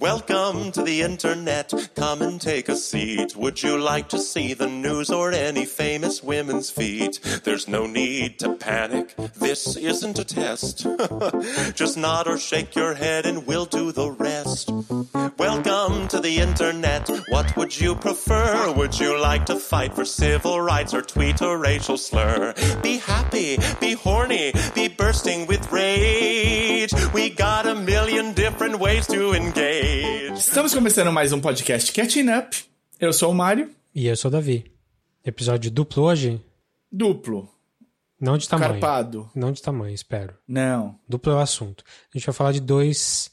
Welcome to the internet. Come and take a seat. Would you like to see the news or any famous women's feet? There's no need to panic. This isn't a test. Just nod or shake your head and we'll do the rest. Welcome to the internet. What would you prefer? Would you like to fight for civil rights or tweet a racial slur? Be happy, be horny, be bursting with rage. We got a million different ways to engage. Estamos começando mais um podcast Catching Up. Eu sou o Mário. E eu sou o Davi. Episódio duplo hoje? Duplo. Não de tamanho. Carpado. Não de tamanho, espero. Não. Duplo é o assunto. A gente vai falar de dois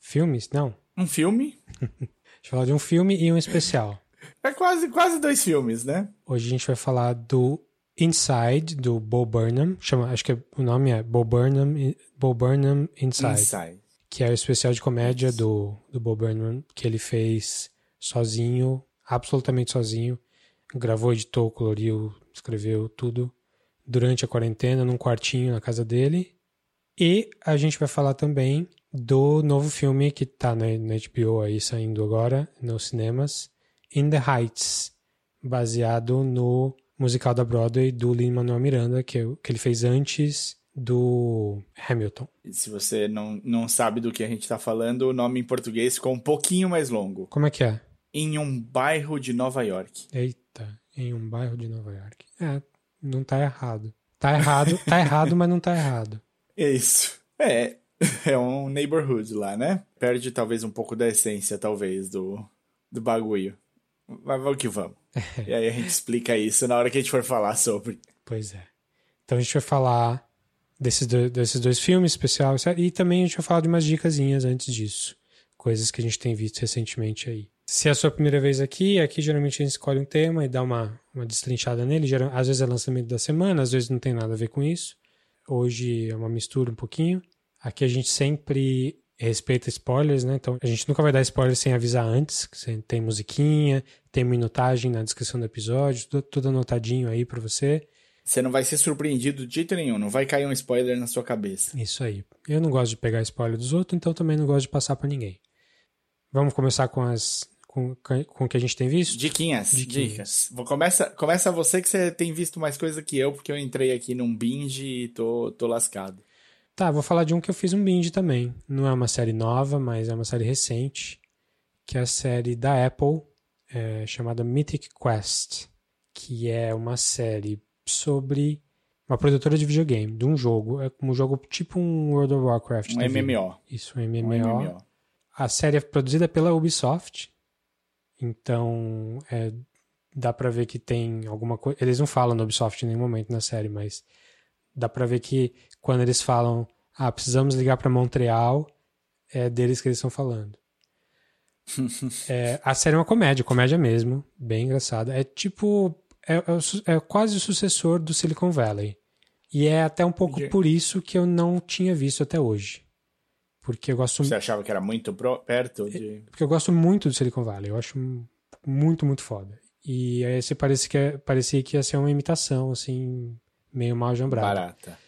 filmes? Não. Um filme? A gente vai falar de um filme e um especial. É quase, quase dois filmes, né? Hoje a gente vai falar do Inside, do Bo Burnham. Chama, acho que o nome é Bo Burnham, Bo Burnham Inside. Inside. Que é o especial de comédia do, do Bo Burnham, que ele fez sozinho, absolutamente sozinho. Gravou, editou, coloriu, escreveu tudo durante a quarentena, num quartinho na casa dele. E a gente vai falar também do novo filme que tá na, na HBO aí saindo agora, nos cinemas, In the Heights, baseado no musical da Broadway do Lin-Manuel Miranda, que, que ele fez antes do Hamilton. E se você não, não sabe do que a gente tá falando, o nome em português ficou um pouquinho mais longo. Como é que é? Em um bairro de Nova York. Eita, em um bairro de Nova York. É, não tá errado. Tá errado, tá errado, mas não tá errado. É isso. É, é um neighborhood lá, né? Perde talvez um pouco da essência, talvez, do, do bagulho. Mas vamos que vamos. E aí a gente explica isso na hora que a gente for falar sobre. Pois é. Então a gente vai falar desses, do, desses dois filmes especial e também a gente vai falar de umas dicasinhas antes disso. Coisas que a gente tem visto recentemente aí. Se é a sua primeira vez aqui, aqui geralmente a gente escolhe um tema e dá uma, uma destrinchada nele. Geral, às vezes é lançamento da semana, às vezes não tem nada a ver com isso. Hoje é uma mistura um pouquinho. Aqui a gente sempre respeita spoilers, né? Então a gente nunca vai dar spoilers sem avisar antes. Tem musiquinha, tem minutagem na descrição do episódio, tudo, tudo anotadinho aí para você. Você não vai ser surpreendido de jeito nenhum, não vai cair um spoiler na sua cabeça. Isso aí. Eu não gosto de pegar spoiler dos outros, então também não gosto de passar para ninguém. Vamos começar com as com, com o que a gente tem visto? Diquinhas, Diquinhas. dicas. Vou, começa, começa você que você tem visto mais coisa que eu, porque eu entrei aqui num binge e tô, tô lascado. Tá, vou falar de um que eu fiz um binge também. Não é uma série nova, mas é uma série recente, que é a série da Apple, é, chamada Mythic Quest, que é uma série sobre uma produtora de videogame, de um jogo. É um jogo tipo um World of Warcraft. Um MMO. Isso, um MMO. um MMO. A série é produzida pela Ubisoft, então é, dá pra ver que tem alguma coisa. Eles não falam no Ubisoft em nenhum momento na série, mas dá pra ver que quando eles falam, ah, precisamos ligar para Montreal, é deles que eles estão falando. é, a série é uma comédia, comédia mesmo, bem engraçada. É tipo. É, é, é, quase o sucessor do Silicon Valley. E é até um pouco por isso que eu não tinha visto até hoje. Porque eu gosto. Você achava que era muito pro, perto de. Porque eu gosto muito do Silicon Valley. Eu acho muito, muito foda. E aí você parecia que, é, parecia que ia ser uma imitação, assim, meio mal jambrada. Barata.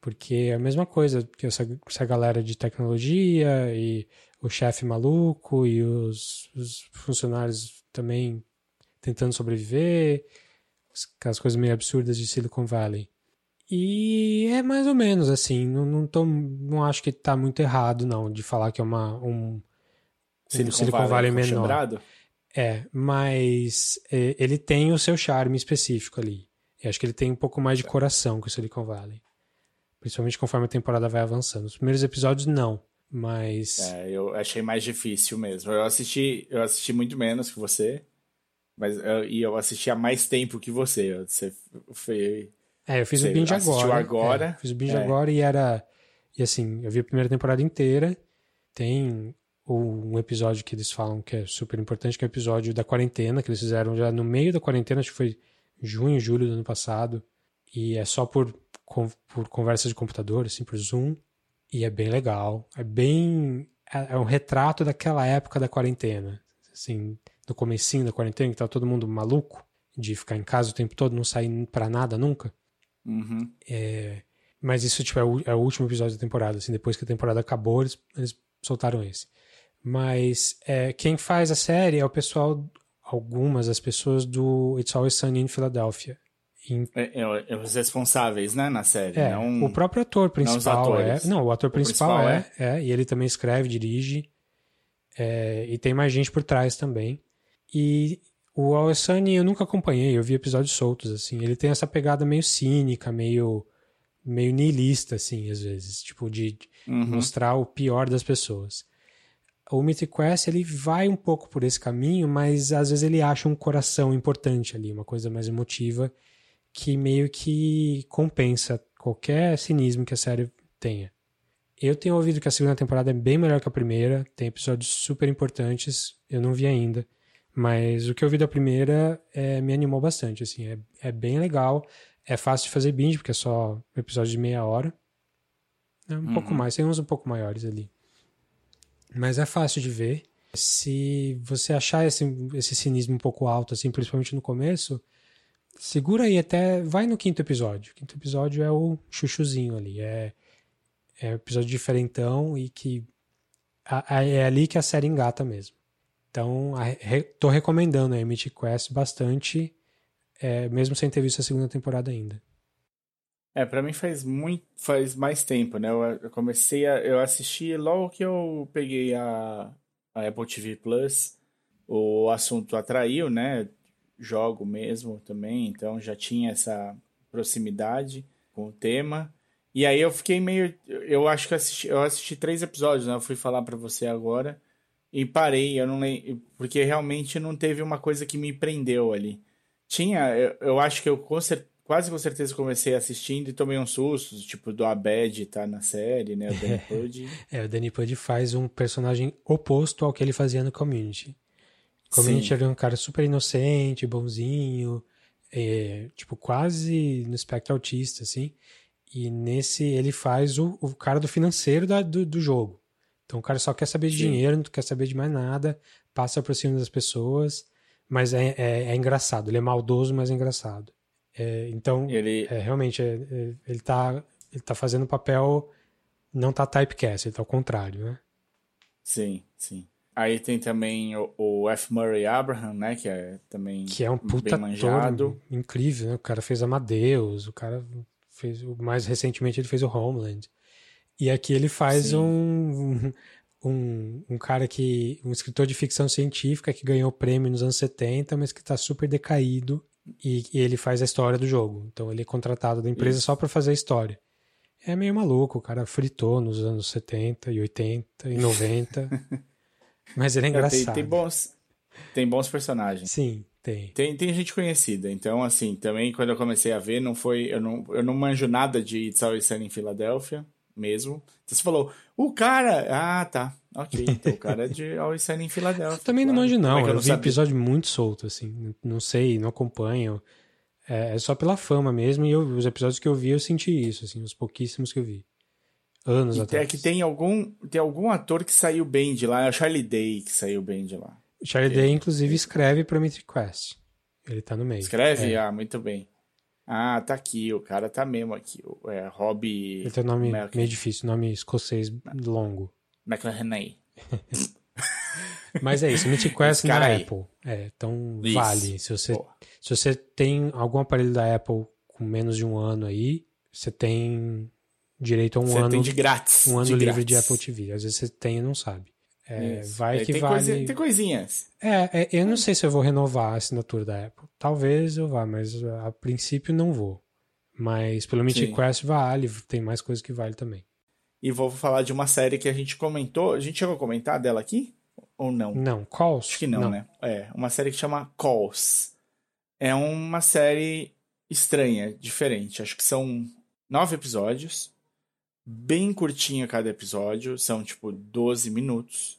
Porque é a mesma coisa, que essa, essa galera de tecnologia e o chefe maluco e os, os, funcionários também tentando sobreviver, aquelas coisas meio absurdas de Silicon Valley. E é mais ou menos assim, não, não, tô, não acho que tá muito errado não, de falar que é uma, um, Silicon, um Silicon Valley, Valley menor. Chambrado? É, mas é, ele tem o seu charme específico ali. Eu acho que ele tem um pouco mais de coração que o Silicon Valley. Principalmente conforme a temporada vai avançando. Os primeiros episódios, não. Mas. É, eu achei mais difícil mesmo. Eu assisti, eu assisti muito menos que você. Mas eu, e eu assisti há mais tempo que você. Você foi. É, eu fiz o binge agora. agora. É, fiz o binge é. agora e era. E assim, eu vi a primeira temporada inteira. Tem um episódio que eles falam que é super importante, que é o episódio da quarentena, que eles fizeram já no meio da quarentena, acho que foi junho, julho do ano passado. E é só por por conversa de computador, assim, por Zoom. E é bem legal. É bem. É, é um retrato daquela época da quarentena. Assim, do comecinho da quarentena, que tava todo mundo maluco de ficar em casa o tempo todo, não sair para nada nunca. Uhum. É, mas isso tipo, é o, é, o, último episódio da temporada. Assim, depois que a temporada acabou, eles, eles soltaram esse. Mas é, quem faz a série é o pessoal, algumas das pessoas do It's Always Sunny in Philadelphia. É, é, é, os responsáveis, né, na série. É, não... o próprio ator principal não é. Não, o ator principal, o principal é, é, E ele também escreve, dirige. É, e tem mais gente por trás também. E o Alessani eu nunca acompanhei, eu vi episódios soltos, assim. Ele tem essa pegada meio cínica, meio meio niilista, assim, às vezes. Tipo, de uhum. mostrar o pior das pessoas. O Mythic Quest, ele vai um pouco por esse caminho, mas às vezes ele acha um coração importante ali, uma coisa mais emotiva, que meio que compensa qualquer cinismo que a série tenha. Eu tenho ouvido que a segunda temporada é bem melhor que a primeira, tem episódios super importantes, eu não vi ainda. Mas o que eu vi da primeira é, me animou bastante, assim, é, é bem legal. É fácil de fazer binge, porque é só um episódio de meia hora. É um uhum. pouco mais, tem uns um pouco maiores ali. Mas é fácil de ver. Se você achar esse, esse cinismo um pouco alto, assim, principalmente no começo, segura aí até. Vai no quinto episódio. O quinto episódio é o chuchuzinho ali. É, é um episódio diferentão e que. é ali que a série engata mesmo. Então, estou recomendando a Mythic Quest bastante, é, mesmo sem ter visto a segunda temporada ainda. É, para mim faz muito, faz mais tempo, né? Eu, eu, comecei a, eu assisti logo que eu peguei a, a Apple TV Plus, o assunto atraiu, né? Jogo mesmo também, então já tinha essa proximidade com o tema. E aí eu fiquei meio, eu acho que eu assisti, eu assisti três episódios, né? Eu fui falar para você agora e parei, eu não lembro, porque realmente não teve uma coisa que me prendeu ali. Tinha, eu, eu acho que eu com cer quase com certeza comecei assistindo e tomei um susto, tipo do Abed tá na série, né, o Danny Pud. é, o Danny Pud faz um personagem oposto ao que ele fazia no Community. Community Sim. era um cara super inocente, bonzinho, é, tipo quase no espectro autista, assim. E nesse ele faz o, o cara do financeiro da, do, do jogo. Então o cara só quer saber de Sim. dinheiro, não quer saber de mais nada, passa por cima das pessoas, mas é, é, é engraçado. Ele é maldoso, mas é engraçado. É, então, ele... É, realmente, é, é, ele, tá, ele tá fazendo papel, não tá typecast, ele tá ao contrário, né? Sim, sim. Aí tem também o, o, F. Murray Abraham, né? Que é também que é um puta bem manjado. incrível, né? O cara fez Amadeus, o cara fez... Mais recentemente ele fez o Homeland. E aqui ele faz um, um, um cara que. um escritor de ficção científica que ganhou prêmio nos anos 70, mas que está super decaído e, e, ele faz a história do jogo. Então ele é contratado da empresa Isso. só para fazer a história. É meio maluco, o cara fritou nos anos 70 e 80 e 90. mas ele é engraçado. Tem, tem, bons, tem bons personagens. Sim, tem. tem. Tem gente conhecida. Então, assim, também quando eu comecei a ver, não foi. Eu não, eu não manjo nada de It's Always Sunny em Filadélfia mesmo. Então você falou, o cara. Ah, tá. Ok, então o cara é de Always Sunny em Filadélfia. Também claro. não manjo, não. É eu, eu não vi sabia? episódio muito solto, assim. Não sei, não acompanho. É, é só pela fama mesmo. E eu, os episódios que eu vi, eu senti isso, assim, os pouquíssimos que eu vi. Anos e atrás. É que tem algum, tem algum ator que saiu bem de lá. É o Charlie Day que saiu bem de lá. O Charlie Day, inclusive, escreve para Mythic Quest. Ele tá no meio. Escreve? É. Ah, muito bem. Ah, tá aqui, o cara tá mesmo aqui. É Rob. Ele tem um nome meio difícil, nome escocês longo. McLaren. Mas é isso, Mythic Quest na aí. Apple. É, então isso. vale. Se você, se você tem algum aparelho da Apple com menos de um ano aí, você tem direito a um você ano. De grátis. Um ano de livre grátis. de Apple TV. Às vezes você tem e não sabe. É, vai é, que tem vale. Coisa, tem coisinhas. É, é, eu não sei se eu vou renovar a assinatura da Apple. Talvez eu vá, mas a princípio não vou. Mas pelo Mythic Quest vale, tem mais coisas que vale também. E vou falar de uma série que a gente comentou. A gente chegou a comentar dela aqui? Ou não? Não, Calls? Acho que não, não. né? É, uma série que chama Calls. É uma série estranha, diferente. Acho que são nove episódios bem curtinho cada episódio, são tipo 12 minutos.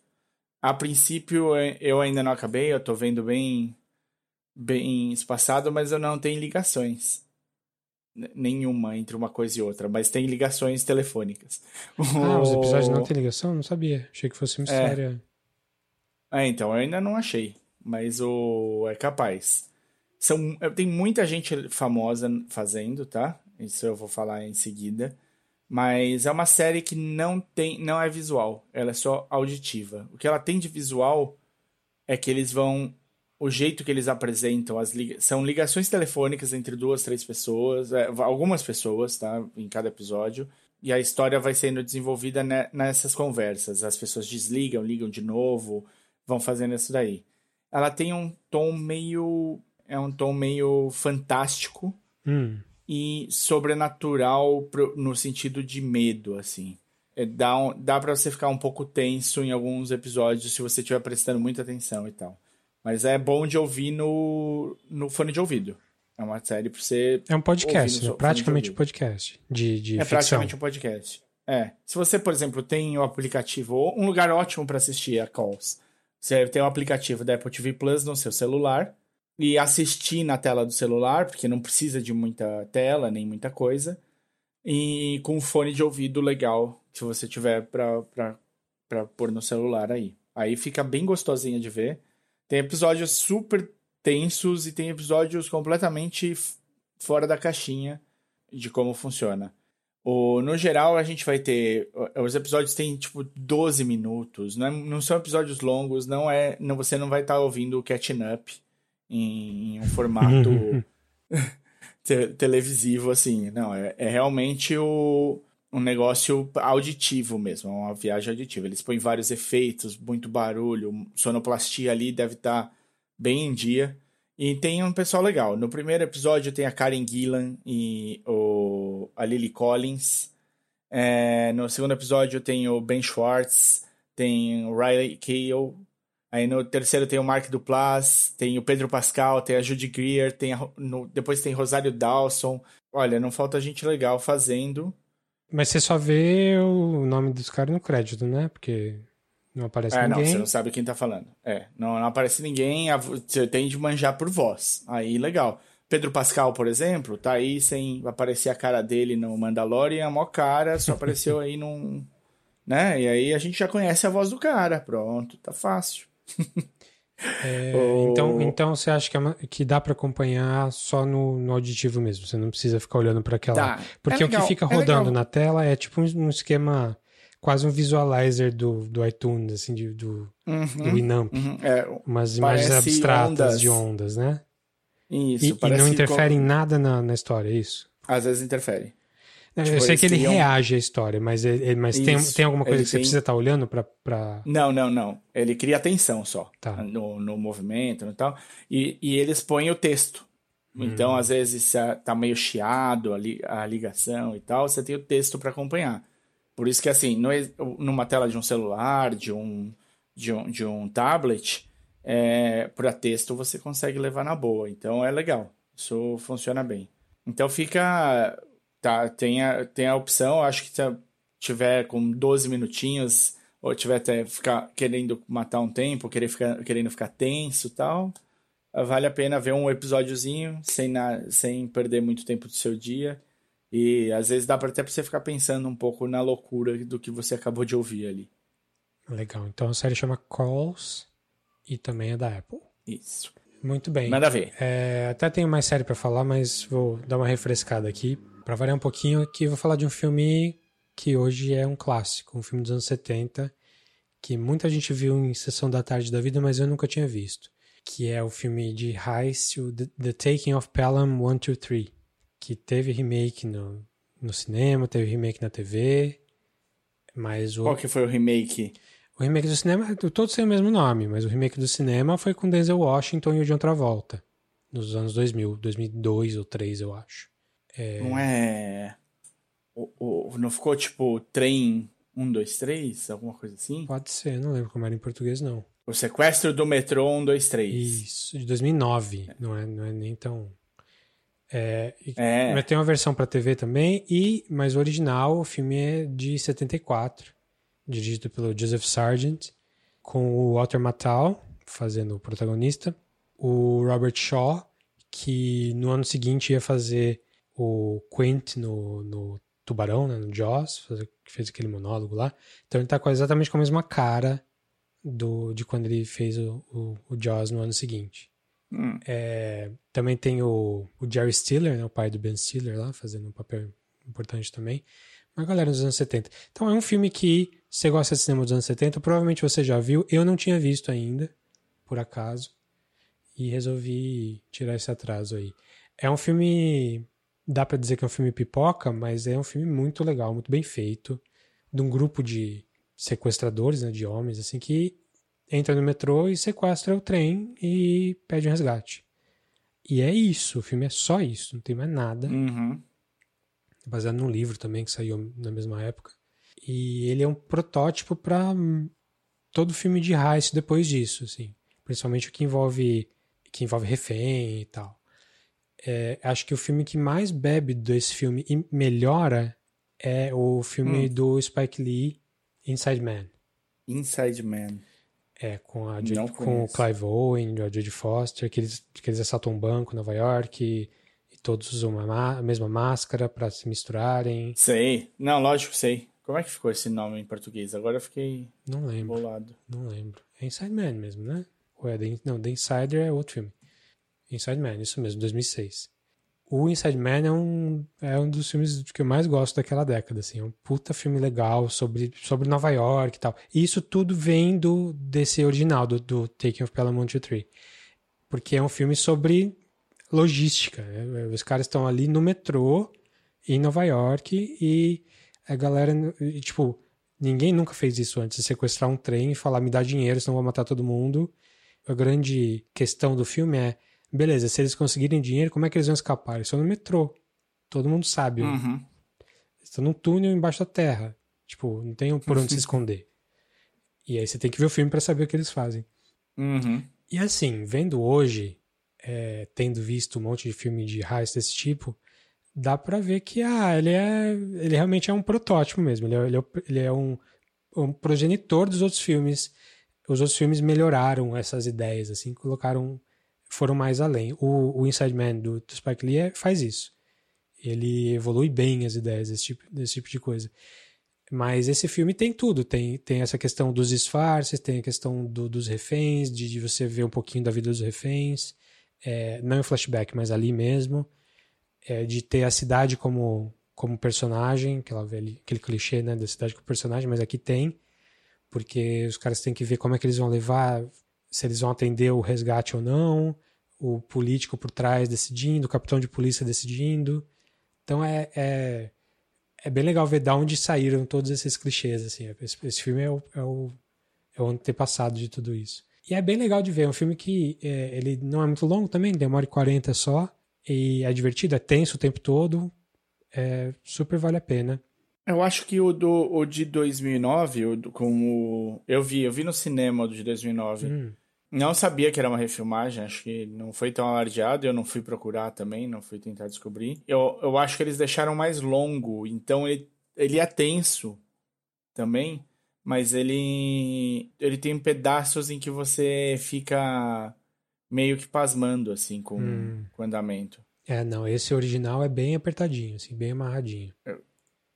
A princípio eu ainda não acabei, eu tô vendo bem bem espaçado, mas eu não tenho ligações nenhuma entre uma coisa e outra, mas tem ligações telefônicas. Ah, os episódios não tem ligação? Não sabia. Achei que fosse mistério. É. é, então, eu ainda não achei, mas o é capaz. São, tem muita gente famosa fazendo, tá? Isso eu vou falar em seguida. Mas é uma série que não tem, não é visual, ela é só auditiva. O que ela tem de visual é que eles vão o jeito que eles apresentam as são ligações telefônicas entre duas, três pessoas, é, algumas pessoas, tá, em cada episódio, e a história vai sendo desenvolvida nessas conversas. As pessoas desligam, ligam de novo, vão fazendo isso daí. Ela tem um tom meio é um tom meio fantástico hum. E sobrenatural pro, no sentido de medo, assim. É, dá um, dá para você ficar um pouco tenso em alguns episódios se você estiver prestando muita atenção e tal. Mas é bom de ouvir no, no fone de ouvido. É uma série pra você. É um podcast, é praticamente um podcast. De, de é ficção. praticamente um podcast. É. Se você, por exemplo, tem o aplicativo, um lugar ótimo para assistir a calls. Você tem o aplicativo da Apple TV Plus no seu celular e assistir na tela do celular, porque não precisa de muita tela, nem muita coisa. E com um fone de ouvido legal, se você tiver pra pôr no celular aí. Aí fica bem gostosinha de ver. Tem episódios super tensos e tem episódios completamente fora da caixinha de como funciona. O, no geral, a gente vai ter. Os episódios têm tipo 12 minutos, não, é, não são episódios longos, não é. Não, você não vai estar tá ouvindo o catching up em, em um formato te, televisivo, assim. Não, é, é realmente o, um negócio auditivo mesmo, uma viagem auditiva. Eles põem vários efeitos, muito barulho, sonoplastia ali deve estar tá bem em dia. E tem um pessoal legal. No primeiro episódio tem a Karen Gillan e o, a Lily Collins. É, no segundo episódio tem o Ben Schwartz, tem o Riley Keough. Aí no terceiro tem o Mark Duplass, tem o Pedro Pascal, tem a Judy Greer, tem a, no, depois tem Rosário Dawson. Olha, não falta gente legal fazendo. Mas você só vê o nome dos caras no crédito, né? Porque não aparece é, ninguém. não, você não sabe quem tá falando. É, não, não aparece ninguém, você tem de manjar por voz. Aí, legal. Pedro Pascal, por exemplo, tá aí sem aparecer a cara dele no Mandalorian, a maior cara, só apareceu aí num. Né? E aí a gente já conhece a voz do cara. Pronto, tá fácil. É, o... então, então você acha que, é que dá para acompanhar só no, no, auditivo mesmo? Você não precisa ficar olhando para aquela. Tá. Porque é o que fica é rodando na tela é tipo um, um, esquema, quase um visualizer do, do iTunes, assim, de, do, uhum, do Winamp. Uhum, é, umas imagens abstratas ondas. de ondas, né? Isso, e, e não interfere como... em nada na, na história, é isso? Às vezes interfere. Tipo, eu sei que ele criam... reage à história, mas, ele, mas tem, tem alguma coisa que você precisa estar tá olhando para. Pra... Não, não, não. Ele cria atenção só tá. no, no movimento e tal. E, e eles põem o texto. Hum. Então, às vezes, tá meio chiado a, li, a ligação e tal, você tem o texto para acompanhar. Por isso que, assim, no, numa tela de um celular, de um, de um, de um tablet, é, para texto você consegue levar na boa. Então, é legal. Isso funciona bem. Então, fica tá, tem, a, tem a opção, acho que se tiver com 12 minutinhos, ou tiver até ficar querendo matar um tempo, querer ficar, querendo ficar tenso e tal, vale a pena ver um episódiozinho sem, na, sem perder muito tempo do seu dia. E às vezes dá para até pra você ficar pensando um pouco na loucura do que você acabou de ouvir ali. Legal. Então a série chama Calls e também é da Apple. Isso. Muito bem. Manda ver. É, até tenho mais série para falar, mas vou dar uma refrescada aqui. Para variar um pouquinho, aqui eu vou falar de um filme que hoje é um clássico, um filme dos anos 70, que muita gente viu em Sessão da Tarde da Vida, mas eu nunca tinha visto. Que é o filme de Heist, The, The Taking of Pelham 123, que teve remake no, no cinema, teve remake na TV, mas o... Qual que foi o remake? O remake do cinema, todos têm o mesmo nome, mas o remake do cinema foi com Denzel Washington e o John Travolta, nos anos 2000, 2002 ou 2003, eu acho. É... Não é. O, o, não ficou tipo trem 1, 2, 3? Alguma coisa assim? Pode ser, não lembro como era em português, não. O sequestro do metrô 1, 2, 3. Isso, de 2009. É. Não, é, não é nem tão. É, é. Mas tem uma versão para TV também, e mas o original, o filme é de 74, dirigido pelo Joseph Sargent, com o Walter Matthau fazendo o protagonista, o Robert Shaw, que no ano seguinte ia fazer o Quint no, no Tubarão, né, no Jaws, que fez aquele monólogo lá. Então ele tá com exatamente com a mesma cara do, de quando ele fez o, o, o Jaws no ano seguinte. Hum. É, também tem o, o Jerry Stiller, né, o pai do Ben Stiller lá, fazendo um papel importante também. Uma galera dos anos 70. Então é um filme que, se você gosta de cinema dos anos 70, provavelmente você já viu. Eu não tinha visto ainda, por acaso. E resolvi tirar esse atraso aí. É um filme. Dá pra dizer que é um filme pipoca, mas é um filme muito legal, muito bem feito. De um grupo de sequestradores, né, de homens, assim, que entra no metrô e sequestra o trem e pede um resgate. E é isso, o filme é só isso, não tem mais nada. Uhum. Baseado num livro também que saiu na mesma época. E ele é um protótipo para todo filme de heist depois disso, assim. Principalmente o que envolve que envolve refém e tal. É, acho que o filme que mais bebe desse filme e melhora é o filme hum. do Spike Lee, Inside Man. Inside Man. É, com, a, com o Clive Owen, a Jodie Foster, que eles, que eles assaltam um banco em Nova York e, e todos usam a, a mesma máscara para se misturarem. Sei. Não, lógico, sei. Como é que ficou esse nome em português? Agora eu fiquei não lembro, bolado. Não lembro. É Inside Man mesmo, né? Ou é The, não, The Insider é outro filme. Inside Man, isso mesmo, 2006 o Inside Man é um, é um dos filmes que eu mais gosto daquela década, assim. É um puta filme legal sobre, sobre Nova York e tal. E isso tudo vem do, desse original, do, do Taking of 1, Tree. Porque é um filme sobre logística. Né? Os caras estão ali no metrô em Nova York e a galera, e, tipo, ninguém nunca fez isso antes, sequestrar um trem e falar, me dá dinheiro, senão vou matar todo mundo. A grande questão do filme é Beleza, se eles conseguirem dinheiro, como é que eles vão escapar? Eles estão no metrô. Todo mundo sabe. Uhum. Estão num túnel embaixo da terra. Tipo, não tem por onde se esconder. E aí você tem que ver o filme para saber o que eles fazem. Uhum. E assim, vendo hoje, é, tendo visto um monte de filme de heist desse tipo, dá para ver que ah, ele é ele realmente é um protótipo mesmo. Ele é, ele é, ele é um, um progenitor dos outros filmes. Os outros filmes melhoraram essas ideias, assim, colocaram foram mais além. O, o Inside Man do, do Spike Lee é, faz isso. Ele evolui bem as ideias desse tipo, desse tipo de coisa. Mas esse filme tem tudo. Tem, tem essa questão dos disfarces, tem a questão do, dos reféns, de, de, você ver um pouquinho da vida dos reféns. É, não em flashback, mas ali mesmo. É, de ter a cidade como, como personagem, aquela, aquele clichê né, da cidade como personagem, mas aqui tem. Porque os caras têm que ver como é que eles vão levar se eles vão atender o resgate ou não, o político por trás decidindo, o capitão de polícia decidindo. Então é, é, é bem legal ver de onde saíram todos esses clichês. Assim. Esse, esse filme é o, é, o, é o antepassado de tudo isso. E é bem legal de ver. É um filme que é, ele não é muito longo também, demora 40 só. E é divertido, é tenso o tempo todo. É, super vale a pena. Eu acho que o, do, o de 2009, o do, com o... Eu vi, eu vi no cinema o de 2009. Hum. Não sabia que era uma refilmagem, acho que não foi tão alardeado, eu não fui procurar também, não fui tentar descobrir. Eu, eu acho que eles deixaram mais longo, então ele, ele é tenso também, mas ele, ele tem pedaços em que você fica meio que pasmando, assim, com, hum. com o andamento. É, não, esse original é bem apertadinho, assim, bem amarradinho. Eu,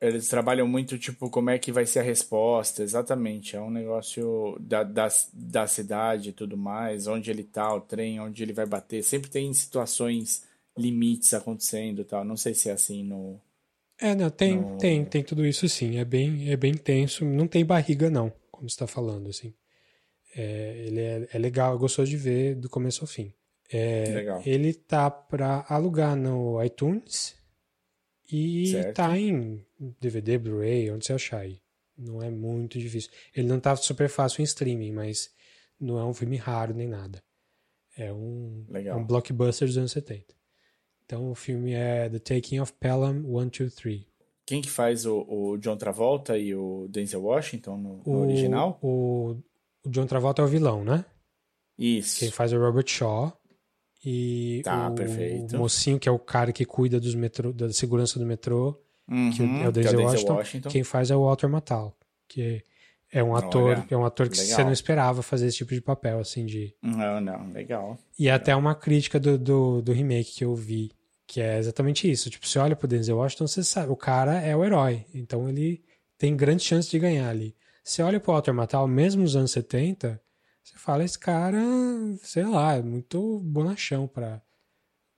eles trabalham muito, tipo, como é que vai ser a resposta, exatamente. É um negócio da, da, da cidade e tudo mais, onde ele tá, o trem, onde ele vai bater. Sempre tem situações limites acontecendo tal. Não sei se é assim no. É, não, tem, no... tem, tem tudo isso sim. É bem, é bem tenso. Não tem barriga, não, como você está falando, assim. É, ele é, é legal, gostoso de ver do começo ao fim. É, legal. Ele tá para alugar no iTunes e certo. tá em DVD, Blu-ray, onde você achar aí. Não é muito difícil. Ele não tá super fácil em streaming, mas não é um filme raro nem nada. É um, é um blockbuster dos anos 70. Então o filme é The Taking of Pelham 1, 2, 3. Quem que faz o, o, John Travolta e o Denzel Washington no, no o, original? O, o John Travolta é o vilão, né? Isso. Quem faz é o Robert Shaw. E tá, o, perfeito. mocinho, que é o cara que cuida dos metrô, da segurança do metrô, uhum, que é o Denzel, é o Washington. Washington. Quem faz é o Walter Matthau, que é um ator, Olha, é um ator que legal. você não esperava fazer esse tipo de papel, assim, de... Não, não, legal. E legal. até uma crítica do, do, do, remake que eu vi, que é exatamente isso. Tipo, você olha pro Denzel Washington, você sabe, o cara é o herói, então ele tem grande chance de ganhar ali. Você olha pro Walter Matthau, mesmo nos anos 70, você fala, esse cara, sei lá, é muito bonachão pra,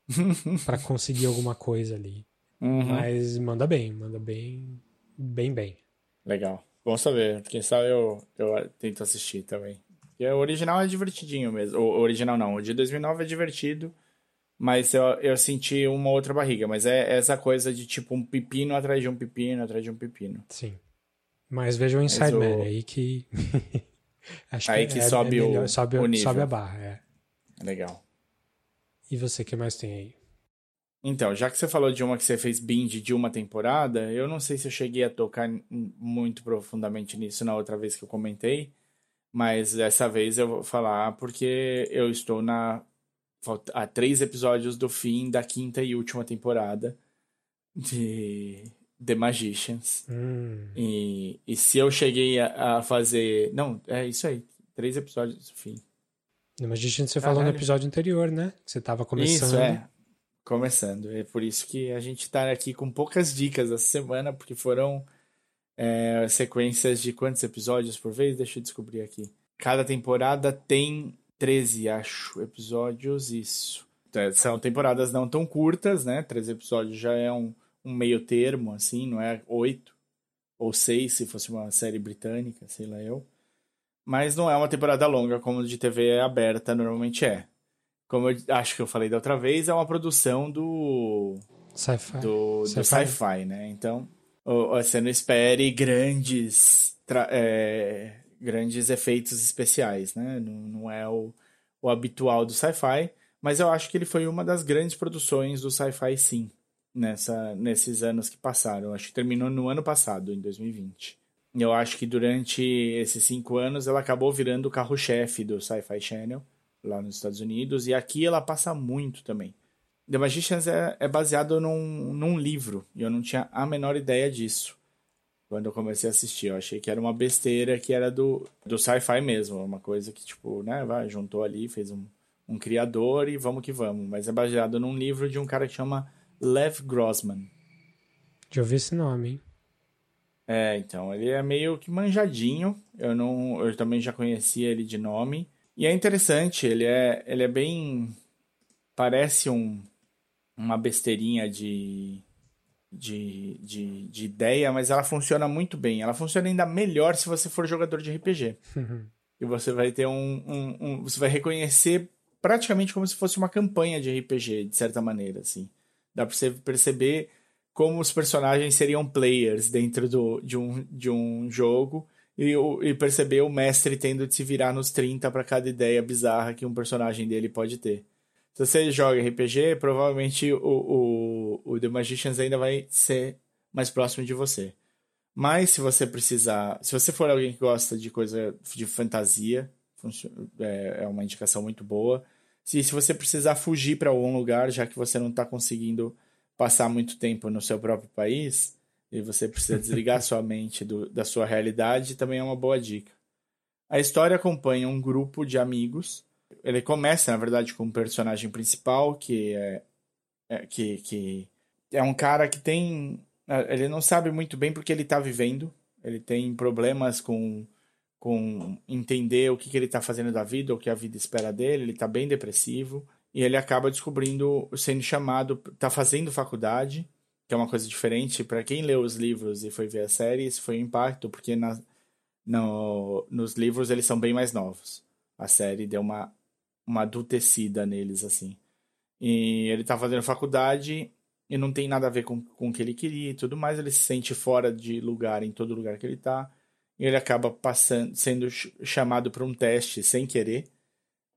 pra conseguir alguma coisa ali. Uhum. Mas manda bem, manda bem bem bem. Legal. Bom saber. Quem sabe eu, eu tento assistir também. E o original é divertidinho mesmo. O original não, o de 2009 é divertido, mas eu, eu senti uma outra barriga. Mas é essa coisa de tipo um pepino atrás de um pepino atrás de um pepino. Sim. Mas veja o Inside Man o... aí que. Acho aí que, que é, sobe, é melhor, o, sobe, o nível. sobe a barra. É. Legal. E você, que mais tem aí? Então, já que você falou de uma que você fez binge de uma temporada, eu não sei se eu cheguei a tocar muito profundamente nisso na outra vez que eu comentei, mas dessa vez eu vou falar porque eu estou na a três episódios do fim da quinta e última temporada de The Magicians. Hum. E, e se eu cheguei a, a, fazer. Não, é isso aí. Três episódios do fim. The Magicians você Caralho. falou no episódio anterior, né? Que você estava começando. Isso, é. Começando. É por isso que a gente está aqui com poucas dicas essa semana, porque foram é, sequências de quantos episódios por vez? Deixa eu descobrir aqui. Cada temporada tem 13, acho, episódios, isso. Então, são temporadas não tão curtas, né? 13 episódios já é um, um meio termo, assim, não é oito ou seis se fosse uma série britânica, sei lá eu. Mas não é uma temporada longa como de TV aberta normalmente é como eu acho que eu falei da outra vez, é uma produção do sci-fi, do, sci-fi. sci-fi né? Então, você não espere grandes é, grandes efeitos especiais, né? Não, não é o, o habitual do sci-fi, mas eu acho que ele foi uma das grandes produções do sci-fi, sim, nessa nesses anos que passaram. Eu acho que terminou no ano passado, em 2020. Eu acho que durante esses cinco anos ela acabou virando o carro-chefe do Sci-Fi Channel lá nos Estados Unidos, e aqui ela passa muito também. The Magicians é, é baseado num, num livro, e eu não tinha a menor ideia disso quando eu comecei a assistir. Eu achei que era uma besteira que era do, do sci-fi mesmo, uma coisa que, tipo, né, vai, juntou ali, fez um, um criador e vamos que vamos. Mas é baseado num livro de um cara que chama Lev Grossman. Já ouvi esse nome, hein? É, então, ele é meio que manjadinho. Eu não, eu também já conhecia ele de nome. E é interessante, ele é, ele é bem. Parece um, uma besteirinha de, de, de, de, ideia, mas ela funciona muito bem. Ela funciona ainda melhor se você for jogador de RPG. Uhum. E você vai ter um, um, um, Você vai reconhecer praticamente como se fosse uma campanha de RPG, de certa maneira, assim. Dá pra você perceber como os personagens seriam players dentro do, de, um, de um jogo e, e perceber o mestre tendo de se virar nos 30 para cada ideia bizarra que um personagem dele pode ter. Se você joga RPG, provavelmente o, o, o The Magicians ainda vai ser mais próximo de você. Mas se você precisar. Se você for alguém que gosta de coisa de fantasia, é, é uma indicação muito boa. Se, se você precisar fugir para algum lugar, já que você não está conseguindo passar muito tempo no seu próprio país, e você precisa desligar sua mente do, da sua realidade, também é uma boa dica. A história acompanha um grupo de amigos. Ele começa, na verdade, com um personagem principal, que é, é que, que é um cara que tem. Ele não sabe muito bem porque ele está vivendo. Ele tem problemas com, com entender o que, que ele está fazendo da vida, o que a vida espera dele. Ele está bem depressivo. E ele acaba descobrindo, sendo chamado, está fazendo faculdade que é uma coisa diferente. Para quem leu os livros e foi ver a série, isso foi um impacto, porque na, no, nos livros eles são bem mais novos. A série deu uma, uma adultecida neles, assim. E ele tá fazendo faculdade e não tem nada a ver com, com o que ele queria e tudo mais. Ele se sente fora de lugar em todo lugar que ele tá. E ele acaba passando, sendo chamado para um teste sem querer.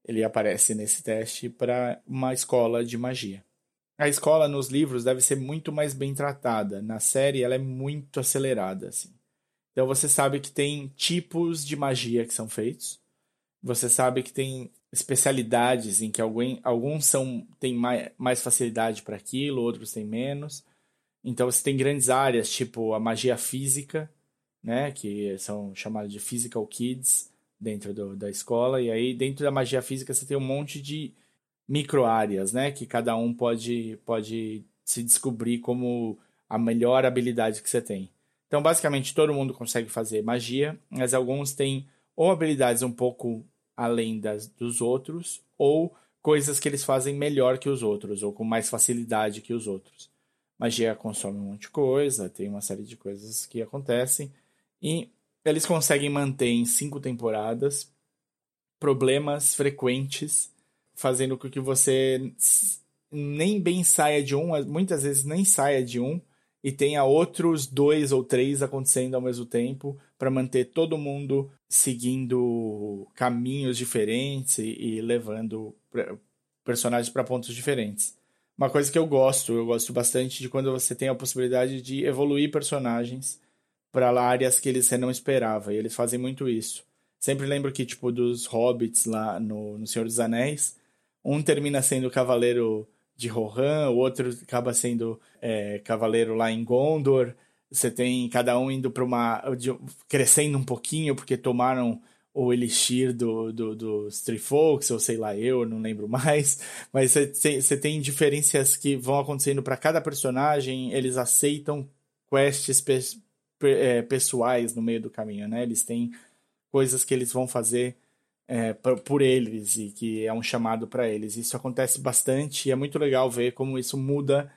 Ele aparece nesse teste para uma escola de magia. A escola nos livros deve ser muito mais bem tratada. Na série ela é muito acelerada, assim. Então você sabe que tem tipos de magia que são feitos. Você sabe que tem especialidades em que alguém, alguns são têm mais, mais facilidade para aquilo, outros têm menos. Então você tem grandes áreas, tipo a magia física, né, que são chamadas de physical kids dentro do, da escola. E aí dentro da magia física você tem um monte de micro-áreas, né? Que cada um pode, pode se descobrir como a melhor habilidade que você tem. Então, basicamente, todo mundo consegue fazer magia, mas alguns têm ou habilidades um pouco além das, dos outros, ou coisas que eles fazem melhor que os outros, ou com mais facilidade que os outros. magia consome um monte de coisa, tem uma série de coisas que acontecem. E eles conseguem manter em cinco temporadas problemas frequentes, fazendo com que você nem bem saia de um, muitas vezes nem saia de um, e tenha outros dois ou três acontecendo ao mesmo tempo para manter todo mundo seguindo caminhos diferentes e, e levando personagens para pontos diferentes. Uma coisa que eu gosto, eu gosto bastante de quando você tem a possibilidade de evoluir personagens para áreas que eles não esperava, e eles fazem muito isso. Sempre lembro que, tipo, dos hobbits lá no, no Senhor dos Anéis, um termina sendo cavaleiro de Rohan, o outro acaba sendo é, cavaleiro lá em Gondor. Você tem cada um indo para uma. Crescendo um pouquinho, porque tomaram o elixir do, do, dos Trifolks, ou sei lá, eu não lembro mais. Mas você tem diferenças que vão acontecendo para cada personagem, eles aceitam quests pe, pe, é, pessoais no meio do caminho, né? Eles têm coisas que eles vão fazer é, por eles e que é um chamado para eles. Isso acontece bastante e é muito legal ver como isso muda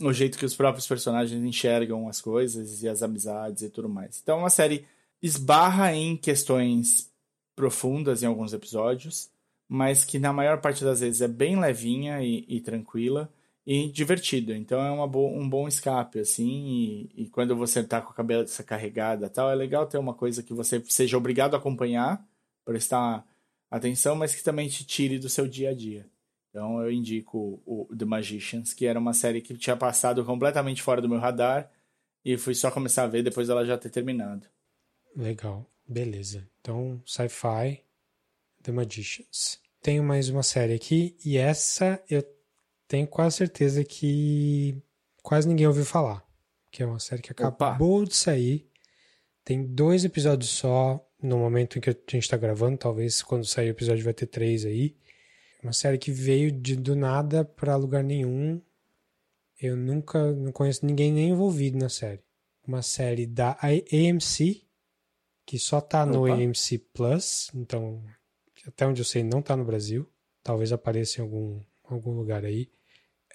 o jeito que os próprios personagens enxergam as coisas e as amizades e tudo mais. Então, é uma série esbarra em questões profundas em alguns episódios, mas que na maior parte das vezes é bem levinha e, e tranquila e divertido. Então é bo um bom escape, assim, e, e, quando você tá com a cabeça carregada tal, é legal ter uma coisa que você seja obrigado a acompanhar, prestar atenção, mas que também te tire do seu dia a dia. Então eu indico o, The Magicians, que era uma série que tinha passado completamente fora do meu radar e fui só começar a ver depois dela já ter terminado. Legal, beleza. Então, Sci-Fi, The Magicians. Tenho mais uma série aqui e essa eu tenho quase certeza que quase ninguém ouviu falar. Que é uma série que acabou Opa. de sair. Tem dois episódios só, no momento em que a gente está gravando, talvez quando sair o episódio vai ter três aí. Uma série que veio de, do nada para lugar nenhum. Eu nunca, não conheço ninguém nem envolvido na série. Uma série da AMC, que só tá Opa. no AMC Plus, então até onde eu sei não tá no Brasil. Talvez apareça em algum, algum lugar aí.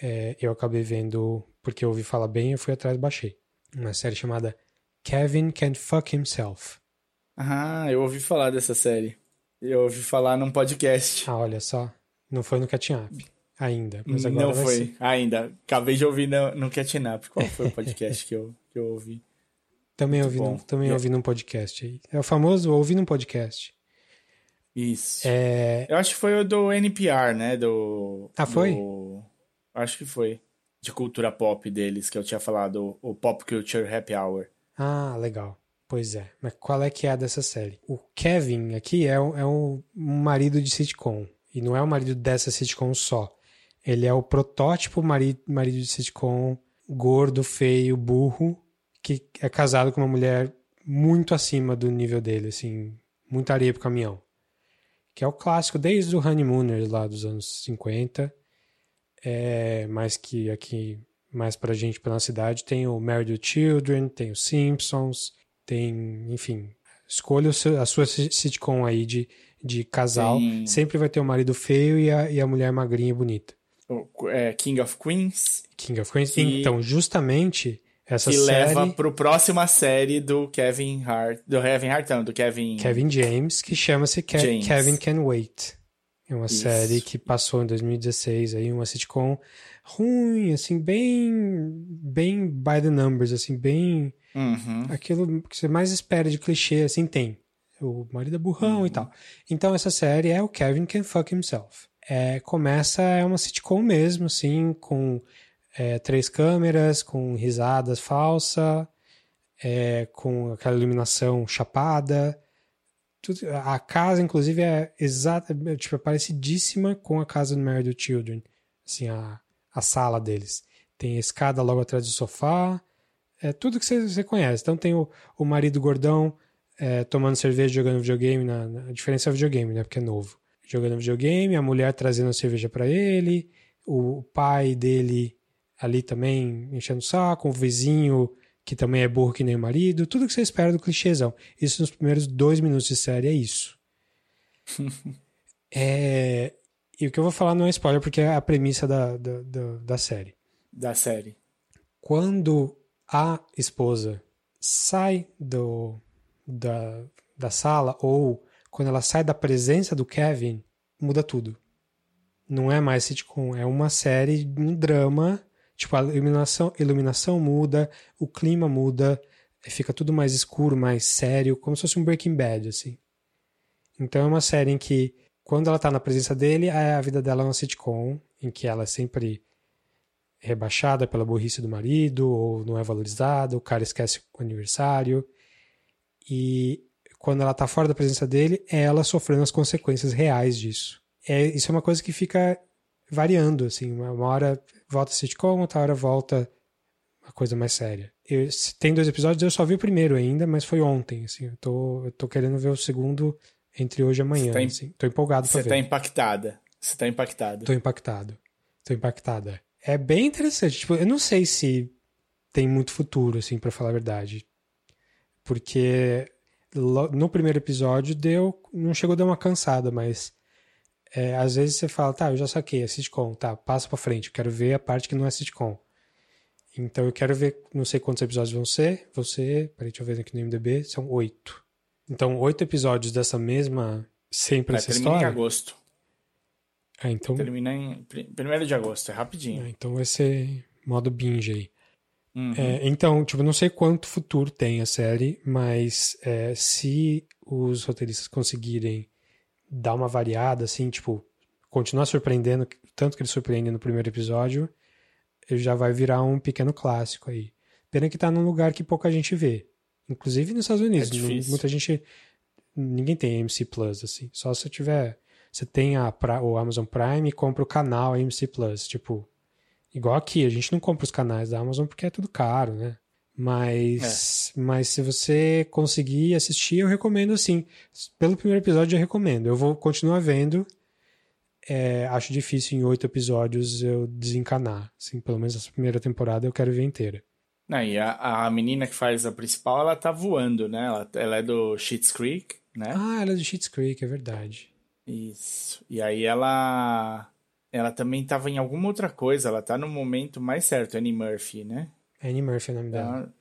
É, eu acabei vendo, porque eu ouvi falar bem, eu fui atrás e baixei. Uma série chamada Kevin Can Fuck Himself. Ah, eu ouvi falar dessa série. Eu ouvi falar num podcast. Ah, olha só. Não foi no Catching Up ainda, mas agora Não foi, ser. ainda. Acabei de ouvir no, no Catching Up. Qual foi o podcast que, eu, que eu ouvi? Também Muito ouvi, num, também ouvi num podcast aí. É o famoso ouvi num podcast. Isso. É... Eu acho que foi o do NPR, né? Do. Ah, foi? Do... Acho que foi. De cultura pop deles, que eu tinha falado, o Pop Culture Happy Hour. Ah, legal. Pois é. Mas qual é que é a dessa série? O Kevin aqui é um, é um marido de sitcom. E não é o marido dessa sitcom só. Ele é o protótipo marido, marido de sitcom gordo, feio, burro, que é casado com uma mulher muito acima do nível dele, assim, muita areia pro caminhão. Que é o clássico desde o Honeymooners lá dos anos 50. É, mas que aqui mais pra gente, pela cidade, tem o Married with Children, tem os Simpsons, tem, enfim, escolha a sua sitcom aí de, de casal. Sim. Sempre vai ter o marido feio e a, e a mulher magrinha e bonita. O, é, King of Queens. King of Queens. Que, então, justamente, essa que série... leva pro próxima série do Kevin Hart. Do Kevin Hart, não, do Kevin... Kevin James, que chama-se Ke Kevin Can Wait. É uma Isso. série que passou em 2016 aí, uma sitcom ruim, assim, bem bem by the numbers, assim, bem uhum. aquilo que você mais espera de clichê, assim, tem. O marido é burrão uhum. e tal. Então essa série é o Kevin Can Fuck Himself. É, começa, é uma sitcom mesmo, assim, com é, três câmeras, com risadas falsa, é, com aquela iluminação chapada, tudo, a casa, inclusive, é exata, é, tipo, é parecidíssima com a casa do Married Children. Assim, a, a sala deles. Tem a escada logo atrás do sofá. É tudo que você, você conhece. Então tem o, o marido gordão é, tomando cerveja jogando videogame. Na, na, a diferença é o videogame, né? Porque é novo. Jogando videogame, a mulher trazendo a cerveja para ele, o pai dele ali também enchendo o saco, o vizinho que também é burro que nem o marido, tudo que você espera do clichêzão. Isso nos primeiros dois minutos de série é isso. é... E o que eu vou falar não é spoiler, porque é a premissa da, da, da, da série. Da série. quando a esposa sai do, da, da sala ou quando ela sai da presença do Kevin, muda tudo. Não é mais sitcom, é uma série, um drama. Tipo, a iluminação, iluminação muda, o clima muda, fica tudo mais escuro, mais sério, como se fosse um Breaking Bad, assim. Então é uma série em que, quando ela tá na presença dele, a vida dela é uma sitcom, em que ela é sempre rebaixada pela burrice do marido, ou não é valorizada, o cara esquece o aniversário. E quando ela tá fora da presença dele, é ela sofrendo as consequências reais disso. É, isso é uma coisa que fica variando, assim, uma, uma hora volta sitcom, outra hora volta uma coisa mais séria. Eu, tem dois episódios, eu só vi o primeiro ainda, mas foi ontem, assim, eu tô, eu tô querendo ver o segundo entre hoje e amanhã, tá assim, tô empolgado pra Você tá impactada, você tá impactado. Tô impactado, tô impactada. É bem interessante, tipo, eu não sei se tem muito futuro, assim, para falar a verdade, porque no primeiro episódio deu, não chegou a dar uma cansada, mas é, às vezes você fala, tá, eu já saquei, é sitcom, tá, passa pra frente, eu quero ver a parte que não é sitcom. Então eu quero ver, não sei quantos episódios vão ser, vão ser, peraí, deixa eu ver aqui no MDB, são oito. Então, oito episódios dessa mesma, sempre essa termina história? em agosto. Ah, então... Termina em primeiro de agosto, é rapidinho. Ah, então vai ser modo binge aí. Uhum. É, então, tipo, não sei quanto futuro tem a série, mas é, se os roteiristas conseguirem dar uma variada, assim, tipo, continuar surpreendendo, tanto que ele surpreende no primeiro episódio, ele já vai virar um pequeno clássico aí. Pena que tá num lugar que pouca gente vê. Inclusive nos Estados Unidos. É muita gente. Ninguém tem AMC Plus, assim. Só se tiver. Você tem a, o Amazon Prime e compra o canal AMC Plus. Tipo, Igual aqui, a gente não compra os canais da Amazon porque é tudo caro, né? Mas, é. mas se você conseguir assistir, eu recomendo assim. Pelo primeiro episódio, eu recomendo. Eu vou continuar vendo. É, acho difícil em oito episódios eu desencanar. Assim, pelo menos essa primeira temporada eu quero ver inteira. Não, e a, a menina que faz a principal, ela tá voando, né? Ela, ela é do Schitt's Creek, né? Ah, ela é do Schitt's Creek, é verdade. Isso. E aí ela ela também estava em alguma outra coisa, ela tá no momento mais certo, Annie Murphy, né? Annie Murphy é o nome dela.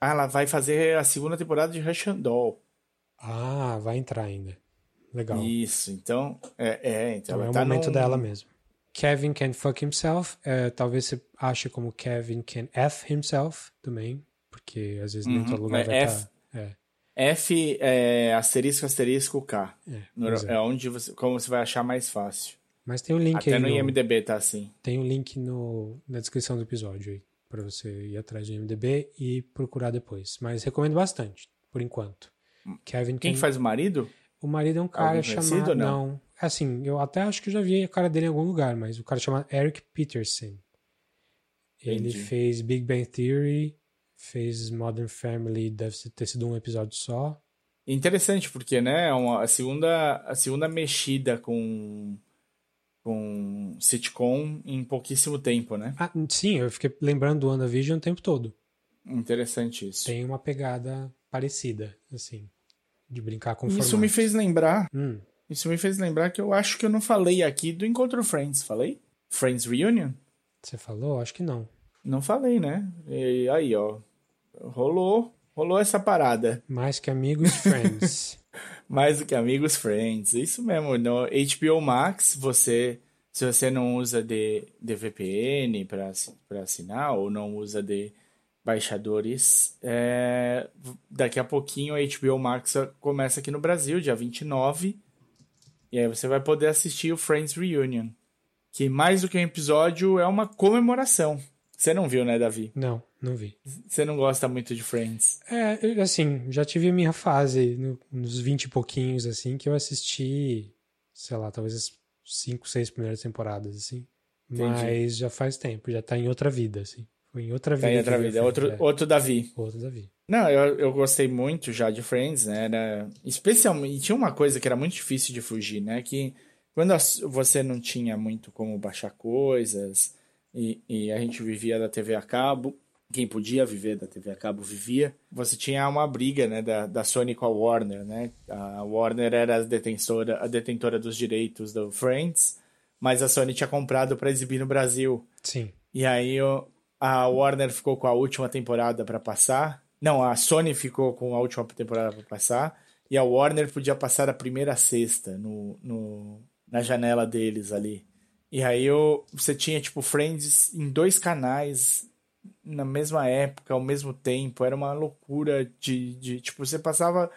Ah, ela vai fazer a segunda temporada de Rush Doll. Ah, vai entrar ainda. Legal. Isso, então. É, é então, então é o tá momento dela mesmo. Kevin can fuck himself. É, talvez você ache como Kevin can F himself também, porque às vezes uhum, nem todo lugar é vai F, tá, é. F é asterisco, asterisco, K. É, é. é onde você, como você vai achar mais fácil. Mas tem um link Até aí. no, no IMDB tá assim. Tem um link no, na descrição do episódio aí, pra você ir atrás do IMDB e procurar depois. Mas recomendo bastante, por enquanto. Kevin Quem Ken... faz o marido? O marido é um cara chamado. Não? não. Assim, eu até acho que já vi a cara dele em algum lugar, mas o cara chama Eric Peterson. Ele Entendi. fez Big Bang Theory, fez Modern Family, deve ter sido um episódio só. Interessante, porque, né, uma, a, segunda, a segunda mexida com com sitcom em pouquíssimo tempo, né? Ah, sim, eu fiquei lembrando do WandaVision o tempo todo. Interessante isso. Tem uma pegada parecida, assim, de brincar com Isso me fez lembrar. Hum. Isso me fez lembrar que eu acho que eu não falei aqui do Encontro Friends, falei? Friends Reunion? Você falou? Acho que não. Não falei, né? E aí, ó. Rolou, rolou essa parada. Mais que amigos, Friends. Mais do que amigos, friends. Isso mesmo. No HBO Max, você, se você não usa de, de VPN para assinar ou não usa de baixadores, é, daqui a pouquinho a HBO Max começa aqui no Brasil, dia 29. E aí você vai poder assistir o Friends Reunion. Que mais do que um episódio é uma comemoração. Você não viu, né, Davi? Não, não vi. Você não gosta muito de Friends? É, assim, já tive a minha fase, no, nos 20 e pouquinhos, assim, que eu assisti, sei lá, talvez as 5, 6 primeiras temporadas, assim. Entendi. Mas já faz tempo, já tá em outra vida, assim. Foi em outra vida. Tá em outra vida, outro, é. outro Davi. Outro Davi. Não, eu, eu gostei muito já de Friends, né? Era, especialmente, tinha uma coisa que era muito difícil de fugir, né? Que quando você não tinha muito como baixar coisas e, e, a gente vivia da TV a cabo, quem podia viver da TV a cabo vivia. Você tinha uma briga, né, da, da Sony com a Warner, né? A Warner era a detentora, a detentora dos direitos do Friends, mas a Sony tinha comprado para exibir no Brasil. Sim. E aí o, a Warner ficou com a última temporada para passar. Não, a Sony ficou com a última temporada para passar. E a Warner podia passar a primeira sexta no, no, na janela deles ali. E aí eu, você tinha, tipo, Friends em dois canais na mesma época, ao mesmo tempo. Era uma loucura de, de tipo, você passava...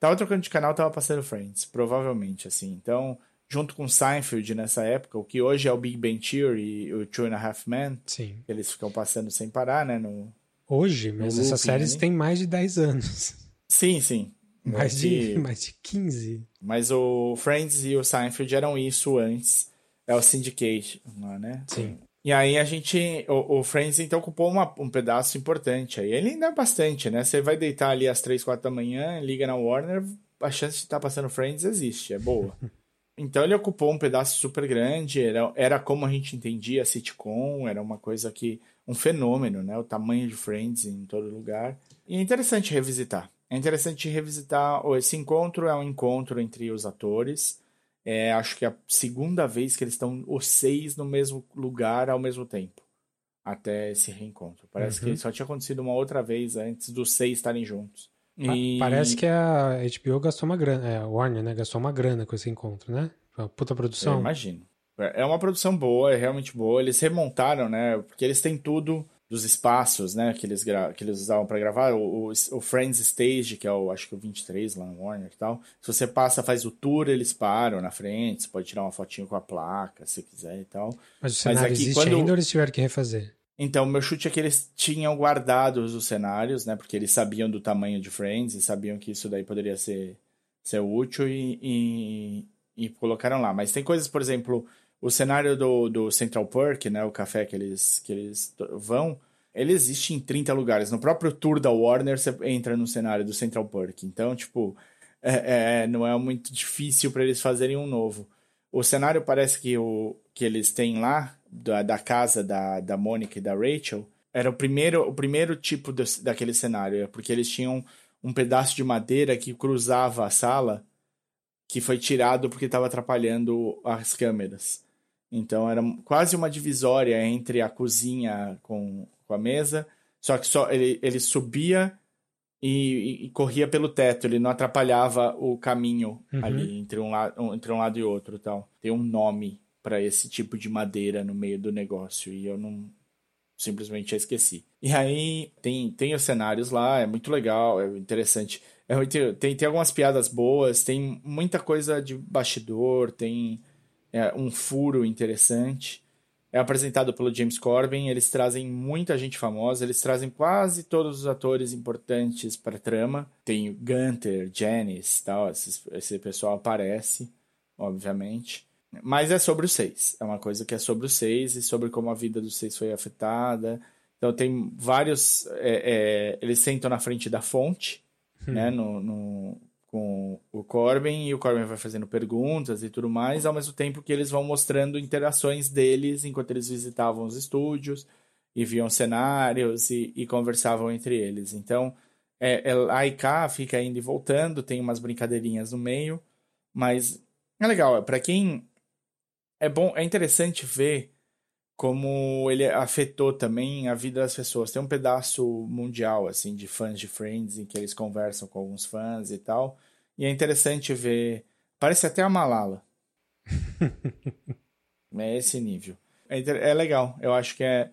Tava trocando de canal, tava passando Friends, provavelmente, assim. Então, junto com Seinfeld nessa época, o que hoje é o Big Bang Theory e o Two and a Half Men. Sim. Eles ficam passando sem parar, né? No, hoje, mas essas séries têm mais de 10 anos. Sim, sim. Mais de, mais de 15. Mas o Friends e o Seinfeld eram isso antes. É o Syndicate, né? Sim. E aí a gente. O, o Friends então ocupou uma, um pedaço importante aí. Ele ainda é bastante, né? Você vai deitar ali às 3, 4 da manhã, liga na Warner, a chance de estar tá passando Friends existe, é boa. Então ele ocupou um pedaço super grande, era, era como a gente entendia a sitcom, era uma coisa que. um fenômeno, né? O tamanho de Friends em todo lugar. E é interessante revisitar. É interessante revisitar. Esse encontro é um encontro entre os atores. É, acho que é a segunda vez que eles estão os seis no mesmo lugar ao mesmo tempo. Até esse reencontro. Parece uhum. que só tinha acontecido uma outra vez antes dos seis estarem juntos. E... Parece que a HBO gastou uma grana, é, a Warner, né? Gastou uma grana com esse encontro, né? Uma puta produção. Eu imagino. É uma produção boa, é realmente boa. Eles remontaram, né? Porque eles têm tudo dos espaços, né? Que eles, que eles usavam para gravar. O, o, o, Friends Stage, que é o, acho que o 23 lá no Warner e tal. Se você passa, faz o tour, eles param na frente. Você pode tirar uma fotinho com a placa, se quiser e tal. Mas o cenário Mas aqui, existe quando... ainda ou eles tiveram que refazer? Então, meu chute é que eles tinham guardado os cenários, né? Porque eles sabiam do tamanho de Friends e sabiam que isso daí poderia ser, ser útil e, e, e colocaram lá. Mas tem coisas, por exemplo, o cenário do, do Central Park, né? O café que eles, que eles vão, ele existe em 30 lugares. No próprio tour da Warner, você entra no cenário do Central Park. Então, tipo, é, é não é muito difícil para eles fazerem um novo. O cenário parece que, o, que eles têm lá da, da casa da, da Mônica e da Rachel era o primeiro, o primeiro tipo de, daquele cenário, é porque eles tinham um pedaço de madeira que cruzava a sala que foi tirado porque estava atrapalhando as câmeras. Então era quase uma divisória entre a cozinha com, com a mesa, só que só ele, ele subia e, e, e corria pelo teto, ele não atrapalhava o caminho uhum. ali entre um, lado, entre um lado e outro, tal. Tem um nome para esse tipo de madeira no meio do negócio e eu não simplesmente esqueci. E aí tem, tem os cenários lá, é muito legal, é interessante. É tem, tem algumas piadas boas, tem muita coisa de bastidor, tem é, um furo interessante. É apresentado pelo James Corbin, eles trazem muita gente famosa, eles trazem quase todos os atores importantes para a trama. Tem Gunter, Janice, tal, esse, esse pessoal aparece, obviamente. Mas é sobre os seis. É uma coisa que é sobre os seis e sobre como a vida dos seis foi afetada. Então tem vários. É, é, eles sentam na frente da fonte, hum. né? No, no, com o Corbin, e o Corbin vai fazendo perguntas e tudo mais, ao mesmo tempo que eles vão mostrando interações deles enquanto eles visitavam os estúdios e viam cenários e, e conversavam entre eles. Então, é, é, a IK fica indo e voltando, tem umas brincadeirinhas no meio, mas é legal. Para quem é bom, é interessante ver como ele afetou também a vida das pessoas. Tem um pedaço mundial assim de fãs de Friends em que eles conversam com alguns fãs e tal. E é interessante ver. Parece até a Malala. é esse nível. É, é, legal. Eu acho que é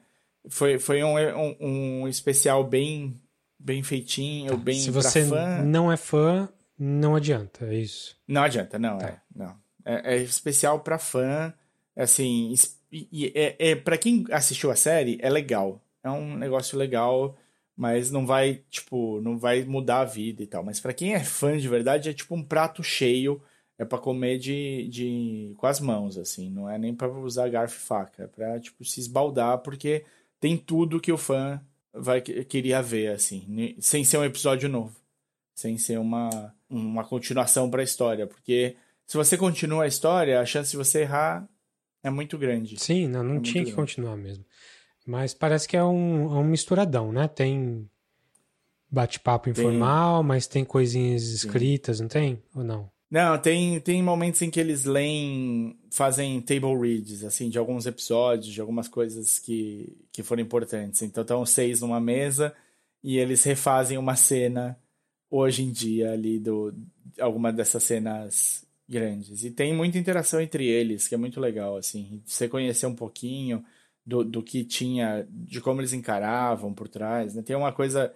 foi, foi um, um, um especial bem bem feitinho, bem Se você fã. não é fã, não adianta, é isso. Não adianta, não, tá. é. Não. É, é especial para fã, assim, e, é, é para quem assistiu a série, é legal. É um negócio legal, mas não vai, tipo, não vai mudar a vida e tal. Mas para quem é fã de verdade, é tipo um prato cheio, é para comer de, de com as mãos, assim, não é nem para usar garfo e faca, é para tipo se esbaldar porque tem tudo que o fã vai queria ver assim, sem ser um episódio novo, sem ser uma uma continuação para a história, porque se você continua a história, a chance de você errar é muito grande. Sim, não, não é tinha que grande. continuar mesmo. Mas parece que é um, é um misturadão, né? Tem bate-papo informal, tem... mas tem coisinhas escritas, Sim. não tem? Ou não? Não, tem, tem momentos em que eles leem, fazem table reads, assim, de alguns episódios, de algumas coisas que, que foram importantes. Então estão seis numa mesa e eles refazem uma cena hoje em dia ali do alguma dessas cenas grandes. E tem muita interação entre eles, que é muito legal, assim. Você conhecer um pouquinho do, do que tinha, de como eles encaravam por trás. Né? Tem uma coisa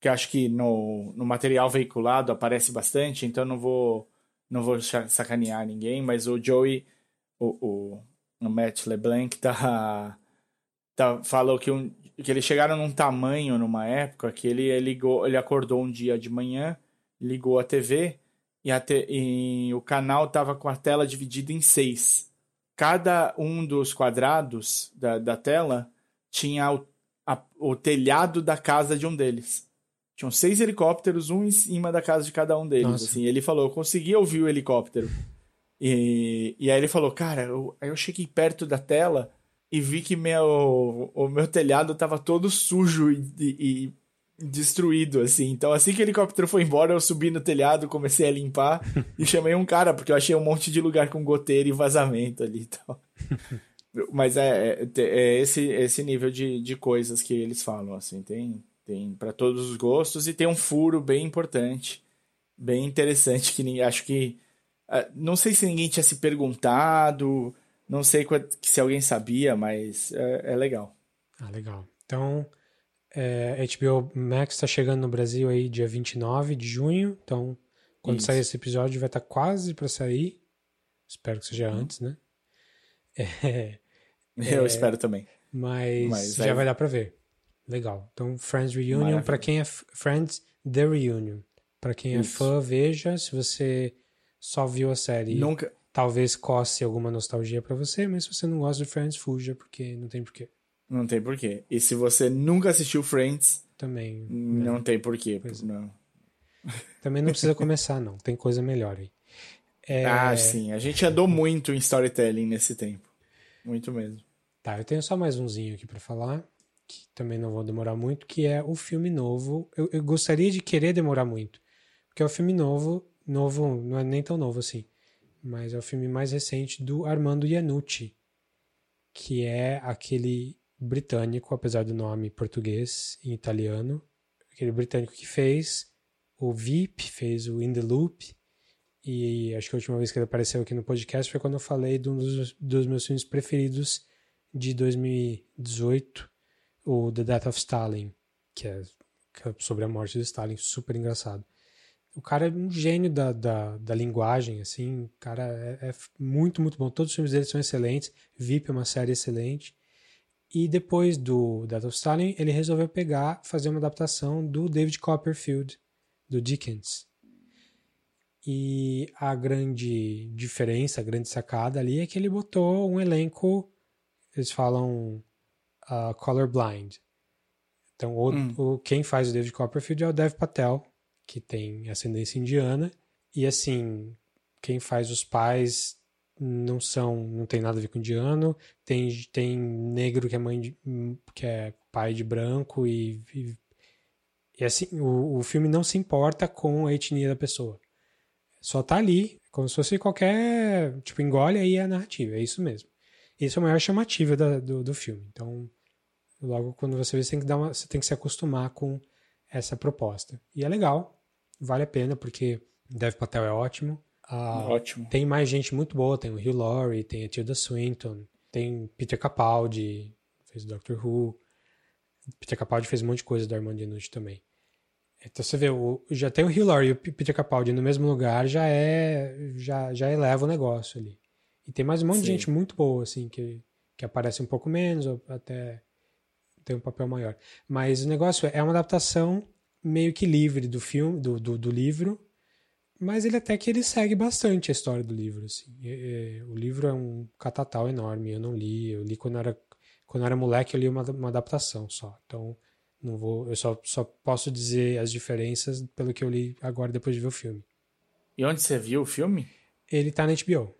que acho que no, no material veiculado aparece bastante, então não vou não vou sacanear ninguém, mas o Joey, o, o, o Matt LeBlanc, tá, tá, falou que, um, que eles chegaram num tamanho numa época que ele, ele, ligou, ele acordou um dia de manhã, ligou a TV e, a te, e o canal tava com a tela dividida em seis. Cada um dos quadrados da, da tela tinha o, a, o telhado da casa de um deles. Tinham seis helicópteros, um em cima da casa de cada um deles. Assim, ele falou: eu consegui ouvir o helicóptero. E, e aí ele falou: cara, eu, eu cheguei perto da tela e vi que meu, o meu telhado tava todo sujo e, e destruído, assim. Então, assim que o helicóptero foi embora, eu subi no telhado, comecei a limpar e chamei um cara, porque eu achei um monte de lugar com goteira e vazamento ali e tal. Mas é, é, é, esse, esse nível de, de coisas que eles falam, assim. Tem, tem para todos os gostos e tem um furo bem importante, bem interessante que acho que ah, não sei se ninguém tinha se perguntado, não sei se alguém sabia, mas é, é legal. Ah, legal. Então, é, HBO Max está chegando no Brasil aí dia 29 de junho, então quando Isso. sair esse episódio vai estar tá quase para sair. Espero que seja uhum. antes, né? É, Eu é, espero também. Mas, mas já vai dar para ver. Legal. Então, Friends Reunion, para quem é Friends, The Reunion. Para quem é Isso. fã, veja. Se você só viu a série, Nunca... talvez coste alguma nostalgia para você, mas se você não gosta de Friends, fuja, porque não tem porquê. Não tem porquê. E se você nunca assistiu Friends, também. Não, não tem porquê. Pois é. não. Também não precisa começar, não. Tem coisa melhor aí. É... Ah, sim. A gente andou muito em storytelling nesse tempo. Muito mesmo. Tá, eu tenho só mais umzinho aqui para falar que também não vou demorar muito, que é o filme novo. Eu, eu gostaria de querer demorar muito, porque é o filme novo, novo, não é nem tão novo assim, mas é o filme mais recente do Armando Iannucci, que é aquele britânico, apesar do nome português e italiano, aquele britânico que fez o VIP, fez o In the Loop, e acho que a última vez que ele apareceu aqui no podcast foi quando eu falei de um dos, dos meus filmes preferidos de 2018, o The Death of Stalin, que é, sobre a morte de Stalin, super engraçado. O cara é um gênio da, da, da linguagem, assim, o cara é, é, muito, muito bom. Todos os filmes dele são excelentes, VIP é uma série excelente. E depois do Death of Stalin, ele resolveu pegar, fazer uma adaptação do David Copperfield, do Dickens. E a grande diferença, a grande sacada ali é que ele botou um elenco, eles falam uh, colorblind. Então, o, hum. o, quem faz o David Copperfield é o Dev Patel, que tem ascendência indiana. E assim, quem faz os pais não são, não tem nada a ver com indiano. Tem, tem negro que é mãe de, que é pai de branco e, e, e assim, o, o filme não se importa com a etnia da pessoa. Só tá ali, como se fosse qualquer, tipo, engole aí a narrativa, é isso mesmo. Isso é o maior chamativo da, do, do filme. Então, logo quando você vê, você tem que dar uma, você tem que se acostumar com essa proposta. E é legal, vale a pena, porque Dev Patel é ótimo. Ah, ótimo. Tem mais gente muito boa, tem o Hugh Laurie, tem a Tilda Swinton, tem Peter Capaldi, fez o Doctor Who. Peter Capaldi fez um monte de coisa do Armando Iannucci também. Então você vê, o, já tem o Hugh Laurie e o Peter Capaldi no mesmo lugar, já é já, já eleva o negócio ali. E tem mais um monte Sim. de gente muito boa, assim, que, que aparece um pouco menos, ou até tem um papel maior. Mas o negócio é, é uma adaptação meio que livre do filme, do, do, do livro, mas ele até que ele segue bastante a história do livro, assim. É, é, o livro é um catatal enorme, eu não li, eu li quando era quando era moleque, eu li uma, uma adaptação só. Então, não vou, eu só, só posso dizer as diferenças pelo que eu li agora depois de ver o filme. E onde você viu o filme? Ele tá na HBO.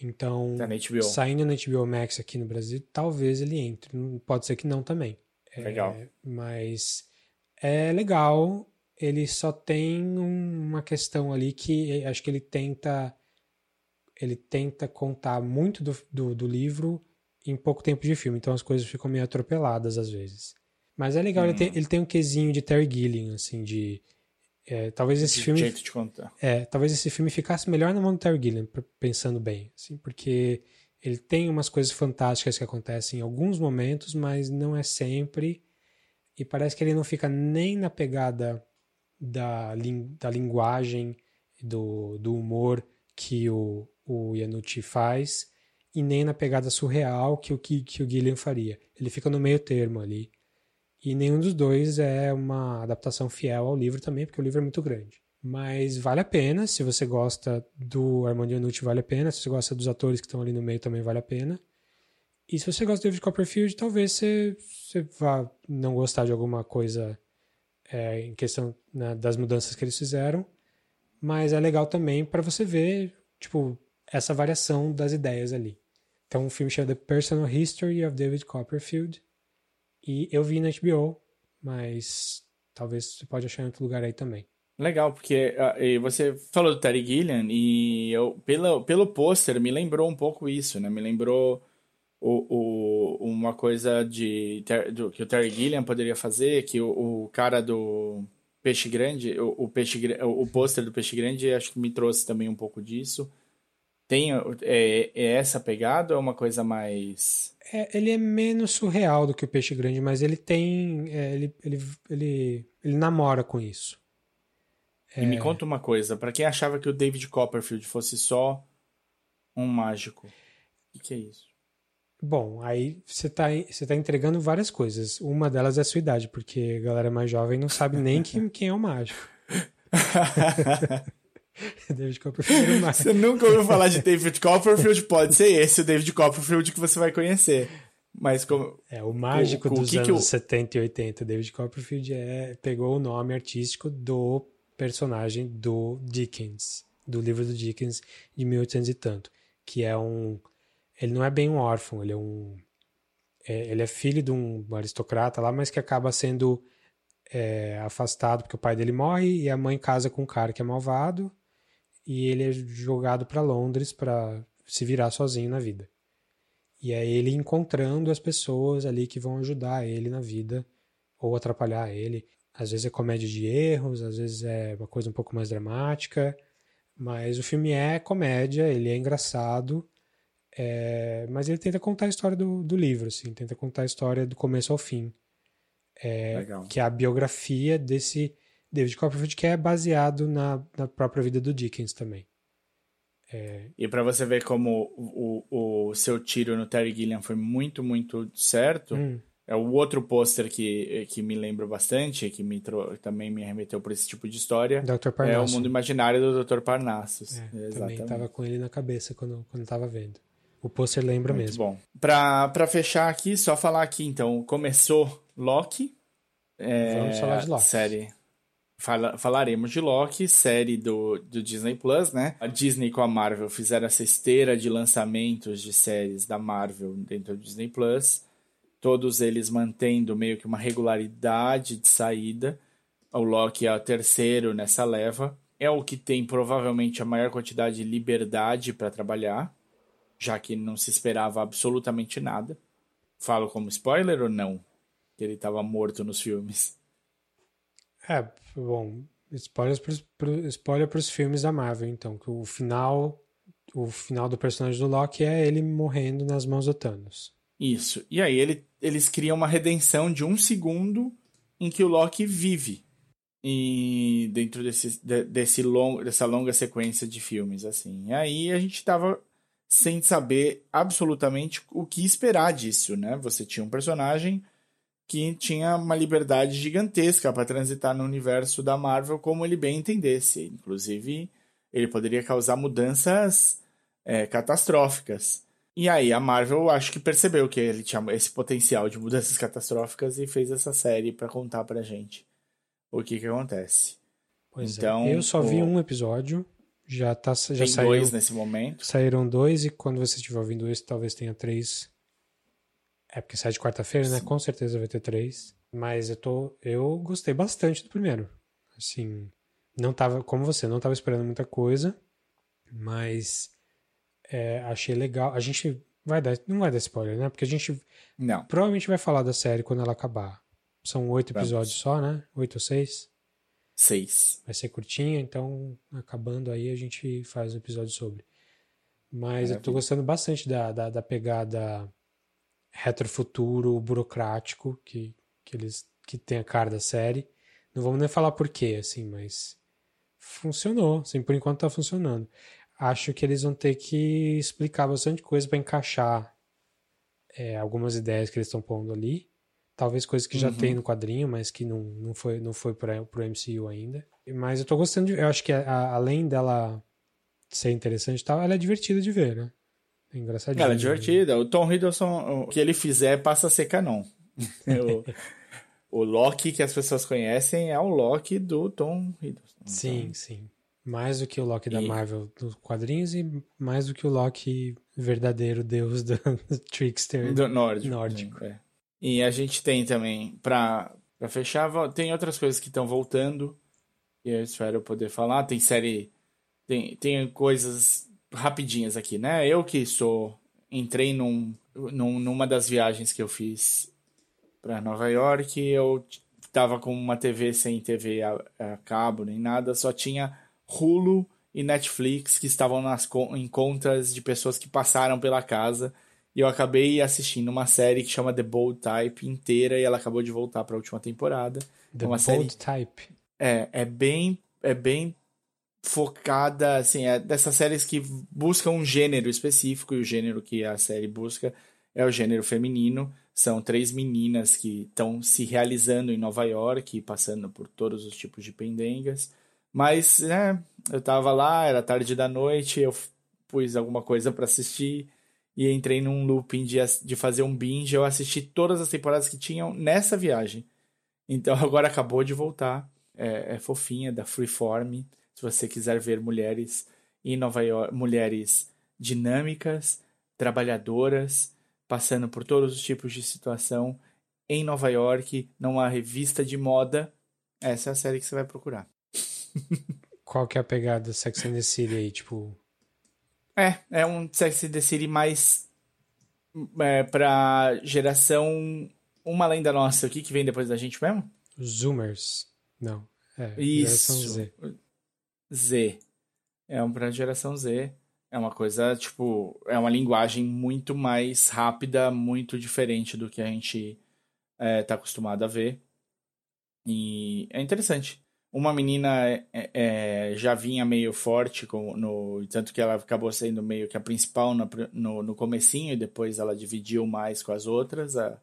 Então, tá na HBO. saindo na HBO Max aqui no Brasil, talvez ele entre. Pode ser que não também. Legal. É, mas é legal. Ele só tem uma questão ali que acho que ele tenta ele tenta contar muito do, do, do, livro em pouco tempo de filme, então as coisas ficam meio atropeladas às vezes. Mas é legal, hum. ele, tem, ele tem um quesinho de Terry Gilliam, assim, de. É, talvez esse de filme. Jeito de contar. É, talvez esse filme ficasse melhor na mão do Terry Gilliam, pensando bem, assim, porque ele tem umas coisas fantásticas que acontecem em alguns momentos, mas não é sempre. E parece que ele não fica nem na pegada da, da linguagem, do, do humor que o, o Yanucci faz, e nem na pegada surreal que o, que, que o Gilliam faria. Ele fica no meio termo ali. E nenhum dos dois é uma adaptação fiel ao livro também, porque o livro é muito grande. Mas vale a pena, se você gosta do Armando Iannucci, vale a pena. Se você gosta dos atores que estão ali no meio, também vale a pena. E se você gosta do David Copperfield, talvez você, você vá não gostar de alguma coisa é, em questão né, das mudanças que eles fizeram, mas é legal também para você ver, tipo, essa variação das ideias ali. Então, o filme chama The Personal History of David Copperfield, e eu vi na HBO, mas talvez você pode achar em outro lugar aí também. Legal, porque uh, você falou do Terry Gilliam e eu, pelo, pelo pôster me lembrou um pouco isso, né? Me lembrou o, o, uma coisa de, do, que o Terry Gilliam poderia fazer, que o, o cara do Peixe Grande, o, o, peixe, o pôster do Peixe Grande, acho que me trouxe também um pouco disso. Tem é, é essa pegada ou é uma coisa mais... É, ele é menos surreal do que o Peixe Grande, mas ele tem... É, ele, ele, ele, ele namora com isso. E me conta uma coisa, para quem achava que o David Copperfield fosse só um mágico, o que, que é isso? Bom, aí você tá, você tá entregando várias coisas. Uma delas é a sua idade, porque a galera mais jovem não sabe nem quem, quem é o mágico. David Copperfield é Você nunca ouviu falar de David Copperfield? Pode ser esse o David Copperfield que você vai conhecer. Mas como. É, o mágico o, dos que anos que eu... 70 e 80. David Copperfield é, pegou o nome artístico do personagem do Dickens, do livro do Dickens de 1800 e tanto, que é um ele não é bem um órfão, ele é um. É, ele é filho de um aristocrata lá, mas que acaba sendo é, afastado porque o pai dele morre e a mãe casa com um cara que é malvado e ele é jogado para Londres para se virar sozinho na vida. E é ele encontrando as pessoas ali que vão ajudar ele na vida ou atrapalhar ele. Às vezes é comédia de erros, às vezes é uma coisa um pouco mais dramática, mas o filme é comédia, ele é engraçado é, mas ele tenta contar a história do, do livro, assim, tenta contar a história do começo ao fim. É, que é a biografia desse David Copperfield, que é baseado na, na própria vida do Dickens também. É... E para você ver como o, o, seu tiro no Terry Gilliam foi muito, muito certo, hum. é o outro pôster que, que me lembra bastante, que me também me remeteu por esse tipo de história. É o mundo imaginário do Dr. Parnassus. É, também estava com ele na cabeça quando, quando estava vendo. O pôster lembra Muito mesmo. bom. Pra, pra fechar aqui, só falar aqui então. Começou Loki. É, Vamos falar de Loki. Série. Fala, falaremos de Loki, série do, do Disney Plus, né? A Disney com a Marvel fizeram essa esteira de lançamentos de séries da Marvel dentro do Disney Plus. Todos eles mantendo meio que uma regularidade de saída. O Loki é o terceiro nessa leva. É o que tem provavelmente a maior quantidade de liberdade para trabalhar já que não se esperava absolutamente nada. Falo como spoiler ou não? Que ele estava morto nos filmes. É, bom, spoiler pros, pro, spoiler pros filmes da Marvel, então, que o final o final do personagem do Loki é ele morrendo nas mãos do Thanos. Isso. E aí ele, eles criam uma redenção de um segundo em que o Loki vive. E dentro desse, desse long, dessa longa sequência de filmes, assim. E aí a gente tava sem saber absolutamente o que esperar disso, né? Você tinha um personagem que tinha uma liberdade gigantesca para transitar no universo da Marvel como ele bem entendesse. Inclusive, ele poderia causar mudanças é, catastróficas. E aí a Marvel acho que percebeu que ele tinha esse potencial de mudanças catastróficas e fez essa série para contar pra gente o que que acontece. Pois é. então, é. Eu só vi um episódio já tá já Tem saiu, dois nesse momento. Saíram dois e quando você estiver ouvindo isso, talvez tenha três. É porque sai de quarta-feira, né? Com certeza vai ter três. Mas eu tô. Eu gostei bastante do primeiro. Assim, não tava, como você, não tava esperando muita coisa, mas é, achei legal. A gente vai dar, não vai dar spoiler, né? Porque a gente não. provavelmente vai falar da série quando ela acabar. São oito episódios só, né? Oito ou seis? Seis. Vai ser curtinha, então acabando aí a gente faz um episódio sobre. Mas eu tô gostando bastante da, da, da pegada retrofuturo burocrático que, que eles que tem a cara da série. Não vamos nem falar porquê, assim, mas funcionou, assim, por enquanto tá funcionando. Acho que eles vão ter que explicar bastante coisa para encaixar é, algumas ideias que eles estão pondo ali. Talvez coisas que já uhum. tem no quadrinho, mas que não, não foi, não foi para pro MCU ainda. Mas eu tô gostando de. Eu acho que a, além dela ser interessante e tal, ela é divertida de ver, né? É engraçadinha. Ela é divertida. O Tom Hiddleston, o que ele fizer passa a ser canon. o, o Loki que as pessoas conhecem é o Loki do Tom Hiddleston. Sim, então... sim. Mais do que o Loki da Marvel dos quadrinhos e mais do que o Loki verdadeiro deus do, do Trickster do nórdico. nórdico. É. E a gente tem também, pra, pra fechar, tem outras coisas que estão voltando. E eu espero poder falar. Tem série. Tem, tem coisas rapidinhas aqui, né? Eu que sou. Entrei num, num, numa das viagens que eu fiz para Nova York, eu tava com uma TV sem TV a, a, cabo nem nada, só tinha Hulu e Netflix que estavam nas, em contas de pessoas que passaram pela casa. E eu acabei assistindo uma série que chama The Bold Type inteira e ela acabou de voltar para a última temporada. The é uma Bold série... Type. É, é bem, é bem focada, assim, é dessas séries que buscam um gênero específico e o gênero que a série busca é o gênero feminino. São três meninas que estão se realizando em Nova York, passando por todos os tipos de pendengas. Mas, né, eu tava lá, era tarde da noite, eu pus alguma coisa para assistir e entrei num looping de, de fazer um binge. Eu assisti todas as temporadas que tinham nessa viagem. Então agora acabou de voltar. É, é fofinha, da Freeform. Se você quiser ver mulheres em Nova York, mulheres dinâmicas, trabalhadoras, passando por todos os tipos de situação em Nova York, numa revista de moda. Essa é a série que você vai procurar. Qual que é a pegada Sex and the City aí, tipo? É, é um City mais é, pra geração uma além da nossa. O que, que vem depois da gente mesmo? Zoomers. Não. É, Isso. Z. Z. É um pra geração Z. É uma coisa, tipo, é uma linguagem muito mais rápida, muito diferente do que a gente é, tá acostumado a ver. E é interessante. Uma menina é, é, já vinha meio forte, com, no, tanto que ela acabou sendo meio que a principal no, no, comecinho e depois ela dividiu mais com as outras a,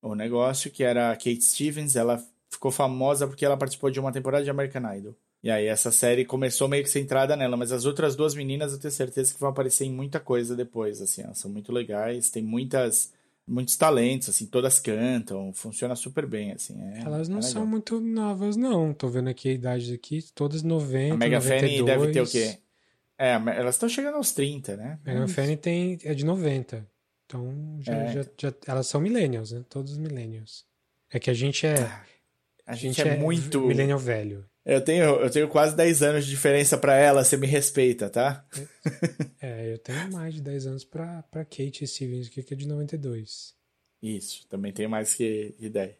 o negócio, que era a Kate Stevens. Ela ficou famosa porque ela participou de uma temporada de American Idol. E aí essa série começou meio que centrada nela, mas as outras duas meninas eu tenho certeza que vão aparecer em muita coisa depois, assim, elas são muito legais, tem muitas muitos talentos, assim, todas cantam, funciona super bem, assim. É, elas não é são muito novas, não. Tô vendo aqui a idade aqui, todas 90, A Mega 92. Fanny deve ter o quê? É, elas estão chegando aos 30, né? Mega é Fanny tem, é de 90. Então, já, é. já, já, elas são millennials, né? Todos millennials. É que a gente é... Ah, a, a gente, gente, é, é muito... Millennial velho. Eu tenho, eu tenho quase 10 anos de diferença para ela, você me respeita, tá? É, eu tenho mais de 10 anos pra, pra Kate Stevens, que é de 92. Isso, também tenho mais que, que 10.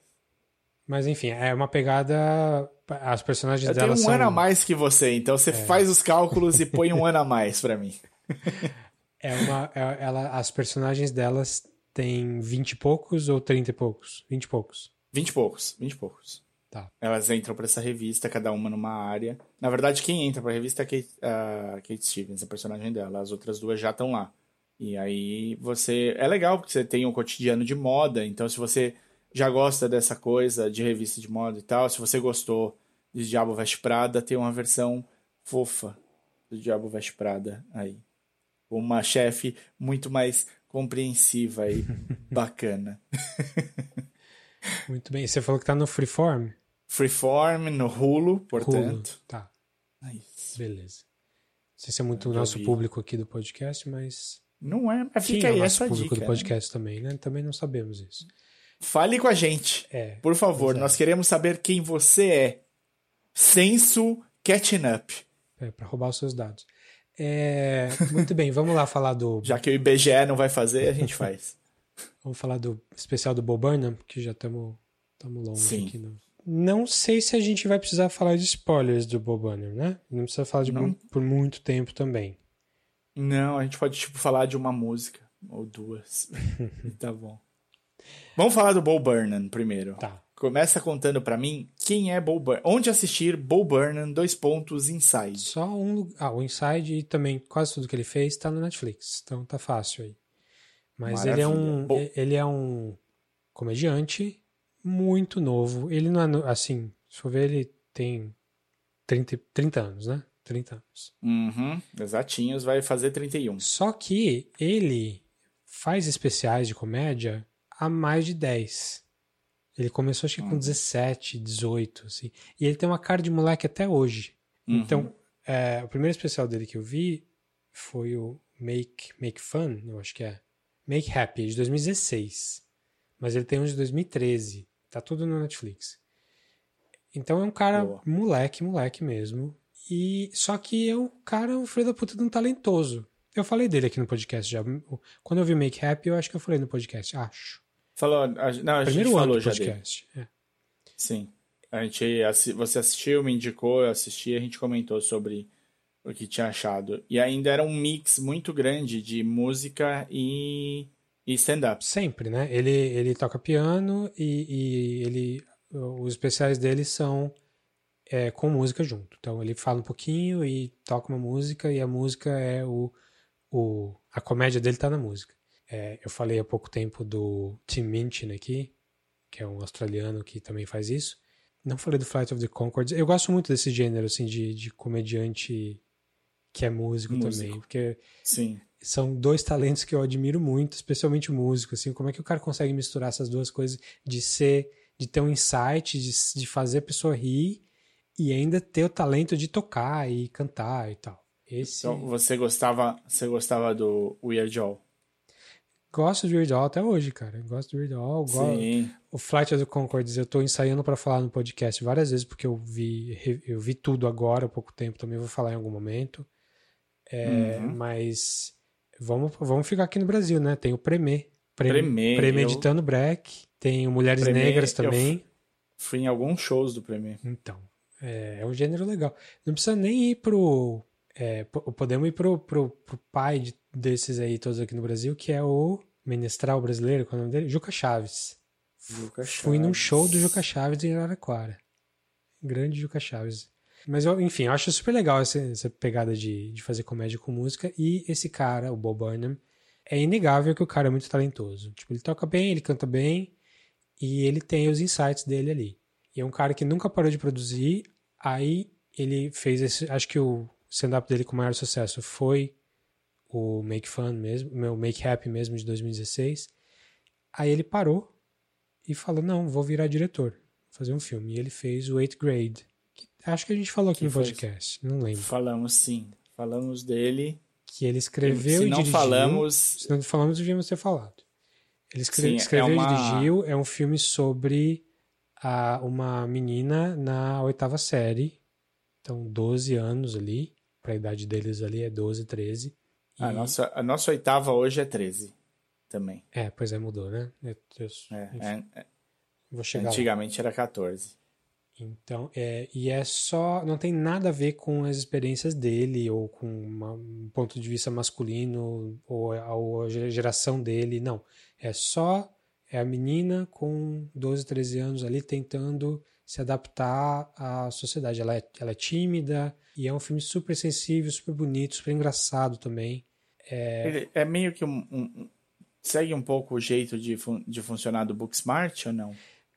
Mas enfim, é uma pegada. As personagens dela. Eu tenho um são... ano a mais que você, então você é. faz os cálculos e põe um ano a mais para mim. É uma. É, ela, as personagens delas têm 20 e poucos ou 30 e poucos? 20 e poucos. 20 e poucos, 20 e poucos. Tá. Elas entram para essa revista, cada uma numa área. Na verdade, quem entra para a revista é a Kate, a Kate Stevens, a personagem dela. As outras duas já estão lá. E aí você. É legal porque você tem um cotidiano de moda. Então, se você já gosta dessa coisa de revista de moda e tal, se você gostou de Diabo Veste Prada, tem uma versão fofa do Diabo Veste Prada aí. Uma chefe muito mais compreensiva e bacana. Muito bem. Você falou que tá no Freeform? Freeform, no Hulu, portanto. Hulu. Tá. Isso. Beleza. Não sei se é muito o nosso público aqui do podcast, mas. Não é, mas fica aí é essa público dica. do podcast né? também, né? Também não sabemos isso. Fale com a gente. É, por favor, é. nós queremos saber quem você é. Senso catching up. É, para roubar os seus dados. É, muito bem, vamos lá falar do. Já que o IBGE não vai fazer, a gente faz. Vamos falar do especial do Bob Burnham, que já estamos longe Sim. aqui. No... Não sei se a gente vai precisar falar de spoilers do Bob Burnham, né? Não precisa falar de não. por muito tempo também. Não, a gente pode tipo falar de uma música ou duas. tá bom. Vamos falar do Bo Burnham primeiro. Tá. Começa contando para mim quem é Bo Burnham. Onde assistir Bo Burnham, dois pontos, Inside. Só um... Ah, o Inside e também quase tudo que ele fez tá no Netflix. Então tá fácil aí. Mas Maravilha. ele é um... Ele é um comediante muito novo. Ele não é... Assim, se for ver, ele tem 30, 30 anos, né? 30 anos. Uhum, exatinhos, vai fazer 31. Só que ele faz especiais de comédia há mais de 10. Ele começou acho que com uhum. 17, 18, assim. E ele tem uma cara de moleque até hoje. Uhum. Então, é, o primeiro especial dele que eu vi foi o Make, Make Fun, eu acho que é. Make Happy, de 2016. Mas ele tem um de 2013. Tá tudo no Netflix. Então é um cara Boa. moleque, moleque mesmo. E só que é um cara, um filho da puta de um talentoso. Eu falei dele aqui no podcast já. Quando eu vi Make Happy, eu acho que eu falei no podcast, acho. Falou, não, a Primeiro gente falou já podcast. É. Sim. A gente, você assistiu, me indicou, eu assisti, a gente comentou sobre o que tinha achado. E ainda era um mix muito grande de música e, e stand-up. Sempre, né? Ele, ele toca piano e, e ele os especiais dele são é, com música junto. Então ele fala um pouquinho e toca uma música e a música é o, o a comédia dele tá na música. É, eu falei há pouco tempo do Tim Minchin aqui, que é um australiano que também faz isso. Não falei do Flight of the Conchords. Eu gosto muito desse gênero, assim, de, de comediante que é músico, músico. também. Porque Sim. são dois talentos que eu admiro muito, especialmente o músico, assim. Como é que o cara consegue misturar essas duas coisas de ser, de ter um insight, de, de fazer a pessoa rir e ainda ter o talento de tocar e cantar e tal. Esse... Então, você gostava, você gostava do Weird Al? Gosto de Weird Al até hoje, cara. Gosto de Weird Al. Sim. O Flight of the Concords eu tô ensaiando para falar no podcast várias vezes porque eu vi eu vi tudo agora há pouco tempo, também vou falar em algum momento. É, uhum. Mas vamos, vamos ficar aqui no Brasil, né? Tem o Premê. Premê. Premeditando eu... Break. Tem o Mulheres Premê, Negras também. Fui em alguns shows do Premê. Então, é, é um gênero legal. Não precisa nem ir pro é, podemos ir pro, pro, pro pai de, desses aí todos aqui no Brasil, que é o menestral brasileiro, qual é o nome dele? Juca Chaves. Juca Chaves. Fui num show do Juca Chaves em Araraquara. Grande Juca Chaves. Mas, eu, enfim, eu acho super legal essa, essa pegada de, de fazer comédia com música. E esse cara, o Bob Burnham, é inegável que o cara é muito talentoso. Tipo, ele toca bem, ele canta bem e ele tem os insights dele ali. E é um cara que nunca parou de produzir. Aí ele fez esse. Acho que o stand-up dele com maior sucesso foi o Make Fun mesmo, meu Make Happy mesmo de 2016. Aí ele parou e falou: "Não, vou virar diretor, vou fazer um filme". E ele fez o Eighth Grade. Acho que a gente falou aqui que no podcast, não lembro. Falamos sim. Falamos dele que ele escreveu se e não dirigiu. Falamos... Se não falamos, devíamos ter falado. Ele escreve, sim, escreveu é uma... e dirigiu. É um filme sobre a, uma menina na oitava série. Então, 12 anos ali para a idade deles ali é 12, 13. E... A, nossa, a nossa oitava hoje é 13 também. É, pois é, mudou, né? Eu, eu, é, é, Vou chegar Antigamente lá. era 14. Então, é, e é só. Não tem nada a ver com as experiências dele, ou com uma, um ponto de vista masculino, ou a, ou a geração dele, não. É só. É a menina com 12, 13 anos ali tentando se adaptar à sociedade. Ela é, ela é tímida, e é um filme super sensível, super bonito, super engraçado também. É, é meio que um, um, segue um pouco o jeito de, fun de funcionar do Booksmart ou não?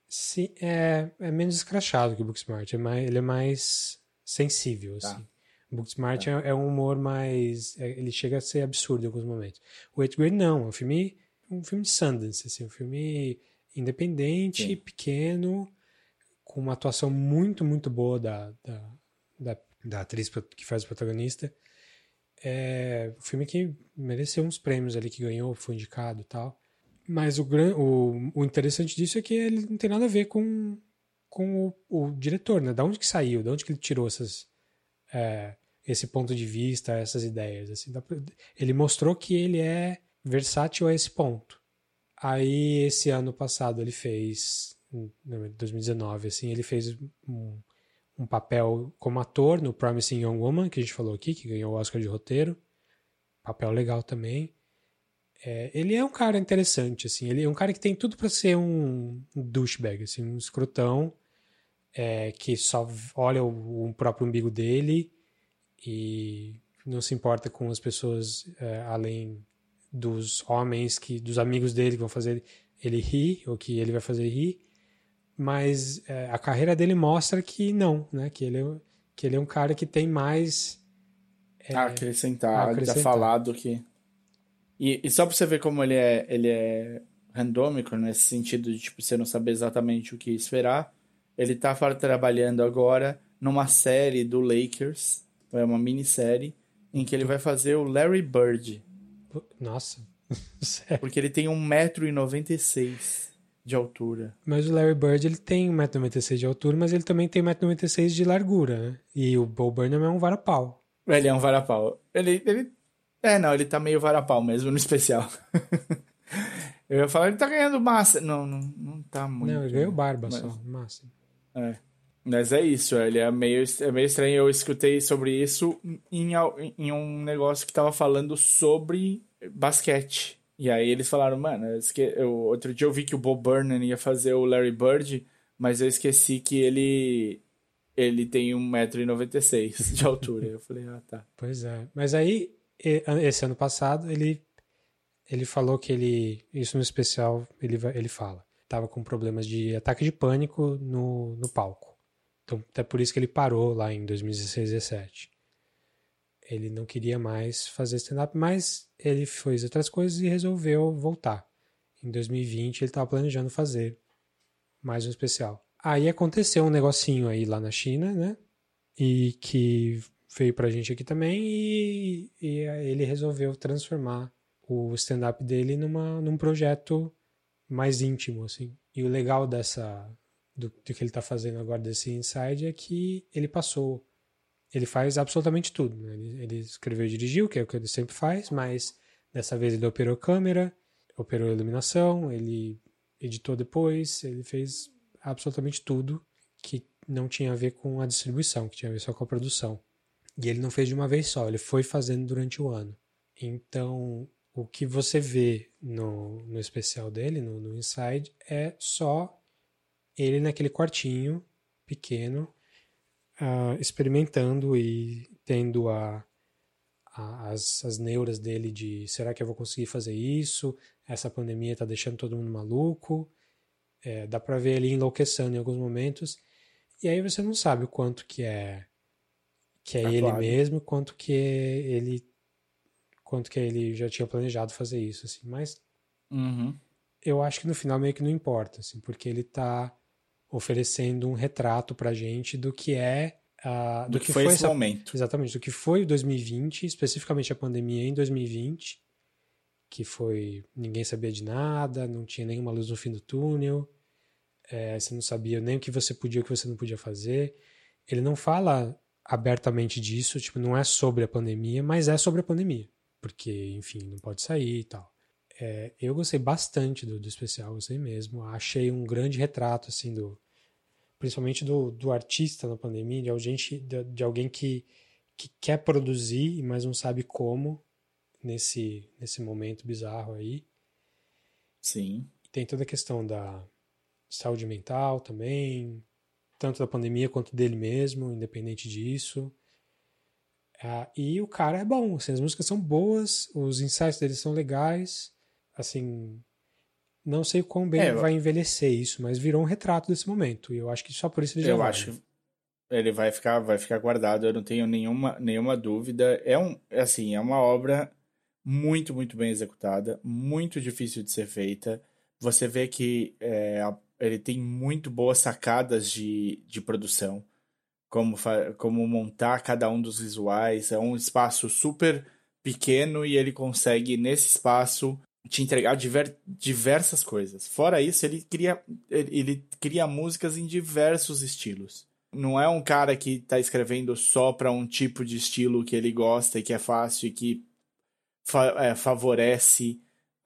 Sim, é, é menos escrachado que o Booksmart. É mais, ele é mais sensível, tá. assim. O Booksmart tá. é, é, um humor mais... É, ele chega a ser absurdo em alguns momentos. O Eighth Grade não. É um filme, um filme de Sundance, assim. Um filme independente, Sim. pequeno, com uma atuação muito, muito boa da, da, da da atriz que faz o protagonista. É um filme que mereceu uns prêmios ali, que ganhou, foi indicado e tal. Mas o, o, o interessante disso é que ele não tem nada a ver com, com o, o, diretor, né? Da onde que saiu, da onde que ele tirou essas, é, esse ponto de vista, essas ideias. Assim, ele mostrou que ele é versátil a esse ponto. Aí, esse ano passado, ele fez, em 2019, assim, ele fez um, um papel como ator no Promising Young Woman, que a gente falou aqui, que ganhou o Oscar de roteiro. Papel legal também. É, ele é um cara interessante, assim. Ele é um cara que tem tudo para ser um, douchebag, assim, um escrotão é, que só olha o, o, próprio umbigo dele e não se importa com as pessoas é, além dos homens que dos amigos dele que vão fazer ele rir ou que ele vai fazer rir mas é, a carreira dele mostra que não né que ele é, que ele é um cara que tem mais é, a acrescentar, acrescentar. falado que e, e só pra você ver como ele é ele é randômico nesse sentido de tipo você não saber exatamente o que esperar ele tá trabalhando agora numa série do Lakers é uma minissérie em que ele vai fazer o Larry Bird nossa. Sério? Porque ele tem 1,96m de altura. Mas o Larry Bird ele tem 1,96m de altura, mas ele também tem 1,96m de largura, né? E o Bo Burnham é um varapau. Ele é um varapau. Ele, ele... É, não, ele tá meio varapau mesmo no especial. Eu ia falar, ele tá ganhando massa. Não, não, não tá muito. Não, ele ganhou barba mas... só, massa. É. Mas é isso, ele é meio, é meio estranho. Eu escutei sobre isso em, em um negócio que tava falando sobre basquete. E aí eles falaram, mano, eu, outro dia eu vi que o Bob Burnham ia fazer o Larry Bird, mas eu esqueci que ele ele tem 1,96m de altura. eu falei, ah, tá. Pois é. Mas aí, esse ano passado, ele, ele falou que ele, isso no especial, ele, ele fala, tava com problemas de ataque de pânico no, no palco. Então, até por isso que ele parou lá em 2016, 2017. Ele não queria mais fazer stand-up, mas ele fez outras coisas e resolveu voltar. Em 2020 ele estava planejando fazer mais um especial. Aí aconteceu um negocinho aí lá na China, né? E que veio pra gente aqui também e, e ele resolveu transformar o stand-up dele numa, num projeto mais íntimo, assim. E o legal dessa do, do que ele está fazendo agora desse Inside é que ele passou. Ele faz absolutamente tudo. Né? Ele, ele, escreveu e dirigiu, que é o que ele sempre faz, mas dessa vez ele operou câmera, operou iluminação, ele editou depois, ele fez absolutamente tudo que não tinha a ver com a distribuição, que tinha a ver só com a produção. E ele não fez de uma vez só, ele foi fazendo durante o ano. Então, o que você vê no, no especial dele, no, no Inside, é só ele naquele quartinho pequeno, uh, experimentando e tendo a, a, as, as neuras dele de será que eu vou conseguir fazer isso? Essa pandemia está deixando todo mundo maluco. É, dá para ver ele enlouquecendo em alguns momentos. E aí você não sabe o quanto que é que é, é ele mesmo, quanto que ele quanto que ele já tinha planejado fazer isso, assim. Mas uhum. eu acho que no final meio que não importa, assim, porque ele tá oferecendo um retrato pra gente do que é uh, do, do, que, que foi, foi esse essa, momento. Exatamente, do que foi 2020, especificamente a pandemia em 2020, que foi ninguém sabia de nada, não tinha nenhuma luz no fim do túnel, é, você não sabia nem o que você podia e o que você não podia fazer. Ele não fala abertamente disso, tipo, não é sobre a pandemia, mas é sobre a pandemia, porque, enfim, não pode sair e tal. É, eu gostei bastante do, do especial, gostei mesmo. Achei um grande retrato, assim, do principalmente do, do artista na pandemia, de alguém, de, de alguém que, que quer produzir, mas não sabe como nesse, nesse momento bizarro aí. Sim. Tem toda a questão da saúde mental também, tanto da pandemia quanto dele mesmo, independente disso. Ah, e o cara é bom, assim, as músicas são boas, os insights dele são legais assim, não sei quão bem é, vai envelhecer isso, mas virou um retrato desse momento. E eu acho que só por isso ele já Eu acho. Ele vai ficar, vai ficar guardado, eu não tenho nenhuma, nenhuma dúvida. É um, assim, é uma obra muito, muito bem executada, muito difícil de ser feita. Você vê que é, ele tem muito boas sacadas de, de produção, como, como montar cada um dos visuais. É um espaço super pequeno e ele consegue, nesse espaço, te entregar diver, diversas coisas. Fora isso, ele cria, ele, ele cria músicas em diversos estilos. Não é um cara que tá escrevendo só para um tipo de estilo que ele gosta e que é fácil e que fa é, favorece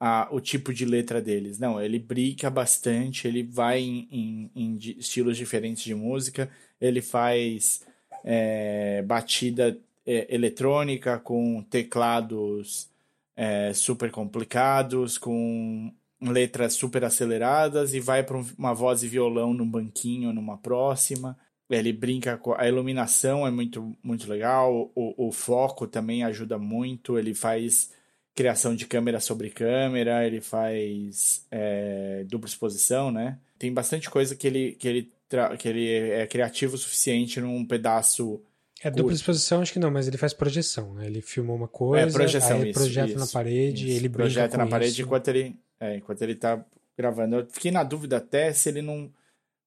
a, o tipo de letra deles. Não, ele brinca bastante, ele vai em, em, em estilos diferentes de música, ele faz é, batida é, eletrônica com teclados é, super complicados, com letras super aceleradas e vai para uma voz e violão num banquinho numa próxima. Ele brinca com a iluminação, é muito, muito legal. O, o foco também ajuda muito. Ele faz criação de câmera sobre câmera, ele faz é, dupla exposição, né? Tem bastante coisa que ele, que ele, que ele é criativo o suficiente num pedaço é dupla exposição, acho que não, mas ele faz projeção, né? Ele filmou uma coisa, é, projeção, aí isso, projeta isso, na parede, isso. ele projeta na parede isso. enquanto ele, é, enquanto ele tá gravando. Eu fiquei na dúvida até se ele não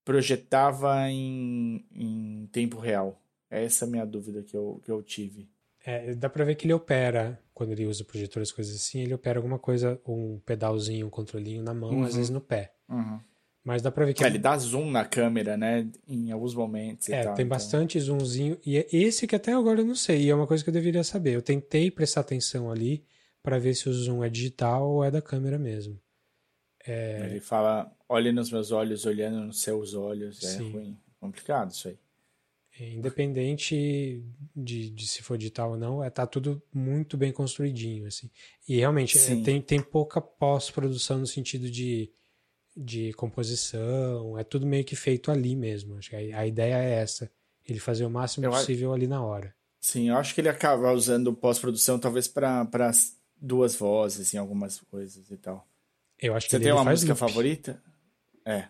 projetava em, em tempo real. Essa é a minha dúvida que eu, que eu tive. É, dá pra ver que ele opera, quando ele usa projetores, coisas assim, ele opera alguma coisa, um pedalzinho, um controlinho na mão, uhum. às vezes no pé. Uhum. Mas dá pra ver que. É, ele dá zoom na câmera, né? Em alguns momentos. É, tal, tem então... bastante zoomzinho. E é esse que até agora eu não sei. E é uma coisa que eu deveria saber. Eu tentei prestar atenção ali para ver se o zoom é digital ou é da câmera mesmo. É... Ele fala: olhe nos meus olhos, olhando nos seus olhos. É Sim. ruim. Complicado isso aí. É, independente de, de, se for digital ou não, é, tá tudo muito bem construidinho, assim. E realmente é, tem, tem pouca pós-produção no sentido de de composição, é tudo meio que feito ali mesmo. Acho que a, a ideia é essa, ele fazer o máximo eu possível ali na hora. Sim, eu acho que ele acaba usando pós-produção talvez para duas vozes em algumas coisas e tal. Eu acho que Você tem uma música loop. favorita? É.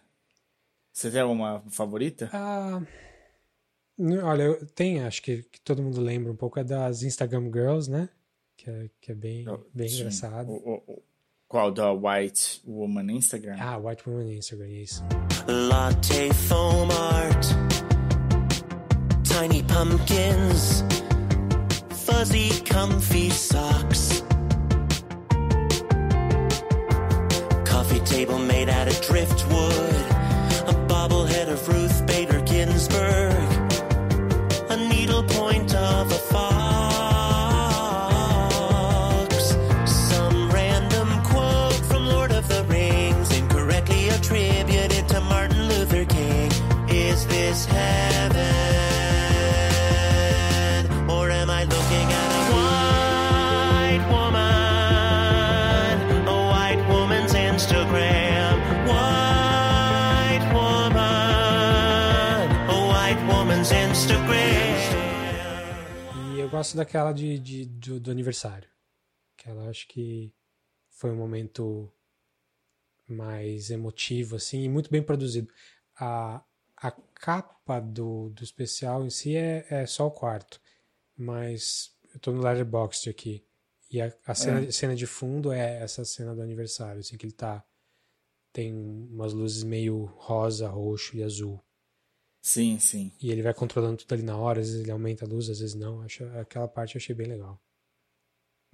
Você tem alguma favorita? Ah, olha, tem, acho que, que, todo mundo lembra um pouco, é das Instagram Girls, né? Que é, que é bem, bem engraçado. O, o, qual? Da White Woman Instagram? Ah, White Woman Instagram, isso. Latte foam art Tiny pumpkins Fuzzy comfy socks Coffee table made out of driftwood gosto daquela de, de do, do aniversário. Que ela acho que foi um momento mais emotivo, assim, e muito bem produzido. A, a capa do, do especial em si é, é só o quarto, mas eu tô no Letterboxd aqui. E a, a cena, é. cena, de fundo é essa cena do aniversário, assim, que ele tá. Tem umas luzes meio rosa, roxo e azul. Sim, sim. E ele vai controlando tudo ali na hora, às vezes ele aumenta a luz, às vezes não. Acho, aquela parte eu achei bem legal.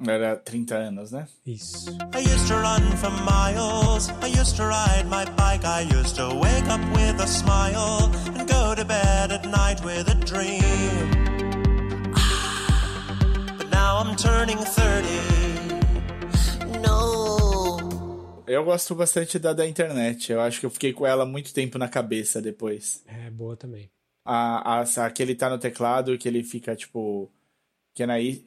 Era 30 anos, né? Isso. I used to run for miles. I used to ride my bike. I used to wake up with a smile and go to bed at night with a dream. But now I'm turning 30. Eu gosto bastante da da internet. Eu acho que eu fiquei com ela muito tempo na cabeça depois. É boa também. A, a, a que ele tá no teclado, que ele fica tipo Can I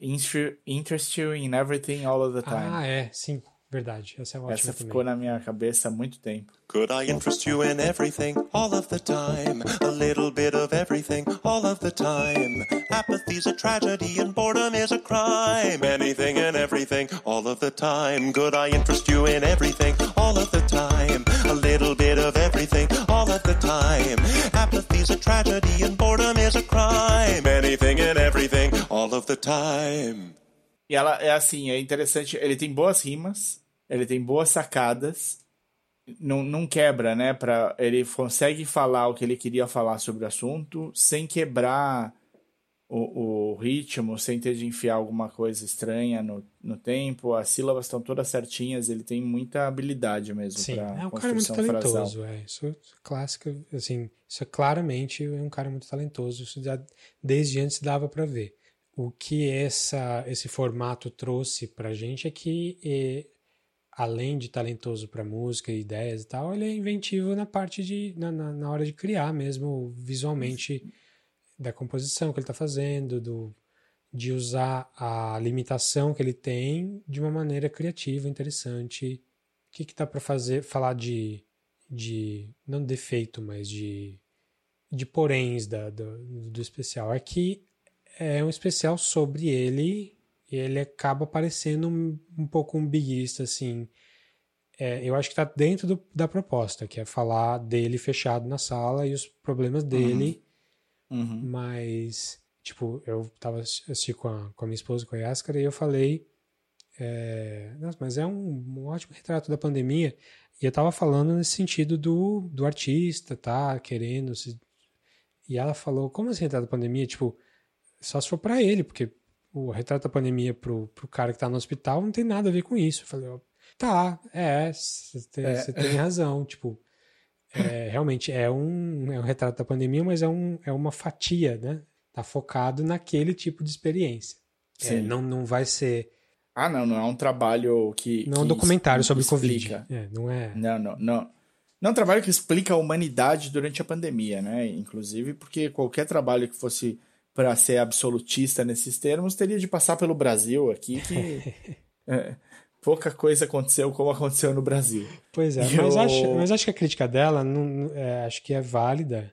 interest you in everything all of the time? Ah, é, sim, verdade. Essa é ótima Essa também. ficou na minha cabeça há muito tempo. Could I interest you in everything all of the time? A little bit of everything all of the time. Apathy's a tragedy and boredom is a crime. Anything and everything all of the time. Could I interest you in everything all of the time? A little bit of everything all of the time. Apathy's a tragedy and boredom is a crime. Anything and everything all of the time. E ela é assim, é interessante. Ele tem boas rimas, ele tem boas sacadas não, não quebra, né? Pra, ele consegue falar o que ele queria falar sobre o assunto sem quebrar o, o ritmo sem ter de enfiar alguma coisa estranha no, no tempo. As sílabas estão todas certinhas, ele tem muita habilidade mesmo Sim, para é um cara muito talentoso, é. Isso é clássico, assim, isso é claramente é um cara muito talentoso, isso já desde antes dava para ver. O que essa, esse formato trouxe pra gente é que, eh, além de talentoso para música, ideias e tal, ele é inventivo na parte de, na, na, na hora de criar mesmo, visualmente, da composição que ele está fazendo, do, de usar a limitação que ele tem de uma maneira criativa, interessante. O que, que dá para fazer, falar de, de, não defeito, mas de, de poréns da, do, do especial? É que é um especial sobre ele ele acaba parecendo um, um pouco um biguista, assim. É, eu acho que está dentro do, da proposta, que é falar dele fechado na sala e os problemas dele, Uhum. mas, tipo, eu tava assistindo com a, com a minha esposa, com a Yaskara, e eu falei, é, Nossa, mas é um, um ótimo retrato da pandemia, e eu tava falando nesse sentido do, do artista, tá, querendo se... E ela falou, como assim retrato da pandemia? Tipo, só se for pra ele, porque o retrato da pandemia pro, pro cara que tá no hospital não tem nada a ver com isso. Eu falei, ó, tá, é, você tem, É. tem razão, tipo, é, realmente é um, é um retrato da pandemia, mas é, um, é uma fatia, né? Tá focado naquele tipo de experiência. É, não, não vai ser. Ah, não, não é um trabalho que. Não é um documentário sobre explica. Covid. É, não é. Não, não, não. Não é um trabalho que explica a humanidade durante a pandemia, né? Inclusive, porque qualquer trabalho que fosse para ser absolutista nesses termos teria de passar pelo Brasil aqui, que é, pouca coisa aconteceu como aconteceu no Brasil. Pois é, mas, eu- acho, mas acho que a crítica dela não, é, acho que é válida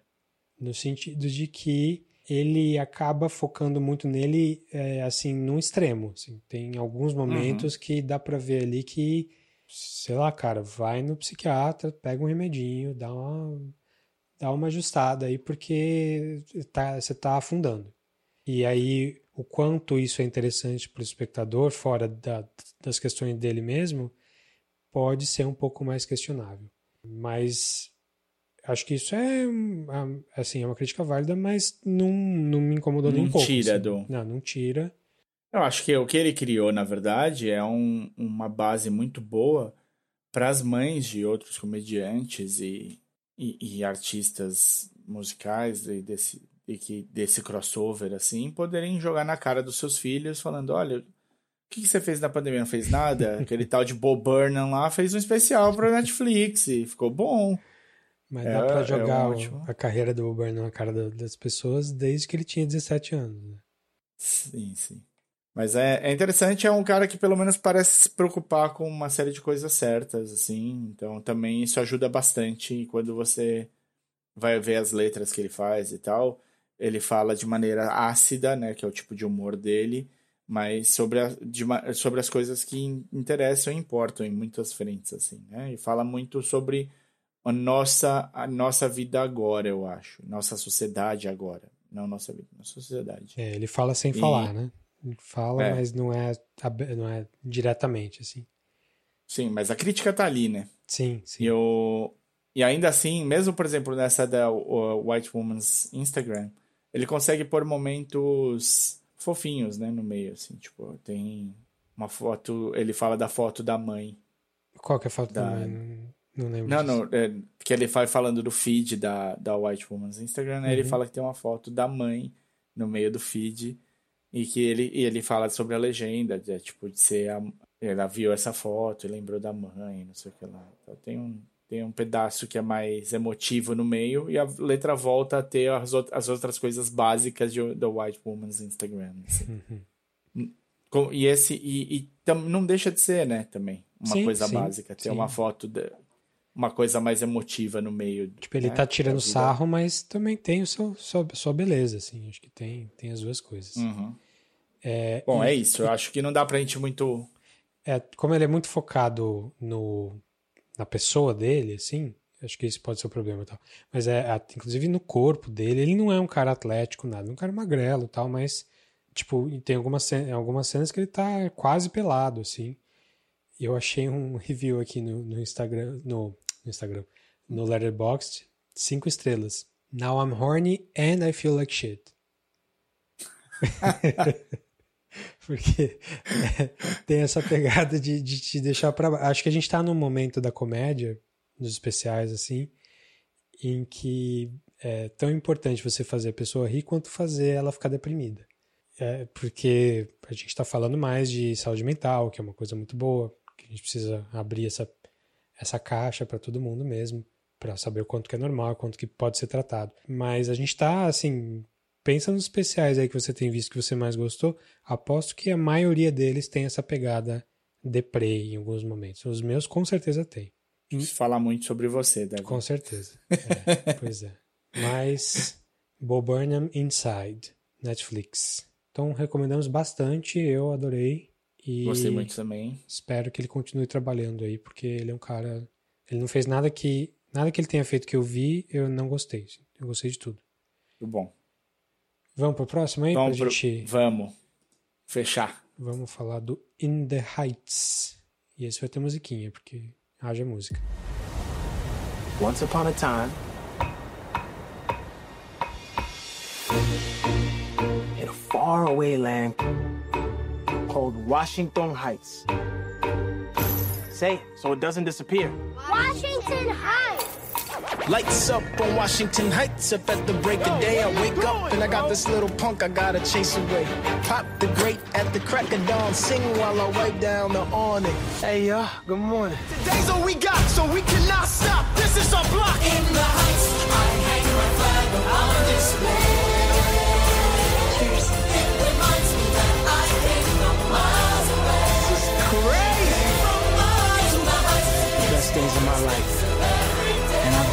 no sentido de que ele acaba focando muito nele é, assim num extremo. assim. Tem alguns momentos que dá pra ver ali que, sei lá, cara, vai no psiquiatra, pega um remedinho, dá uma, dá uma ajustada aí porque tá, você tá afundando. E aí, o quanto isso é interessante para o espectador, fora da- das questões dele mesmo, pode ser um pouco mais questionável. Mas acho que isso é, hum, assim, é uma crítica válida, mas não, não me incomodou nem Não um pouco. tira assim. do- Não, não tira. Eu acho que o que ele criou, na verdade, é um- uma base muito boa para as mães de outros comediantes e, e, e artistas musicais e desse, e que, desse crossover, assim, poderem jogar na cara dos seus filhos, falando: olha, o que, que você fez na pandemia? Não fez nada? Aquele tal de Bob Burnham lá fez um especial para Netflix e ficou bom. Mas É- dá pra é jogar o- ótimo. a carreira do Uber na cara da- das pessoas desde que ele tinha 17 anos. né? Sim, sim. Mas é, é interessante, é um cara que pelo menos parece se preocupar com uma série de coisas certas, assim. Então também isso ajuda bastante quando você vai ver as letras que ele faz e tal. Ele fala de maneira ácida, né, que é o tipo de humor dele, mas sobre, a, de sobre as coisas que in- interessam e importam em muitas frentes, assim, né? E fala muito sobre a nossa, a nossa vida agora, eu acho. Nossa sociedade agora. Não nossa vida, nossa sociedade. É, ele fala sem E- falar, né? Fala, É. mas não é, não é diretamente, assim. Sim, mas a crítica tá ali, né? Sim, sim. E, eu, e ainda assim, mesmo, por exemplo, nessa da White Woman's Instagram, ele consegue pôr momentos fofinhos, né, no meio, assim, tipo, tem uma foto, ele fala da foto da mãe. Qual que é a foto Da- da mãe? Não, não lembro Não, disso. não, é, que ele vai falando do feed da, da White Woman's Instagram, né, ele Uhum. fala que tem uma foto da mãe no meio do feed e que ele, e ele fala sobre a legenda, de, tipo, de ser a, ela viu essa foto e lembrou da mãe, não sei o que lá. Então, tem um, tem um pedaço que é mais emotivo no meio e a letra volta a ter as, as outras coisas básicas de, do White Woman's Instagram. assim. Uhum. Com- E esse e, e tam- não deixa de ser, né, também uma Sim, coisa sim, básica, ter sim. uma foto de, uma coisa mais emotiva no meio. Tipo, ele né, tá tirando da sarro, mas também tem o seu, sua, sua beleza, assim. Acho que tem, tem as duas coisas. Uhum. É, Bom, e- é isso. Eu acho que não dá pra gente muito. é, como ele é muito focado no, na pessoa dele, assim, acho que esse pode ser o problema e tal. Mas é, inclusive no corpo dele, ele não é um cara atlético, nada, é um cara magrelo tal, mas, tipo, tem algumas, algumas cenas que ele tá quase pelado, assim. Eu achei um review aqui no, no Instagram, no, no Instagram, no Letterboxd, cinco estrelas. Now I'm horny and I feel like shit. Porque é, tem essa pegada de, de te deixar para Acho que a gente tá num momento da comédia, dos especiais, assim, em que é tão importante você fazer a pessoa rir quanto fazer ela ficar deprimida. É, porque a gente está falando mais de saúde mental, que é uma coisa muito boa, que a gente precisa abrir essa, essa caixa para todo mundo mesmo, para saber o quanto que é normal, quanto que pode ser tratado. Mas a gente está, assim, pensa nos especiais aí que você tem visto que você mais gostou, aposto que a maioria deles tem essa pegada deprê em alguns momentos. Os meus com certeza tem. Falar muito sobre você, Davi. Com certeza. É, pois é. Mas Bo Burnham Inside, Netflix. Então recomendamos bastante, eu adorei. E Gostei muito também. Espero que ele continue trabalhando aí, porque ele é um cara. Ele não fez nada que. Nada que ele tenha feito que eu vi, eu não gostei. Eu gostei de tudo. Muito bom. Vamos pro próximo aí? Vamos, pra pro... gente... Vamos. Fechar. Vamos falar do In the Heights. E esse vai ter musiquinha, porque haja música. Once upon a time, in a faraway land called Washington Heights. Say it so it doesn't disappear. Washington Heights! Lights up on Washington Heights. Up at the break of day, I wake up and I got this little punk I gotta chase away. Pop the grape at the crack of dawn, sing while I wipe down the awning. Hey, y'all, good morning. Today's all we got, so we cannot stop. This is our block. In the Heights, I hang my flag on display. Cheers. It reminds me that I came from miles away. This is crazy. From miles to the heights. Best days of my life.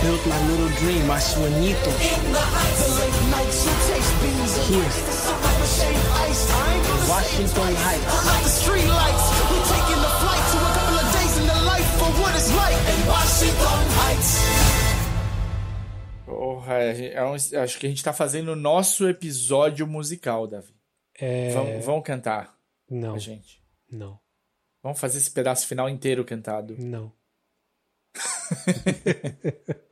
Built my little dream, my sueñito. In the heights, the late nights, you taste beans Here. Washington Heights. Like the street lights, we taking the flight to a couple of days in the life for what it's like in Washington Heights. Porra, é um, acho que a gente tá fazendo o nosso episódio musical, Davi. É... Vamos, vamos cantar. Não. A gente. Não. Vamos fazer esse pedaço final inteiro cantado. Não.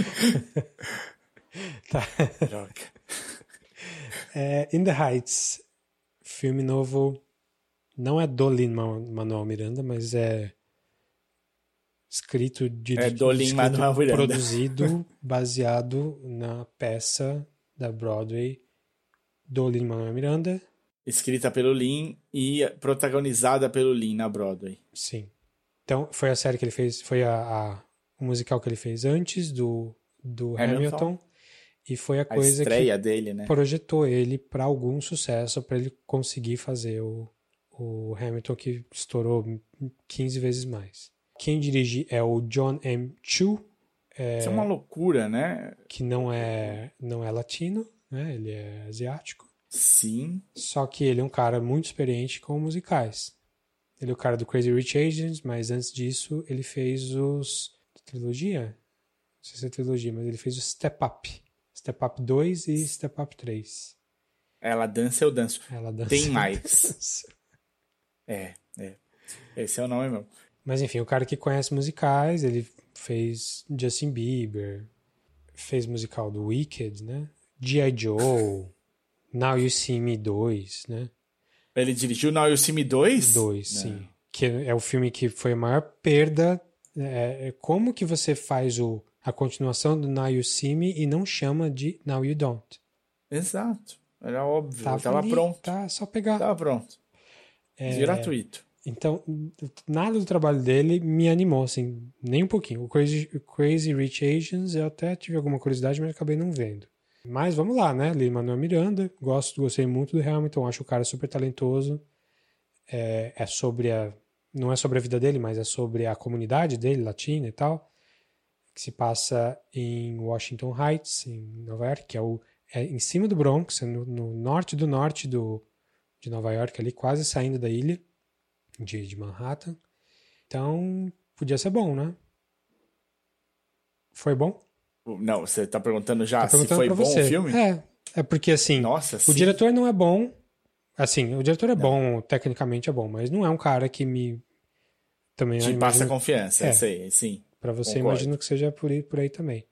tá. Droga. É, In the Heights, filme novo, não é do Lin-Manuel Miranda, mas é escrito, de, É do Lin-Manuel Miranda. produzido, baseado na peça da Broadway do Lin-Manuel Miranda. Escrita pelo Lin e protagonizada pelo Lin na Broadway. Sim. Então, foi a série que ele fez, foi a, a o musical que ele fez antes do, do Hamilton. Hamilton, e foi a A coisa estreia que dele, né? projetou ele para algum sucesso, para ele conseguir fazer o, o Hamilton que estourou 15 vezes mais. Quem dirige é o John M. Chu, Isso é uma loucura, né? que não é não é latino, né? Ele é asiático. Sim. Só que ele é um cara muito experiente com musicais. Ele é o cara do Crazy Rich Asians, mas antes disso ele fez os trilogia, não sei se é trilogia, mas ele fez o Step Up, Step Up 2 e Step Up 3. Ela dança, eu danço. Ela dança. Tem mais. É, é. Esse é o nome mesmo. Mas enfim, o cara que conhece musicais, ele fez Justin Bieber, fez musical do Wicked, né? G.I. Joe, Now You See Me 2, né? Ele dirigiu Now You See Me 2? 2, sim. Que é o filme que foi a maior perda. É, é como que você faz o, a continuação do Now You See Me e não chama de Now You Don't? Exato. Era óbvio. Tava Tava ali, pronto. Tá, só pegar. Tava pronto. É, Gratuito. Então, nada do trabalho dele me animou, assim, nem um pouquinho. O Crazy, o Crazy Rich Asians eu até tive alguma curiosidade, mas acabei não vendo. Mas vamos lá, né? Lin-Manuel Miranda, gosto, gostei muito do Hamilton, acho o cara super talentoso. É, é sobre a. Não é sobre a vida dele, mas é sobre a comunidade dele, latina e tal. Que se passa em Washington Heights, em Nova York, que é, o, é em cima do Bronx, é no, no norte do norte do, de Nova York, ali quase saindo da ilha de, de Manhattan. Então, podia ser bom, né? Foi bom? Não, você tá perguntando já se perguntando foi pra bom você. o filme? É, é porque assim, Nossa, o sim. diretor não é bom. Assim, o diretor é bom, tecnicamente é bom, mas não é um cara que me. Também Te eu passa imagino- confiança, É. sei, sim. Pra você, concordo. imagino que seja por aí, por aí também.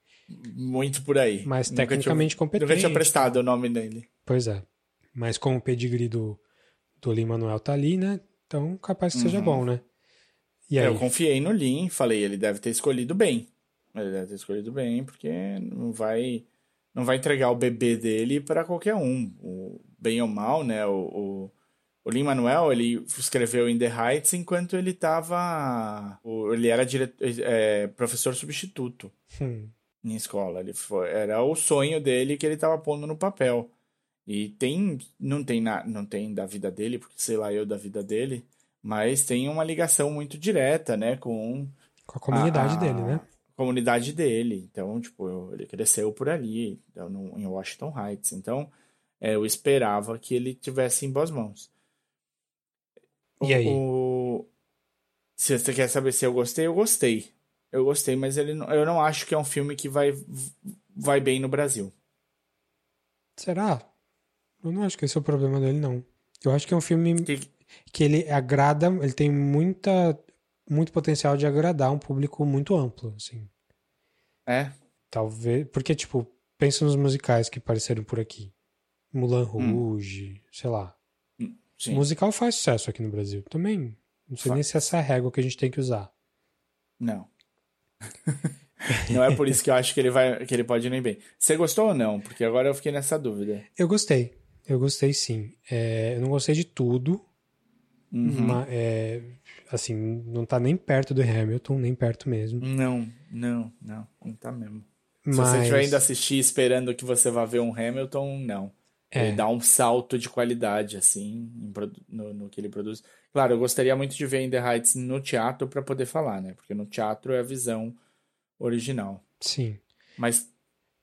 Muito por aí. Mas Nunca tinha- tecnicamente competente. Nunca tinha prestado o nome dele. Pois é. Mas como o pedigree do, do Lin-Manuel tá ali, né? Então capaz que seja Uhum. bom, né? E aí? Eu confiei no Lin, falei, ele deve ter escolhido bem. Ele deve ter escolhido bem, porque não vai não vai entregar o bebê dele para qualquer um. O, bem ou mal, né? O, o, o Lin Manuel ele escreveu In the Heights enquanto ele estava ele era dire, é, professor substituto Hum, em escola. Ele foi, era o sonho dele que ele estava pondo no papel. E tem, não tem, na, não tem da vida dele, porque sei lá eu da vida dele, mas tem uma ligação muito direta, né, com com a comunidade a- dele, né? Comunidade dele. Então, tipo, ele cresceu por ali, em Washington Heights. Então, é, eu esperava que ele tivesse em boas mãos. E aí? O- Se você quer saber se eu gostei, eu gostei. Eu gostei, mas ele não- eu não acho que é um filme que vai, vai bem no Brasil. Será? Eu não acho que esse é o problema dele, não. Eu acho que é um filme Que- que ele agrada, ele tem muita, muito potencial de agradar um público muito amplo, assim. É, Talvez, porque, tipo, pensa nos musicais que apareceram por aqui. Mulan Rouge, sei lá. Hum. sim. Musical faz sucesso aqui no Brasil. Também, não sei nem se essa é a régua que a gente tem que usar. Não. não é por isso que eu acho que ele vai, que ele pode ir nem bem. Você gostou ou não? Porque agora eu fiquei nessa dúvida. Eu gostei. Eu gostei sim. É, eu não gostei de tudo. Uhum. é, assim, não tá nem perto do Hamilton, nem perto mesmo. Não, não, não, não tá mesmo. Se Mas você estiver indo assistir esperando que você vá ver um Hamilton, não. É. Ele dá um salto de qualidade, assim, no, no que ele produz. Claro, eu gostaria muito de ver In the Heights no teatro para poder falar, né? Porque no teatro é a visão original. sim. Mas,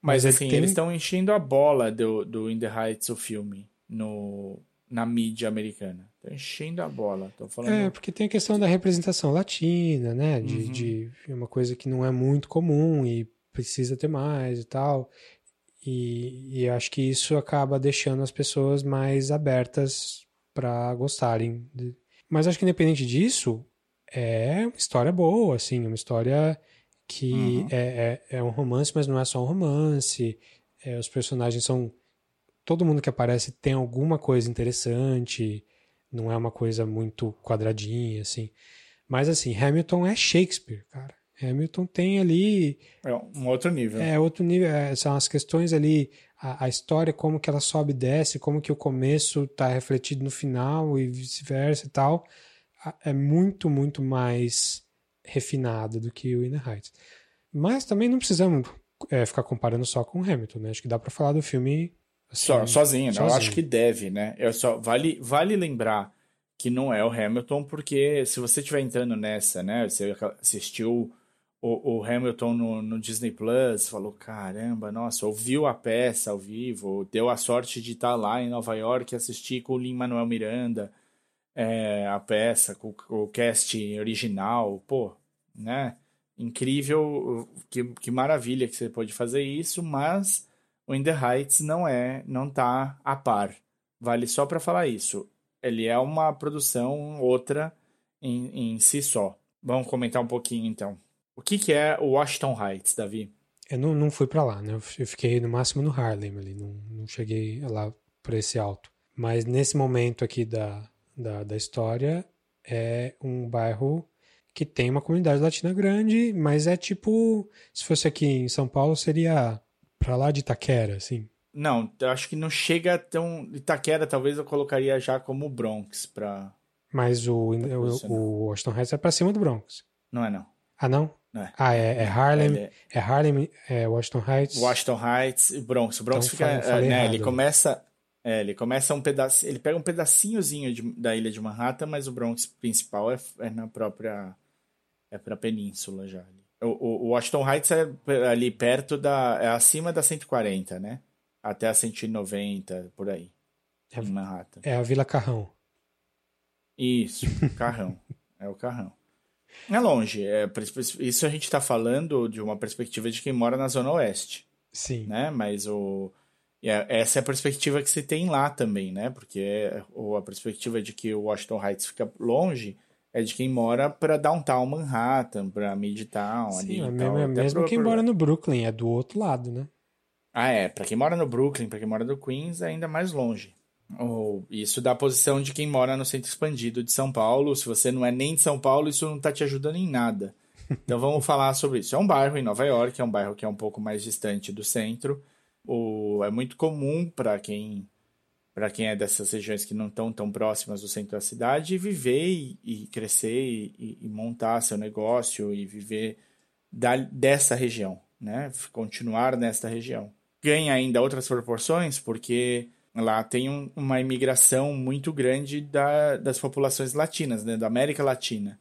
Mas mas, assim, tem- eles estão enchendo a bola do, do In the Heights, o filme, no, na mídia americana. Estão enchendo a bola. Estão falando. É, porque tem a questão da representação latina, né? De, Uhum. de é uma coisa que não é muito comum e precisa ter mais e tal. E, e acho que isso acaba deixando as pessoas mais abertas para gostarem. de- Mas acho que independente disso, é uma história boa, assim, uma história que Uhum. é, é, é um romance, mas não é só um romance. É, os personagens são. Todo mundo que aparece tem alguma coisa interessante não é uma coisa muito quadradinha, assim. Mas, assim, Hamilton é Shakespeare, cara. Hamilton tem ali. É um outro nível. É outro nível. é, são as questões ali. A, a história, como que ela sobe e desce, como que o começo está refletido no final e vice-versa e tal. É muito, muito mais refinado do que o In the Heights. Mas também não precisamos é, ficar comparando só com Hamilton, né? Acho que dá para falar do filme. Assim, Só, sozinho, né? Eu sozinho. acho que deve, né? Eu só, vale, vale lembrar que não é o Hamilton, porque se você estiver entrando nessa, né? Você assistiu o, o Hamilton no, no Disney Plus, falou: caramba, nossa, ouviu a peça ao vivo, deu a sorte de estar lá em Nova York assistir com o Lin-Manuel Miranda é, a peça, com, com o cast original, pô, né? Incrível, que, que maravilha que você pode fazer isso, mas o In the Heights não é, não tá a par. Vale só para falar isso. Ele é uma produção outra em, em si só. Vamos comentar um pouquinho então. O que, que é o Washington Heights, Davi? Eu não, não fui pra lá, né? Eu fiquei no máximo no Harlem ali, não, não cheguei lá por esse alto. Mas nesse momento aqui da, da, da história, é um bairro que tem uma comunidade latina grande, mas é tipo, se fosse aqui em São Paulo, seria pra lá de Itaquera, assim. Não, eu acho que não chega tão. Itaquera talvez eu colocaria já como Bronx pra. Mas o, o, o Washington Heights é pra cima do Bronx. Não é não. Ah, não? Não é. Ah, é, é Harlem, é é Harlem, é Washington Heights. Washington Heights e Bronx. O Bronx Então, fica. falei- falei é, né, ele começa. É, ele começa um pedaço. Ele pega um pedacinhozinho de- da ilha de Manhattan, mas o Bronx principal é, é na própria. É pra península já. O, o- o Washington Heights é ali perto da. É acima da 140, né? Até a 190, por aí. É- Em Manhattan. É a Vila Carrão. Isso, carrão. é o carrão. É longe. É, isso a gente tá falando de uma perspectiva de quem mora na Zona Oeste. Sim. né? Mas o é- essa é a perspectiva que se tem lá também, né? Porque ou a perspectiva de que o Washington Heights fica longe é de quem mora para downtown Manhattan, para Midtown ali. Sim, é e mesmo, é mesmo pro- quem pro- mora no Brooklyn, é do outro lado, né? Ah, é. Para quem mora no Brooklyn, para quem mora no Queens, é ainda mais longe. Ou isso dá a posição de quem mora no centro expandido de São Paulo. Se você não é nem de São Paulo, isso não está te ajudando em nada. Então vamos falar sobre isso. É um bairro em Nova York, é um bairro que é um pouco mais distante do centro. O, é muito comum para quem para quem é dessas regiões que não estão tão próximas do centro da cidade viver e, e crescer e, e, montar seu negócio e viver da, dessa região, né? Continuar nesta região. Ganha ainda outras proporções porque lá tem um, uma imigração muito grande da, das populações latinas, né? Da América Latina.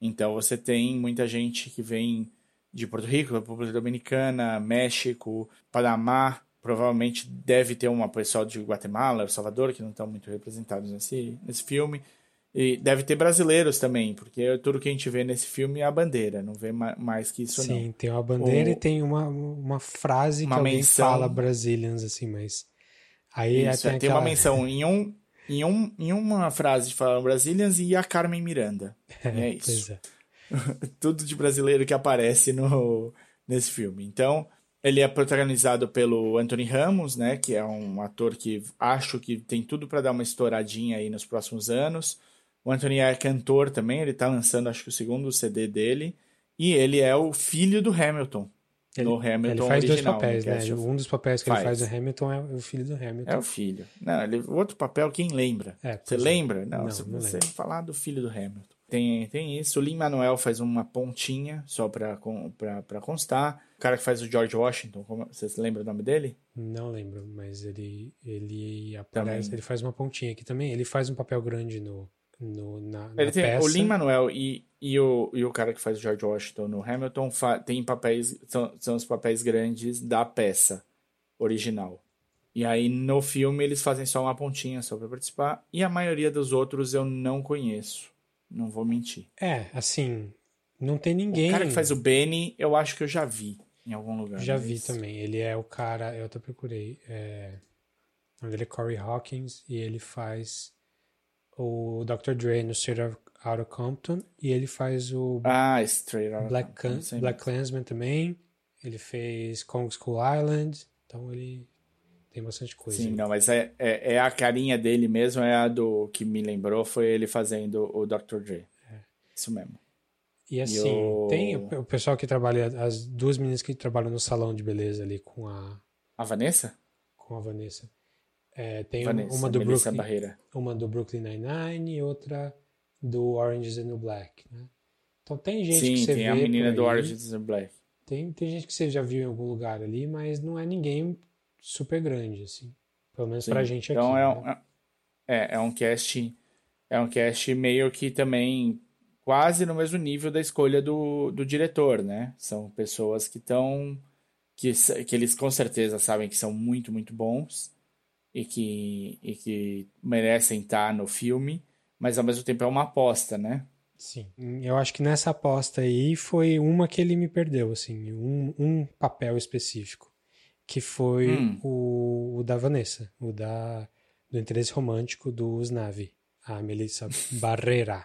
Então você tem muita gente que vem de Porto Rico, República Dominicana, México, Panamá, provavelmente deve ter uma pessoal de Guatemala, El Salvador, que não estão muito representados nesse, nesse filme. E deve ter brasileiros também, porque tudo que a gente vê nesse filme é a bandeira, não vê mais que isso Sim, não. Sim, tem uma bandeira e tem uma, uma frase uma que alguém menção... fala Brazilians, assim, mas... Aí isso, tem, é, tem aquela... uma menção em um, em, um, em uma frase de falar Brazilians e a Carmen Miranda. É, é isso. É. Tudo de brasileiro que aparece no, nesse filme. Então, ele é protagonizado pelo Anthony Ramos, né, que é um ator que acho que tem tudo para dar uma estouradinha aí nos próximos anos. O Anthony é cantor também, ele está lançando acho que o segundo CD dele, e ele é o filho do Hamilton. Ele, no Hamilton ele faz original, dois papéis, né? Um dos papéis que faz. ele faz no Hamilton é o filho do Hamilton. É o filho. Não, ele, o outro papel, quem lembra? É, você é. lembra? Não, não se não você falar do filho do Hamilton. Tem, tem isso. O Lin Manuel faz uma pontinha, só pra, pra, pra constar. O cara que faz o George Washington, como, vocês lembram o nome dele? Não lembro, mas ele, ele aparece, também. ele faz uma pontinha aqui também. Ele faz um papel grande no, no na, ele na tem, peça. O Lin Manuel e, e, o, e o cara que faz o George Washington no Hamilton tem papéis, são, são os papéis grandes da peça original. E aí no filme eles fazem só uma pontinha só pra participar. E a maioria dos outros eu não conheço. Não vou mentir. É, assim, não tem ninguém. O cara que faz o Benny, eu acho que eu já vi em algum lugar. Já mas... vi também. Ele é o cara, eu até procurei. É... Ele é Corey Hawkins e ele faz o Dr. Dre no Straight Outta Compton e ele faz o ah, Straight Outta Black, Can Black Clansman também. Ele fez Kong School Island. Então ele tem bastante coisa. Sim, aí. não, mas é, é, é, a carinha dele mesmo, é a do que me lembrou, foi ele fazendo o Dr. Dre. É. Isso mesmo. E assim, tem o pessoal que trabalha, as duas meninas que trabalham no salão de beleza ali com a. A Vanessa? Com a Vanessa. É, tem Vanessa, uma do Melissa Brooklyn, Barreira. uma do Brooklyn Nine-Nine e outra do Orange is the New Black, né? Então tem gente Sim, que você tem vê a menina do Orange is the Black. Tem, tem gente que você já viu em algum lugar ali, mas não é ninguém super grande, assim. Pelo menos Sim. pra gente aqui. Então é, né? um, é, é um cast. É um cast meio que também quase no mesmo nível da escolha do, do diretor, né? São pessoas que estão. Que, que eles com certeza sabem que são muito, muito bons e que, e que merecem estar no filme, mas ao mesmo tempo é uma aposta, né? Sim. Eu acho que nessa aposta aí foi uma que ele me perdeu, assim, um, um papel específico. Que foi Hum. o, o da Vanessa, o da, do interesse romântico do Snavi, a Melissa Barrera.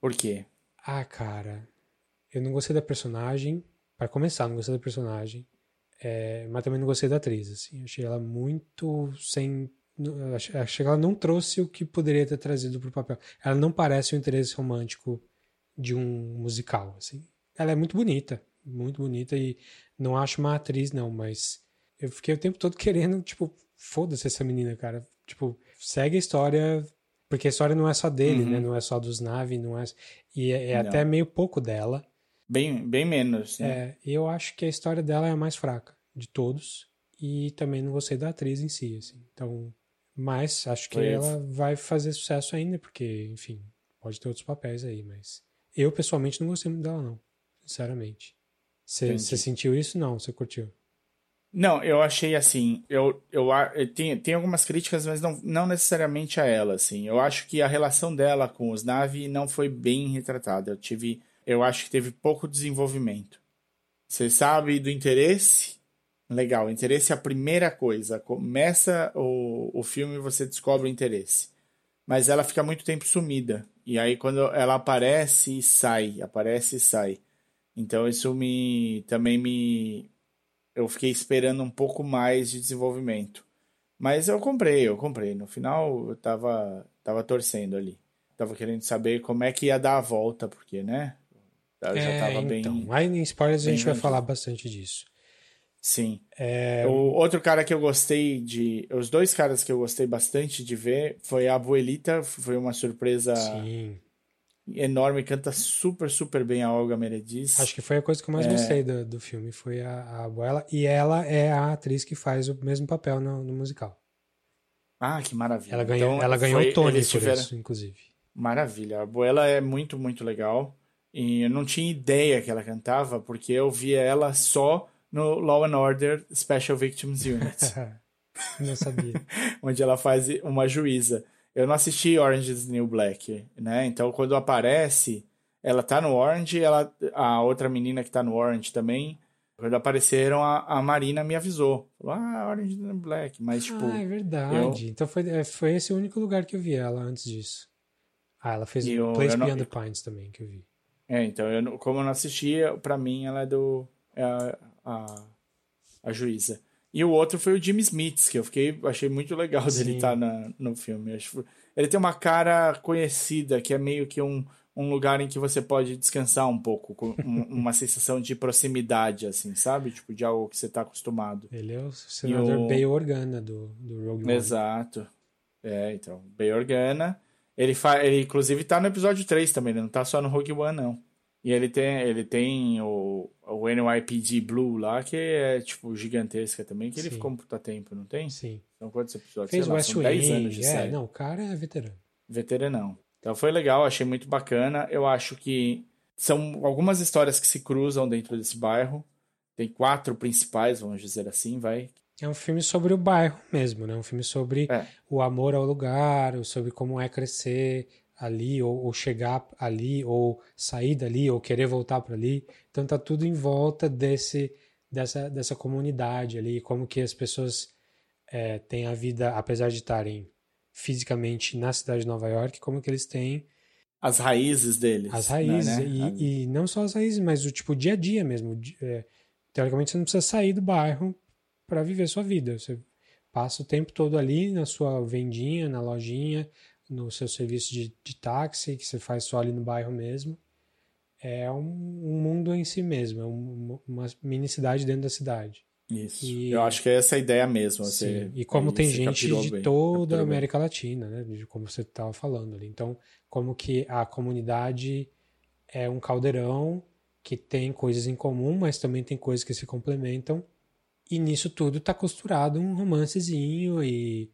Por quê? Ah, cara, eu não gostei da personagem. Para começar, não gostei da personagem. É, mas também não gostei da atriz, assim. Achei ela muito sem. achei que ela não trouxe o que poderia ter trazido pro papel. Ela não parece o interesse romântico de um musical, assim. Ela é muito bonita, muito bonita e não acho uma atriz, não, mas eu fiquei o tempo todo querendo, tipo, foda-se essa menina, cara. Tipo, segue a história, porque a história não é só dele, Uhum. né? Não é só dos Nave, não é. E é, é até meio pouco dela. Bem, bem menos, né? É, eu acho que a história dela é a mais fraca de todos. E também não gostei da atriz em si, assim. Então, mas acho que Pois. ela vai fazer sucesso ainda, porque, enfim, pode ter outros papéis aí, mas eu pessoalmente não gostei muito dela, não. Sinceramente. Você sentiu isso? Não, você curtiu? Não, eu achei assim, eu, eu, eu tenho, tem algumas críticas, mas não, não necessariamente a ela, assim. Eu acho que a relação dela com os Na'vi não foi bem retratada. Eu tive, eu acho que teve pouco desenvolvimento. Você sabe do interesse? Legal, interesse é a primeira coisa. Começa o, o filme e você descobre o interesse. Mas ela fica muito tempo sumida. E aí quando ela aparece e sai, aparece e sai. Então isso me também me eu fiquei esperando um pouco mais de desenvolvimento. Mas eu comprei, eu comprei. No final eu tava, tava torcendo ali. Tava querendo saber como é que ia dar a volta, porque, né? Eu já É, tava bem. então, aí em spoilers a gente vai falar bastante disso. Sim. É, O outro cara que eu gostei de. Os dois caras que eu gostei bastante de ver foi a Abuelita, foi uma surpresa sim. Enorme, canta super, super bem a Olga Meredith. Acho que foi a coisa que eu É. mais gostei do, do filme, foi a, a abuela. E ela é a atriz que faz o mesmo papel no, no musical. Ah, que maravilha. Ela ganhou, Então, ela ganhou foi- o Tony por tiveram- isso, inclusive. Maravilha. A Abuela é muito, muito legal. E eu não tinha ideia que ela cantava, porque eu via ela só no Law and Order Special Victims Unit, Não sabia. onde ela faz uma juíza. Eu não assisti Orange is the New Black, né? Então, quando aparece, ela tá no Orange, ela, a outra menina que tá no Orange também, quando apareceram, a, a Marina me avisou. Falou, ah, Orange is the New Black. Mas, tipo, ah, é verdade. Então foi, é, foi esse o único lugar que eu vi ela antes disso. Ah, ela fez o eu- Place eu não- Beyond the Pines também, que eu vi. É, então, eu, como eu não assistia, pra mim ela é do. É a, a, a juíza. E o outro foi o Jimmy Smith, que eu fiquei, achei muito legal dele Sim. estar na, no filme. Ele tem uma cara conhecida, que é meio que um, um lugar em que você pode descansar um pouco, com um- uma sensação de proximidade, assim, sabe? Tipo, de algo que você tá acostumado. Ele é o senador o- Bay Organa do, do Rogue One. Exato. É, então, Bay Organa. Ele, fa... ele inclusive tá no episódio 3 também, ele não tá só no Rogue One, não. E ele tem, ele tem o, o NYPD Blue lá, que é, tipo, gigantesca também, que ele Sim. ficou um puta tempo, não tem? Sim. São quantos episódios? Fez Sei lá, West são 10 anos de É, série. não, o cara é veterano. Veteranão. Então foi legal, achei muito bacana. Eu acho que são algumas histórias que se cruzam dentro desse bairro. Tem quatro principais, vamos dizer assim, vai. É um filme sobre o bairro mesmo, né? Um filme sobre É. o amor ao lugar, sobre como é crescer ali, ou, ou chegar ali, ou sair dali, ou querer voltar para ali. Então tá tudo em volta desse, dessa, dessa comunidade ali, como que as pessoas é, têm a vida, apesar de estarem fisicamente na cidade de Nova York, como que eles têm As raízes deles. as raízes, né? e, e não só as raízes, mas o tipo dia a dia mesmo. É, teoricamente você não precisa sair do bairro para viver sua vida. Você passa o tempo todo ali na sua vendinha, na lojinha, no seu serviço de, de táxi, que você faz só ali no bairro mesmo. É um, um mundo em si mesmo, é um- uma mini cidade dentro da cidade. Isso. E- Eu acho que é essa a ideia mesmo. Você, Sim, e como tem gente de bem, toda a capturou bem. América Latina, né? De como você estava falando ali. Então, como que a comunidade é um caldeirão que tem coisas em comum, mas também tem coisas que se complementam. E nisso tudo tá costurado um romancezinho e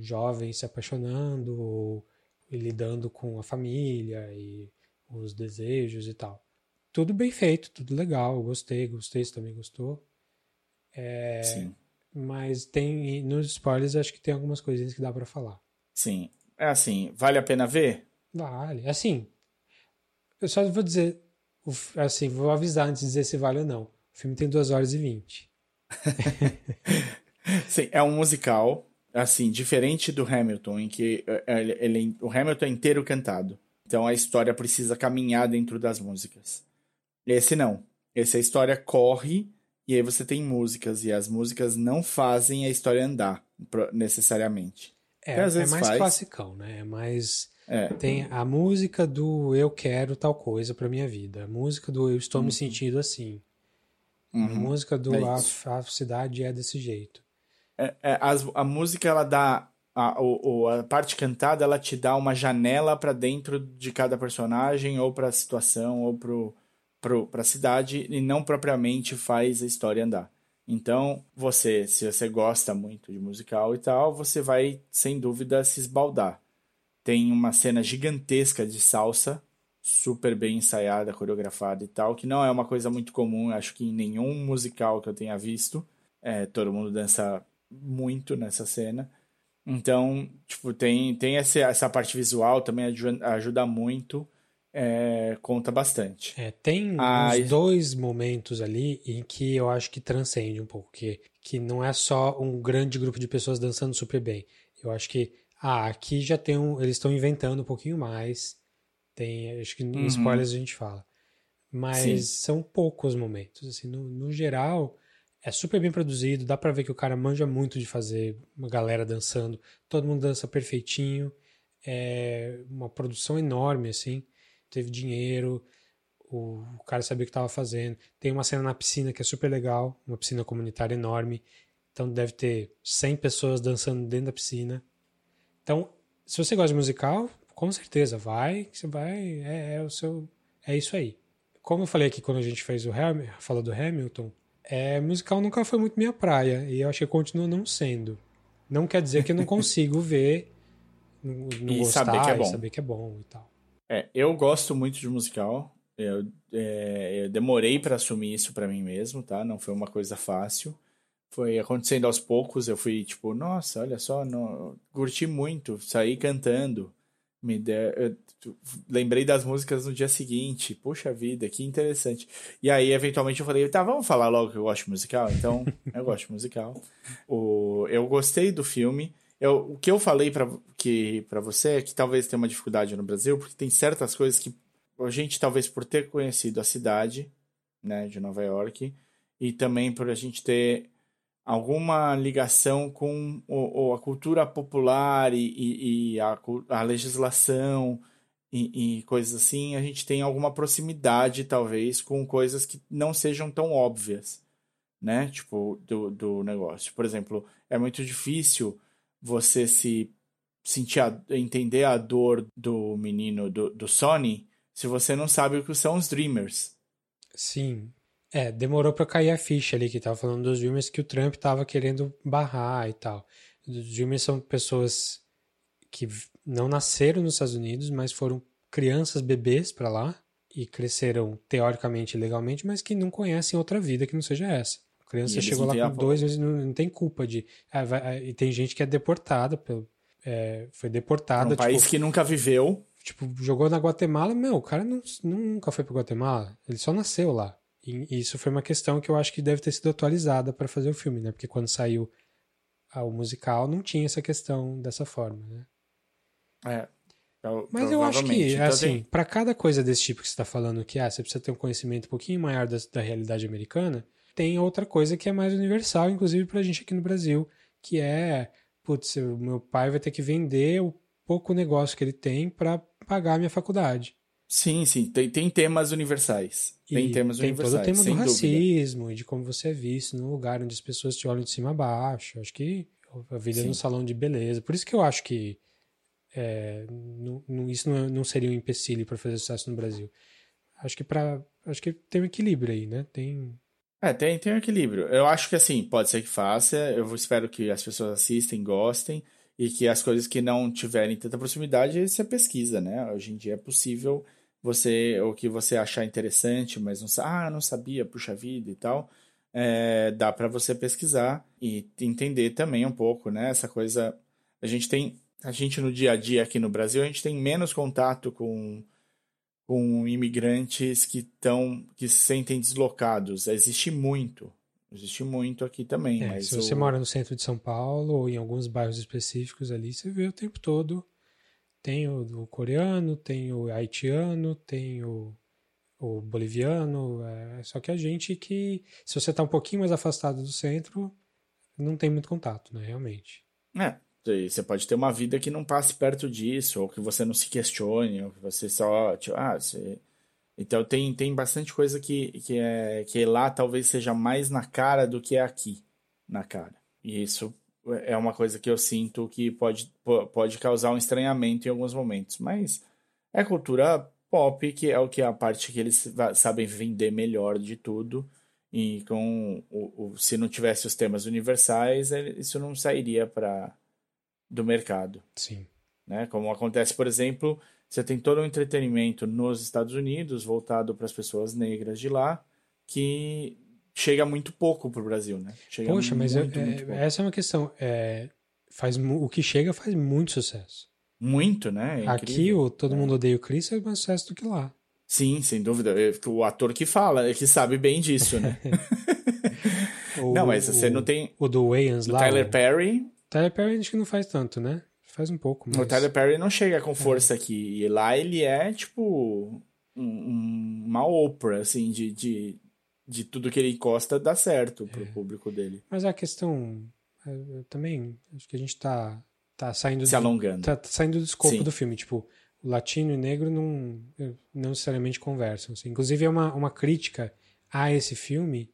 jovens se apaixonando ou- e lidando com a família e os desejos e tal. Tudo bem feito, tudo legal, gostei, gostei, você também gostou. É, Sim. Mas tem, nos spoilers, acho que tem algumas coisinhas que dá pra falar. Sim. É assim, vale a pena ver? Vale. Assim, eu só vou dizer, assim, vou avisar antes de dizer se vale ou não. O filme tem 2 horas e 20. Sim, é um musical, assim, diferente do Hamilton, em que eh, ele, ele- o Hamilton é inteiro cantado. Então a história precisa caminhar dentro das músicas. Esse não. Esse a história corre e aí você tem músicas e as músicas não fazem a história andar necessariamente. É, às é vezes mais faz. classicão, né? É mais. É. Tem a música do eu quero tal coisa pra minha vida. A música do eu estou me sentindo assim. A Uhum. música do É a, a cidade é desse jeito. É, é, as- a música ela dá a, o, o- a parte cantada ela te dá uma janela para dentro de cada personagem ou para a situação ou pro, pro, para a cidade e não propriamente faz a história andar. Então você, se você gosta muito de musical e tal, você vai sem dúvida se esbaldar. Tem uma cena gigantesca de salsa, super bem ensaiada, coreografada e tal, que não é uma coisa muito comum, acho que em nenhum musical que eu tenha visto. É, todo mundo dança muito nessa cena. Então, tipo, tem, tem essa, essa parte visual também ajuda, ajuda muito, é, conta bastante. É, tem Ah, uns dois momentos ali em que eu acho que transcende um pouco, que, que não é só um grande grupo de pessoas dançando super bem. Eu acho que, ah, aqui já tem um, eles estão inventando um pouquinho mais. Tem, acho que Uhum. spoilers a gente fala. Mas Sim. são poucos momentos, assim, no, no geral, É super bem produzido, dá pra ver que o cara manja muito de fazer uma galera dançando. Todo mundo dança perfeitinho. É uma produção enorme, assim. Teve dinheiro, o, o cara sabia o que estava fazendo. Tem uma cena na piscina que é super legal, uma piscina comunitária enorme. Então deve ter 100 pessoas dançando dentro da piscina. Então, se você gosta de musical, com certeza vai, você vai, é, é o seu, é isso aí. Como eu falei aqui quando a gente fez o Hamilton, falou do Hamilton, é, musical nunca foi muito minha praia e eu acho que continua não sendo. Não quer dizer que eu não consigo ver, não, não E gostar, saber que é bom. saber que é bom e tal. É, eu gosto muito de musical. Eu, é, eu demorei para assumir isso para mim mesmo, tá? Não foi uma coisa fácil. Foi acontecendo aos poucos. Eu fui tipo, nossa, olha só, não, curti muito, saí cantando. Eu lembrei das músicas no dia seguinte. Puxa vida, que interessante. E aí, eventualmente, eu falei, tá, vamos falar logo que eu gosto de musical? Então, eu gosto de musical. O, eu gostei do filme. Eu, o que eu falei para você é que talvez tenha uma dificuldade no Brasil, porque tem certas coisas que a gente, talvez por ter conhecido a cidade, né, de Nova York, e também por a gente ter alguma ligação com o, a cultura popular e, e- e a, a legislação e, e coisas assim, a gente tem alguma proximidade, talvez, com coisas que não sejam tão óbvias, né? Tipo, do, do negócio. Por exemplo, é muito difícil você se sentir a, entender a dor do menino do, do Sony se você não sabe o que são os Dreamers. Sim. É, demorou pra cair a ficha ali que tava falando dos Dreamers que o Trump tava querendo barrar e tal. Os Dreamers são pessoas que não nasceram nos Estados Unidos, mas foram crianças bebês pra lá e cresceram teoricamente e legalmente, mas que não conhecem outra vida que não seja essa. A criança chegou lá com dois meses e não, não tem culpa de. ah, vai- ah, e tem gente que é deportada, pelo, é, foi Para deportada. um país tipo, que nunca viveu. tipo, jogou na Guatemala, meu, o cara não- nunca foi para Guatemala, ele só nasceu lá. E isso foi uma questão que eu acho que deve ter sido atualizada para fazer o filme, né? Porque quando saiu o musical não tinha essa questão dessa forma, né? É, pro- Mas eu acho que, Então assim, tem- para cada coisa desse tipo que você está falando, que ah, você precisa ter um conhecimento um pouquinho maior da, da realidade americana, tem outra coisa que é mais universal, inclusive pra gente aqui no Brasil, que é, putz, meu pai vai ter que vender o pouco negócio que ele tem para pagar a minha faculdade. Sim, sim, tem, tem temas universais. Tem E temas tem universais. todo o tema do dúvida. racismo e de como você é visto num lugar onde as pessoas te olham de cima a baixo. Acho que a vida Sim. no salão de beleza. Por isso que eu acho que é, não- não- isso não, é- não seria um empecilho para fazer sucesso no Brasil. Acho que para acho que tem um equilíbrio aí, né? Tem É, tem, tem um equilíbrio. Eu acho que assim, pode ser que faça. Eu espero que as pessoas assistem, gostem, e que as coisas que não tiverem tanta proximidade, você pesquisa, né? Hoje em dia é possível você, o que você achar interessante, mas não ah, não sabia, puxa vida e tal. É, dá para você pesquisar e entender também um pouco, né? Essa coisa. A gente tem. A gente no dia a dia aqui no Brasil, a gente tem menos contato com com imigrantes que estão que se sentem deslocados. Existe muito, existe muito aqui também, é, se você o- mora no centro de São Paulo ou em alguns bairros específicos ali, você vê o tempo todo. Tem o, o coreano, tem o haitiano, tem o, o boliviano. é, só que a gente que, se você está um pouquinho mais afastado do centro, não tem muito contato, né? Realmente. é, você pode ter uma vida que não passe perto disso, ou que você não se questione, ou que você só, tipo, ah, você... Então tem, tem bastante coisa que, que, é, que lá talvez seja mais na cara do que aqui, na cara. E isso é uma coisa que eu sinto que pode, po- pode causar um estranhamento em alguns momentos. Mas é cultura pop, que é o que é a parte que eles sabem vender melhor de tudo. E com o, o- se não tivesse os temas universais, isso não sairia para do mercado Sim. né? Como acontece, por exemplo, você tem todo um entretenimento nos Estados Unidos voltado para as pessoas negras de lá, que chega muito pouco pro Brasil, né? Chega Poxa, mas eu- muito, é- muito essa é uma questão. é, faz, o que chega faz muito sucesso. Muito, né? É Aqui, o Todo Mundo Odeia o Chris é mais sucesso do que lá. Sim, sem dúvida. É O ator que fala, é que sabe bem disso, né? O- não, mas você o- não tem. O do Wayans O lá. Tyler Perry. Tyler Perry acho que não faz tanto, né? Faz um pouco, mas... O Tyler Perry não chega com força aqui. E lá ele é, tipo, um- uma Oprah, assim, de, de, de tudo que ele encosta dá certo pro É. público dele. Mas a questão. é, eu também. Acho que a gente tá, tá saindo. Se do- alongando. Tá, tá saindo do escopo Sim. do filme. Tipo, latino e negro não, não necessariamente conversam. assim. Inclusive, é uma, uma crítica a esse filme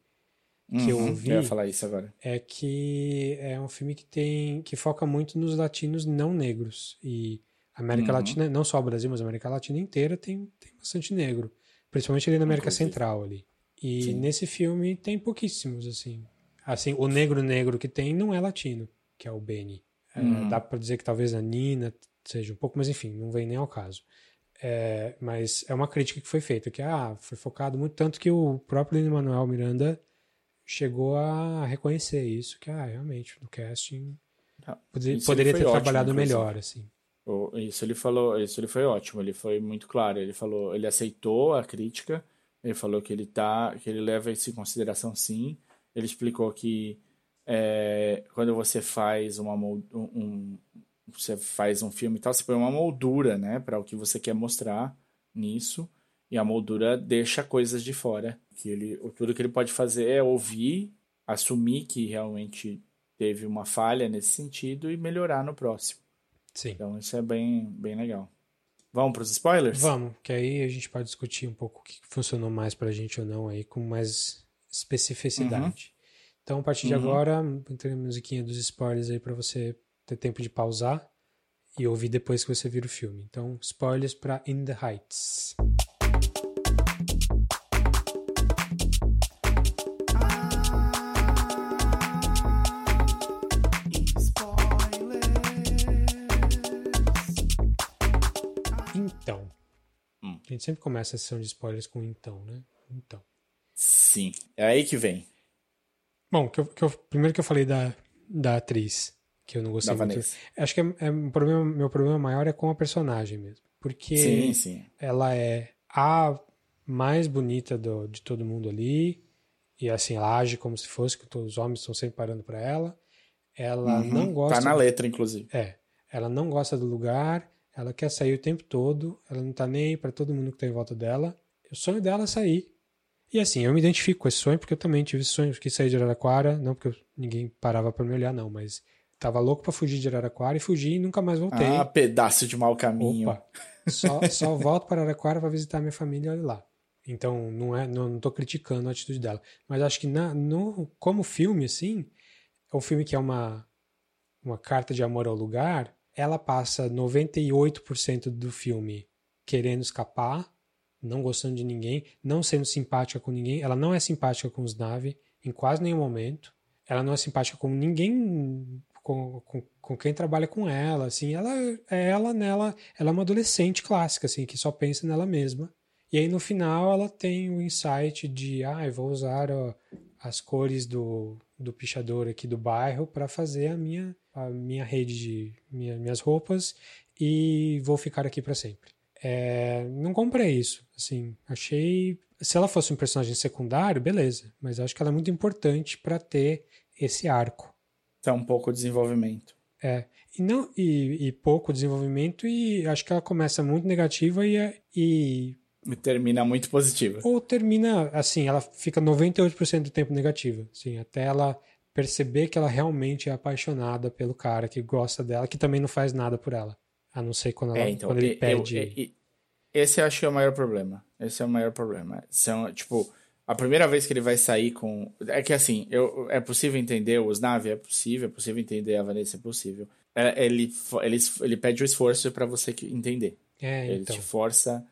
que eu Uhum, ouvi. Eu ia falar isso agora. é que é um filme que tem que foca muito nos latinos não negros e a América Uhum. Latina não só o Brasil mas a América Latina inteira tem, tem bastante negro principalmente ali na América Inclusive. Central ali e Sim. nesse filme tem pouquíssimos assim assim o negro negro que tem não é latino que é o Benny É, Uhum. dá para dizer que talvez a Nina seja um pouco mas enfim não vem nem ao caso É, mas é uma crítica que foi feita que ah foi focado muito tanto que o próprio Lin Manuel Miranda chegou a reconhecer isso, que ah, realmente, no casting Ah, poderia, poderia ter ótimo, trabalhado melhor, assim. Isso ele falou, isso ele foi ótimo, ele foi muito claro, ele falou, ele aceitou a crítica, ele falou que ele tá, que ele leva isso em consideração sim, ele explicou que é, quando você faz uma um, um- você faz um filme e tal, você põe uma moldura, né, para o que você quer mostrar nisso, e a moldura deixa coisas de fora, que ele, tudo que ele pode fazer é ouvir, assumir que realmente teve uma falha nesse sentido e melhorar no próximo. Sim. Então isso é bem, bem legal. Vamos para os spoilers? Vamos, que aí a gente pode discutir um pouco o que funcionou mais pra gente ou não aí, com mais especificidade. Então, a partir de Uhum. agora, entrei a musiquinha dos spoilers aí pra você ter tempo de pausar e ouvir depois que você vir o filme. Então, spoilers pra In the Heights. A gente sempre começa a sessão de spoilers com então, né? Então. Sim. É aí que vem. Bom, que eu, que eu- primeiro que eu falei da, da atriz, que eu não gostei Da muito. Vanessa. Acho que é, é um problema, meu problema maior é com a personagem mesmo. Porque Sim, sim. ela é a mais bonita do, de todo mundo ali. E assim, ela age como se fosse que todos os homens estão sempre parando pra ela. Ela Uhum. não gosta. Tá na letra, inclusive. É. Ela não gosta do lugar, ela quer sair o tempo todo, ela não tá nem pra todo mundo que tá em volta dela. O sonho dela é sair. E assim, eu me identifico com esse sonho porque eu também tive esse sonho, quis sair de Araraquara, não porque ninguém parava pra me olhar, não, mas tava louco pra fugir de Araraquara e fugi e nunca mais voltei. Ah, pedaço de mau caminho. Opa, só, só volto para Araraquara pra visitar minha família lá. Então, não é, não, não tô criticando a atitude dela. Mas acho que na, no, como filme, assim, é um filme que é uma, uma carta de amor ao lugar, ela passa 98% do filme querendo escapar, não gostando de ninguém, não sendo simpática com ninguém. Ela não é simpática com os Na'vi em quase nenhum momento. Ela não é simpática com ninguém, com, com, com quem trabalha com ela, assim. Ela é ela nela, ela é uma adolescente clássica, assim, que só pensa nela mesma. E aí no final ela tem o insight de, ah, eu vou usar ó, as cores do, do pichador aqui do bairro para fazer a minha, a minha rede de minha, minhas roupas e vou ficar aqui para sempre. É, não comprei isso, assim, achei. Se ela fosse um personagem secundário, beleza, mas acho que ela é muito importante para ter esse arco. Tá um pouco de desenvolvimento. É, e, não, e, e pouco desenvolvimento, e acho que ela começa muito negativa e, e E termina muito positiva. ou termina assim, ela fica 98% do tempo negativa, assim, até ela perceber que ela realmente é apaixonada pelo cara que gosta dela, que também não faz nada por ela, a não ser quando, ela, É, então, quando ele eu- pede. e- e- esse eu acho que é o maior problema. Esse é o maior problema. São, tipo, a primeira vez que ele vai sair com. É que assim, eu, é possível entender os Nave, é possível, é possível entender a Vanessa, é possível. É, Ele, ele, ele pede o esforço pra você entender. é, Ele então. te força.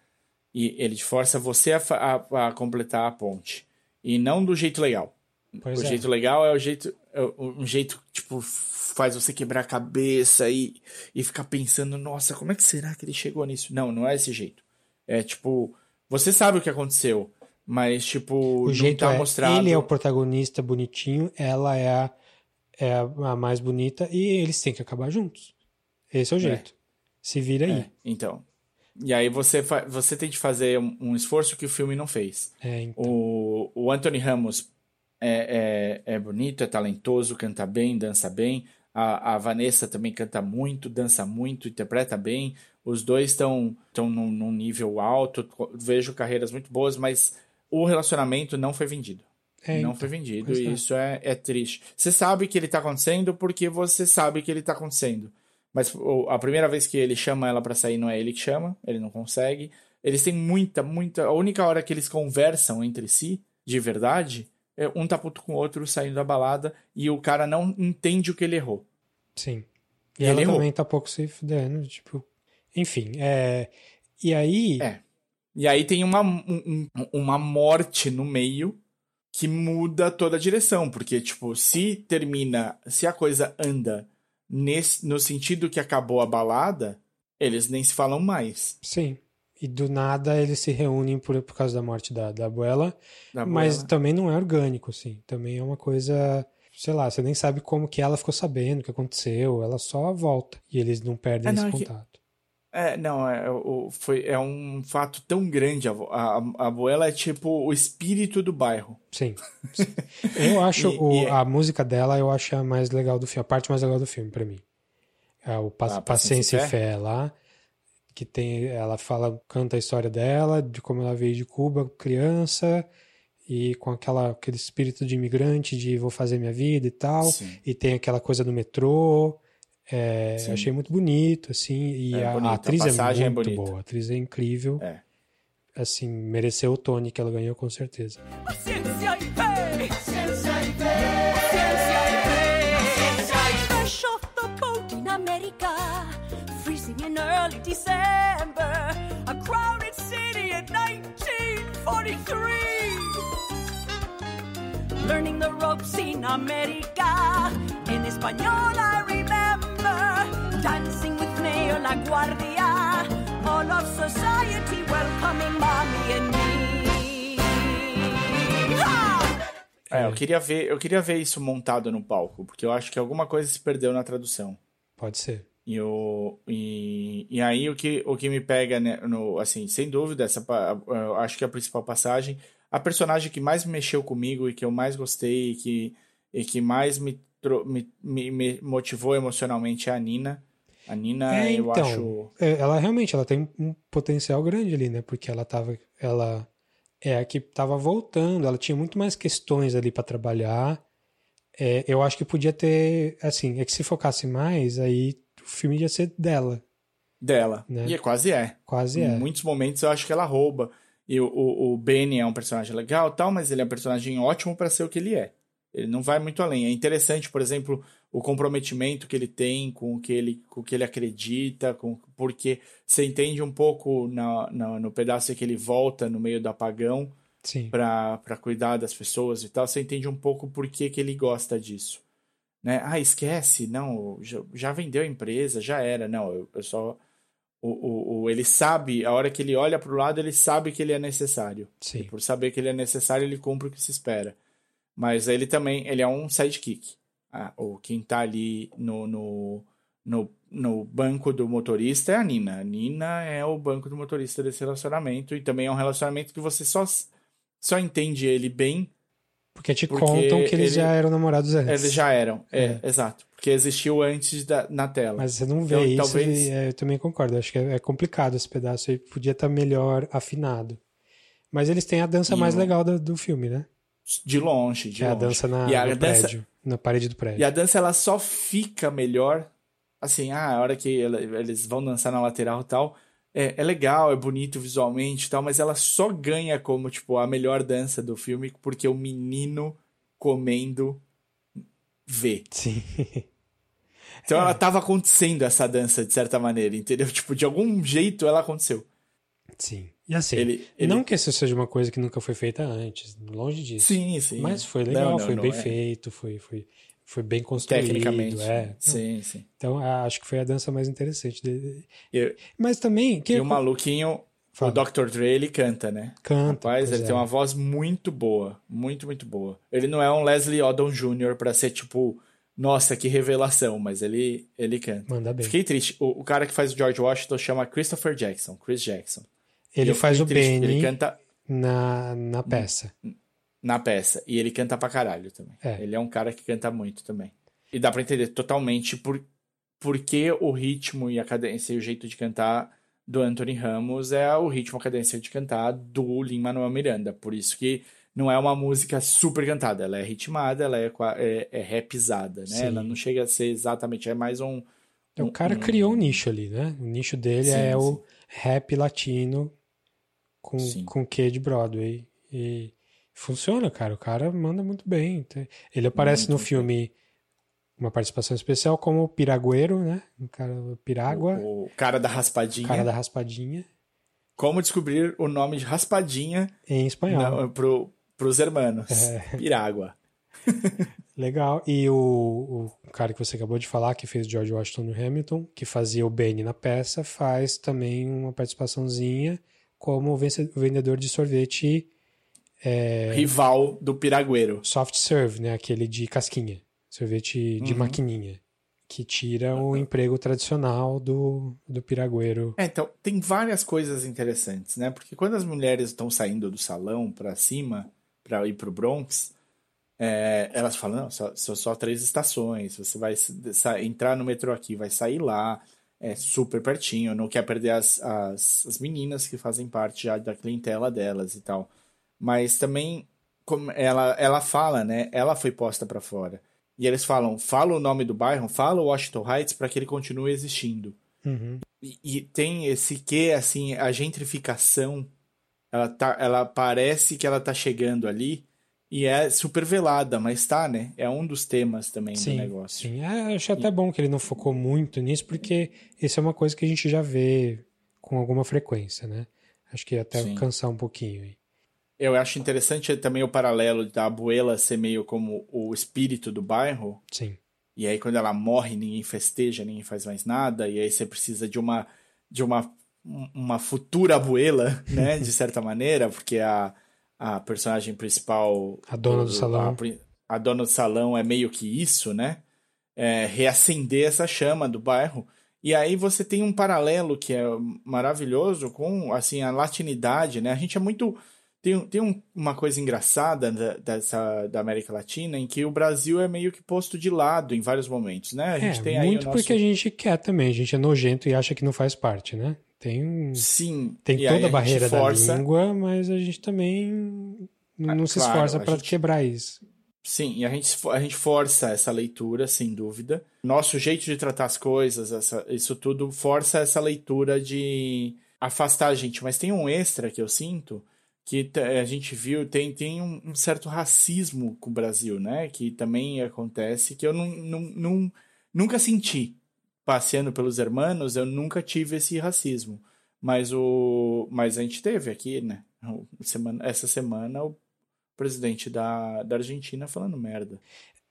E ele te força você a, a- a completar a ponte. E não do jeito legal. Pois o é. jeito legal é o jeito. é um jeito, tipo, faz você quebrar a cabeça e, e ficar pensando, nossa, como é que será que ele chegou nisso? Não, não é esse jeito. É tipo, você sabe o que aconteceu, mas tipo, O jeito tá é, mostrado. ele é o protagonista bonitinho, ela é a, é a mais bonita e eles têm que acabar juntos. Esse é o jeito. Se vira aí. É, então. E aí você, você tem que fazer um, um esforço que o filme não fez. É, então. O, o Anthony Ramos é, é, é bonito, é talentoso, canta bem, dança bem. A, a Vanessa também canta muito, dança muito, interpreta bem. Os dois estão num, num nível alto. Vejo carreiras muito boas, mas o relacionamento não foi vendido. É, não então, foi vendido e é. isso é, é triste. Você sabe que ele tá acontecendo porque você sabe que ele tá acontecendo. Mas a primeira vez que ele chama ela pra sair não é ele que chama, ele não consegue. Eles têm muita, muita. A única hora que eles conversam entre si, de verdade, é um tá puto com o outro saindo da balada e o cara não entende o que ele errou. Sim. E Ele ela errou. também tá pouco se fudendo, tipo. Enfim, é. E aí. É. E aí tem uma, um- um- uma morte no meio que muda toda a direção, porque, tipo, se termina, se a coisa anda nesse, no sentido que acabou a balada, eles nem se falam mais. Sim. E do nada eles se reúnem por, por causa da morte da, da abuela. da Mas bola. também não é orgânico, assim. Também é uma coisa. Sei lá, você nem sabe como que ela ficou sabendo o que aconteceu. Ela só volta. E eles não perdem É, não, esse é contato. É, não, é, o- foi, é um fato tão grande. A, a, a abuela é tipo o espírito do bairro. Sim. sim. Eu acho E- o- e é- a música dela, eu acho a mais legal do filme, a parte mais legal do filme pra mim. É o Pa- Ah, Paciência e e Fé lá, que tem, ela fala, canta a história dela, de como ela veio de Cuba, criança, e com aquela, aquele espírito de imigrante, de vou fazer minha vida e tal, Sim. e tem aquela coisa do metrô. É, achei muito bonito, assim, e É a, a bonito, a atriz é passagem é muito bonita. boa, a atriz é incrível, É. assim, mereceu o Tony que ela ganhou com certeza. Ciencia y fe. Ciencia y fe. Ciencia y fe. Fresh off the boat in America, freezing in early December, a crowded city in 1943. Learning the ropes in America, in español I remember, dancing with Mayor La Guardia, all of society welcoming mommy and me. Ha! É, eu queria ver, eu queria ver isso montado no palco, porque eu acho que alguma coisa se perdeu na tradução. Pode ser. E, o, e, e aí o que, o que me pega, né, no, assim, sem dúvida, essa, eu acho que é a principal passagem, a personagem que mais mexeu comigo e que eu mais gostei e que, e que mais me, me, me motivou emocionalmente é a Nina. A Nina, É, eu então, acho... é, ela realmente ela tem um potencial grande ali, né? Porque ela tava, ela é a que tava voltando, ela tinha muito mais questões ali para trabalhar. É, eu acho que podia ter, assim, é que se focasse mais, aí o filme ia ser dela, dela. né? E é, quase é. quase Em é. muitos momentos eu acho que ela rouba. E o, o, o Benny é um personagem legal tal, mas ele é um personagem ótimo para ser o que ele é. Ele não vai muito além. É interessante, por exemplo, o comprometimento que ele tem com o que ele, com o que ele acredita, com, porque você entende um pouco na, na- no pedaço que ele volta no meio do apagão para cuidar das pessoas e tal, você entende um pouco por que, que ele gosta disso. Né? Ah, esquece, não, já, já vendeu a empresa, já era. Não, eu, eu só. O, o, o- ele sabe, a hora que ele olha para o lado, ele sabe que ele é necessário. Sim. E por saber que ele é necessário, ele cumpre o que se espera. Mas ele também, ele é um sidekick. Ah, o quem tá ali no, no, no, no banco do motorista é a Nina. A Nina é o banco do motorista desse relacionamento. E também é um relacionamento que você só, só entende ele bem. Porque te Porque contam que eles ele- já eram namorados antes. Eles já eram. É, exato. Porque existiu antes da, na tela. Mas você não vê Então, isso, talvez- e, é, eu também concordo. Acho que é, é complicado esse pedaço aí, podia estar melhor afinado. Mas eles têm a dança E mais o- legal do, do filme, né? De longe, de é a longe. dança na, e a no dança, prédio, na parede do prédio. E a dança ela só fica melhor assim, ah, a hora que ela- eles vão dançar na lateral e tal, é, é legal, é bonito visualmente e tal, mas ela só ganha como, tipo, a melhor dança do filme porque o menino comendo vê. Sim. Então É. ela tava acontecendo essa dança de certa maneira, entendeu? Tipo, de algum jeito ela aconteceu. Sim. E assim, Ele- ele- não que isso seja uma coisa que nunca foi feita antes, longe disso. Sim, sim. Mas foi legal, Não, não, foi não bem é. feito, foi, foi, foi bem construído. Tecnicamente. É. Sim, sim. Então acho que foi a dança mais interessante dele. E, Mas também. Que e o maluquinho, Fala. o Dr. Dre, ele canta, né? Canta. Rapaz, ele é. tem uma voz muito boa. Muito, muito boa. Ele não é um Leslie Odom Jr. pra ser tipo, nossa, que revelação, mas ele, ele canta. Manda bem. Fiquei triste. O, o cara que faz o George Washington chama Christopher Jackson, Chris Jackson. Ele faz o Benny Ele canta na, na peça. na peça. E ele canta pra caralho também. É. Ele é um cara que canta muito também. E dá pra entender totalmente por, por que o ritmo e a cadência e o jeito de cantar do Anthony Ramos é o ritmo e a cadência de cantar do Lin-Manuel Miranda. Por isso que não é uma música super cantada, ela é ritmada, ela é, é, é rapizada, né? Sim. Ela não chega a ser exatamente, é mais um... Então, o cara um- criou um nicho ali, né? O nicho dele Sim, é sim. o rap latino com, Sim. com quê de Broadway. E funciona, cara. O cara manda muito bem. Ele aparece Muito no bem. filme uma participação especial como Piragueiro, né? O cara Pirágua, O, o cara da raspadinha. cara da raspadinha, Como descobrir o nome de raspadinha em espanhol. na, pro, pros hermanos. É. Pirágua. Legal. E o, o cara que você acabou de falar, que fez George Washington no Hamilton, que fazia o Benny na peça, faz também uma participaçãozinha como vendedor de sorvete é, Rival do Piragueiro. soft serve, né? Aquele de casquinha. Sorvete de Uhum. maquininha. Que tira o emprego tradicional do, do piragueiro. É, então, tem várias coisas interessantes, né? Porque quando as mulheres estão saindo do salão pra cima, pra ir pro Bronx, é, elas falam, não, só, são só três estações, você vai entrar no metrô aqui, vai sair lá, é super pertinho, não quer perder as, as, as meninas que fazem parte já da clientela delas e tal. Mas também, como ela, ela fala, né? Ela foi posta pra fora. E eles falam, fala o nome do bairro, fala Washington Heights para que ele continue existindo. Uhum. E, e tem esse que, assim, a gentrificação, ela, tá, ela parece que ela tá chegando ali e é super velada, mas tá, né? É um dos temas também do Sim, negócio. sim. É, achei até bom que ele não focou muito nisso, porque isso é uma coisa que a gente já vê com alguma frequência, né? Acho que até Sim. cansar um pouquinho aí. Eu acho interessante também o paralelo da abuela ser meio como o espírito do bairro, Sim. e aí quando ela morre ninguém festeja, ninguém faz mais nada, e aí você precisa de uma de uma uma futura abuela, né, de certa maneira, porque a a personagem principal A dona do salão. a, a dona do salão é meio que isso, né? É, reacender essa chama do bairro. E aí você tem um paralelo que é maravilhoso com assim a latinidade, né? A gente é muito tem, tem um- uma coisa engraçada da, dessa, da América Latina em que o Brasil é meio que posto de lado em vários momentos, né? A gente é, tem aí muito nosso... porque a gente quer também, a gente é nojento e acha que não faz parte, né? Tem, um- Sim, tem toda a barreira força... da língua, mas a gente também não, Ah, não se claro, esforça para gente- quebrar isso. Sim, e a gente, a gente força essa leitura, sem dúvida. Nosso jeito de tratar as coisas, essa- isso tudo força essa leitura de afastar a gente. Mas tem um extra que eu sinto que a gente viu, tem, tem um, um certo racismo com o Brasil, né? Que também acontece, que eu não, não, não- nunca senti. Passeando pelos hermanos, eu nunca tive esse racismo. Mas, o, mas a gente teve aqui, né? Semana, essa semana, o presidente da, da Argentina falando merda.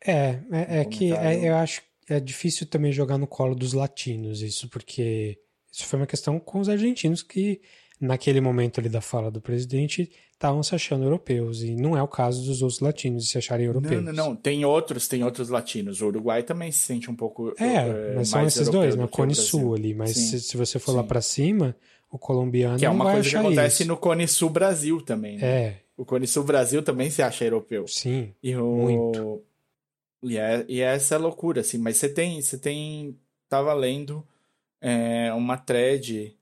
É, é, é que é- eu acho que é difícil também jogar no colo dos latinos isso, porque isso foi uma questão com os argentinos que, naquele momento ali da fala do presidente, estavam se achando europeus, e não é o caso dos outros latinos de se acharem europeus. Não, não, não. Tem outros, tem outros latinos. O Uruguai também se sente um pouco. É, eh, mas são esses dois, do né? o Cone. Sul ali, mas se, se você for lá sim. pra cima, o colombiano Que é uma coisa que acontece isso. no Cone Sul Brasil também, né? É, O Cone Sul Brasil também se acha europeu. sim. E o... Muito. E é, e é essa loucura, assim. Mas você tem, você tem, tava lendo é, uma thread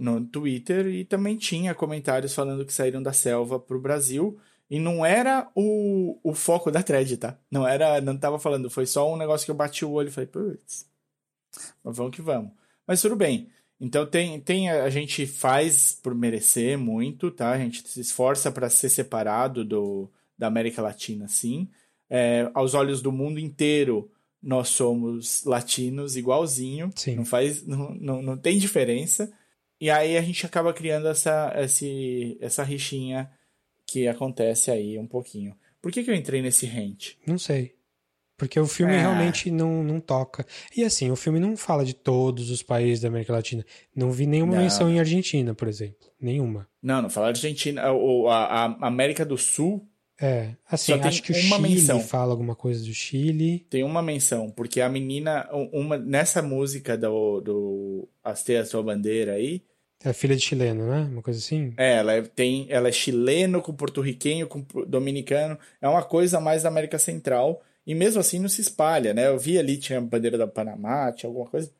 no Twitter e também tinha comentários falando que saíram da selva pro Brasil. E não era o, o foco da thread, tá? Não era, não tava falando, foi só um negócio que eu bati o olho e falei, putz, mas vamos que vamos. Mas tudo bem. Então tem, tem a a gente faz por merecer muito, tá? A gente se esforça para ser separado do, da América Latina, sim. É, aos olhos do mundo inteiro, nós somos latinos igualzinho. Sim. Não faz, não, não, não tem diferença. E aí a gente acaba criando essa, esse, essa rixinha que acontece aí um pouquinho. Por que, que eu entrei nesse rant? Não sei. Porque o filme É. realmente não, não toca. E assim, o filme não fala de todos os países da América Latina. Não vi nenhuma Não. menção em Argentina, por exemplo. Nenhuma. Não, não fala Argentina. A, a América do Sul É, assim, acho que o uma Chile menção. fala alguma coisa do Chile. tem uma menção, porque a menina, uma, nessa música do, do Astei a Sua Bandeira aí, É filha de chileno, né? Uma coisa assim. é, ela é, tem, ela é chileno com porto-riquenho, com dominicano, é uma coisa mais da América Central, e mesmo assim não se espalha, né? Eu vi ali, tinha bandeira da Panamá, tinha alguma coisa,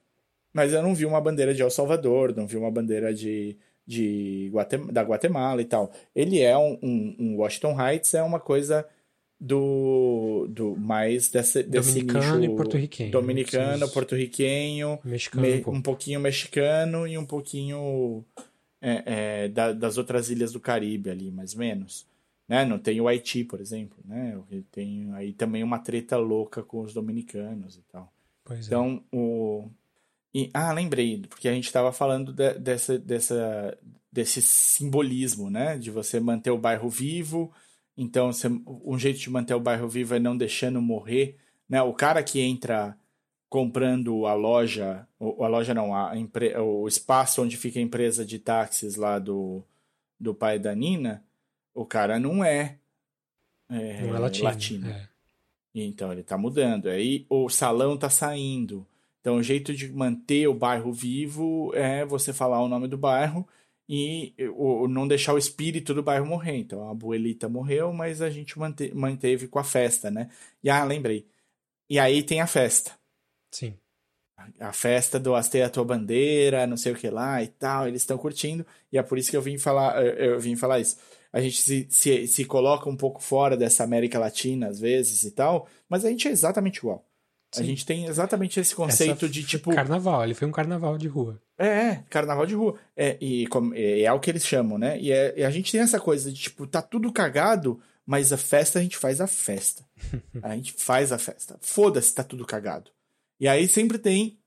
mas eu não vi uma bandeira de El Salvador, não vi uma bandeira de, de Guatem da Guatemala e tal. Ele é um, um, um, Washington Heights é uma coisa do, do mais desse, desse dominicano e porto-riquenho. dominicano, porto-riquenho, Mexicano me- um um pouquinho mexicano e um pouquinho é, é, da- das outras ilhas do Caribe ali, mais ou menos. Né? Não tem o Haiti, por exemplo, né? Tem aí também uma treta louca com os dominicanos e tal. Pois é. Então, o. e- ah, lembrei, porque a gente estava falando de- dessa, dessa, desse simbolismo, né? De você manter o bairro vivo. Então, um jeito de manter o bairro vivo é não deixando morrer. Né? O cara que entra comprando a loja, ou a loja não, a empre, o espaço onde fica a empresa de táxis lá do, do pai da Nina, o cara não é, é, não é latino. latino. é. Então ele está mudando. Aí o salão está saindo. Então o jeito de manter o bairro vivo é você falar o nome do bairro e o, não deixar o espírito do bairro morrer. Então a abuelita morreu, mas a gente mante, manteve com a festa, né? E ah, lembrei. E aí tem a festa. Sim. A festa do Astei a tua bandeira, não sei o que lá e tal. Eles estão curtindo. E é por isso que eu vim falar, eu eu vim falar isso a gente se, se, se coloca um pouco fora dessa América Latina às vezes e tal, mas a gente é exatamente igual. Sim. A gente tem exatamente esse conceito Essa de tipo. Carnaval, ele foi um carnaval de rua. É, é, carnaval de rua. É, e é, é o que eles chamam, né? E, é- e a gente tem essa coisa de tipo, tá tudo cagado, mas a festa a gente faz a festa. a gente faz a festa. Foda-se, tá tudo cagado. E aí sempre tem.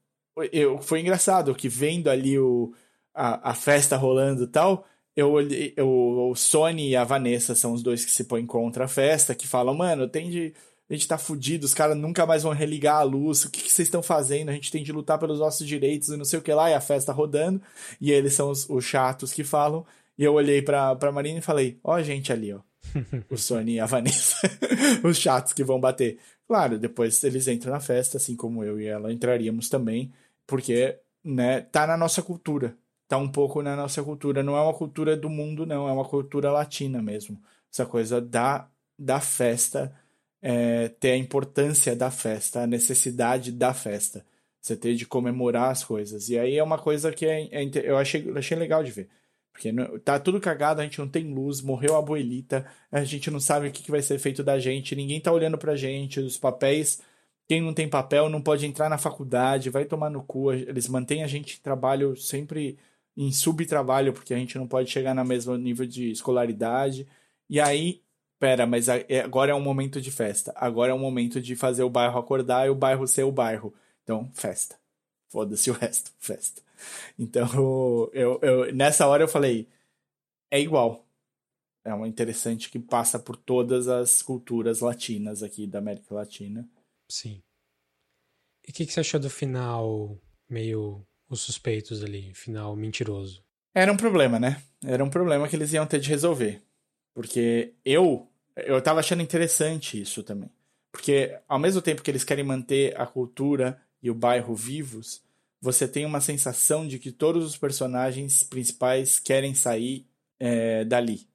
Eu, foi engraçado que vendo ali o, a, a festa rolando e tal, eu olhei. Eu, o Sony e a Vanessa são os dois que se põem contra a festa, que falam, mano, tem de. A gente tá fudido, os caras nunca mais vão religar a luz, o que, vocês estão fazendo? A gente tem de lutar pelos nossos direitos e não sei o que lá, e a festa rodando, e eles são os, os chatos que falam. E eu olhei pra, pra Marina e falei, ó a gente ali, ó. o Sony e a Vanessa. os chatos que vão bater. Claro, depois eles entram na festa, assim como eu e ela entraríamos também, porque, né, tá na nossa cultura. Tá um pouco na nossa cultura. Não é uma cultura do mundo, não, é uma cultura latina mesmo. Essa coisa da, da festa, é, ter a importância da festa, a necessidade da festa. Você ter de comemorar as coisas. E aí é uma coisa que é, é eu achei, achei legal de ver. Porque não- tá tudo cagado, a gente não tem luz, morreu a abuelita, a gente não sabe o que, que vai ser feito da gente, ninguém tá olhando pra gente, os papéis. Quem não tem papel não pode entrar na faculdade, vai tomar no cu. Eles mantêm a gente em trabalho sempre em subtrabalho, porque a gente não pode chegar no mesmo nível de escolaridade. E aí, pera, mas é- agora é um momento de festa. Agora é um momento de fazer o bairro acordar e o bairro ser o bairro. Então, festa. Foda-se o resto, festa. Então, eu, eu, nessa hora eu falei, é igual. É uma interessante que passa por todas as culturas latinas aqui da América Latina. Sim. E o que, que você achou do final meio os suspeitos ali, final mentiroso? Era um problema, né? Era um problema que eles iam ter de resolver. Porque eu, eu tava achando interessante isso também. Porque ao mesmo tempo que eles querem manter a cultura e o bairro vivos, você tem uma sensação de que todos os personagens principais querem sair é, dali.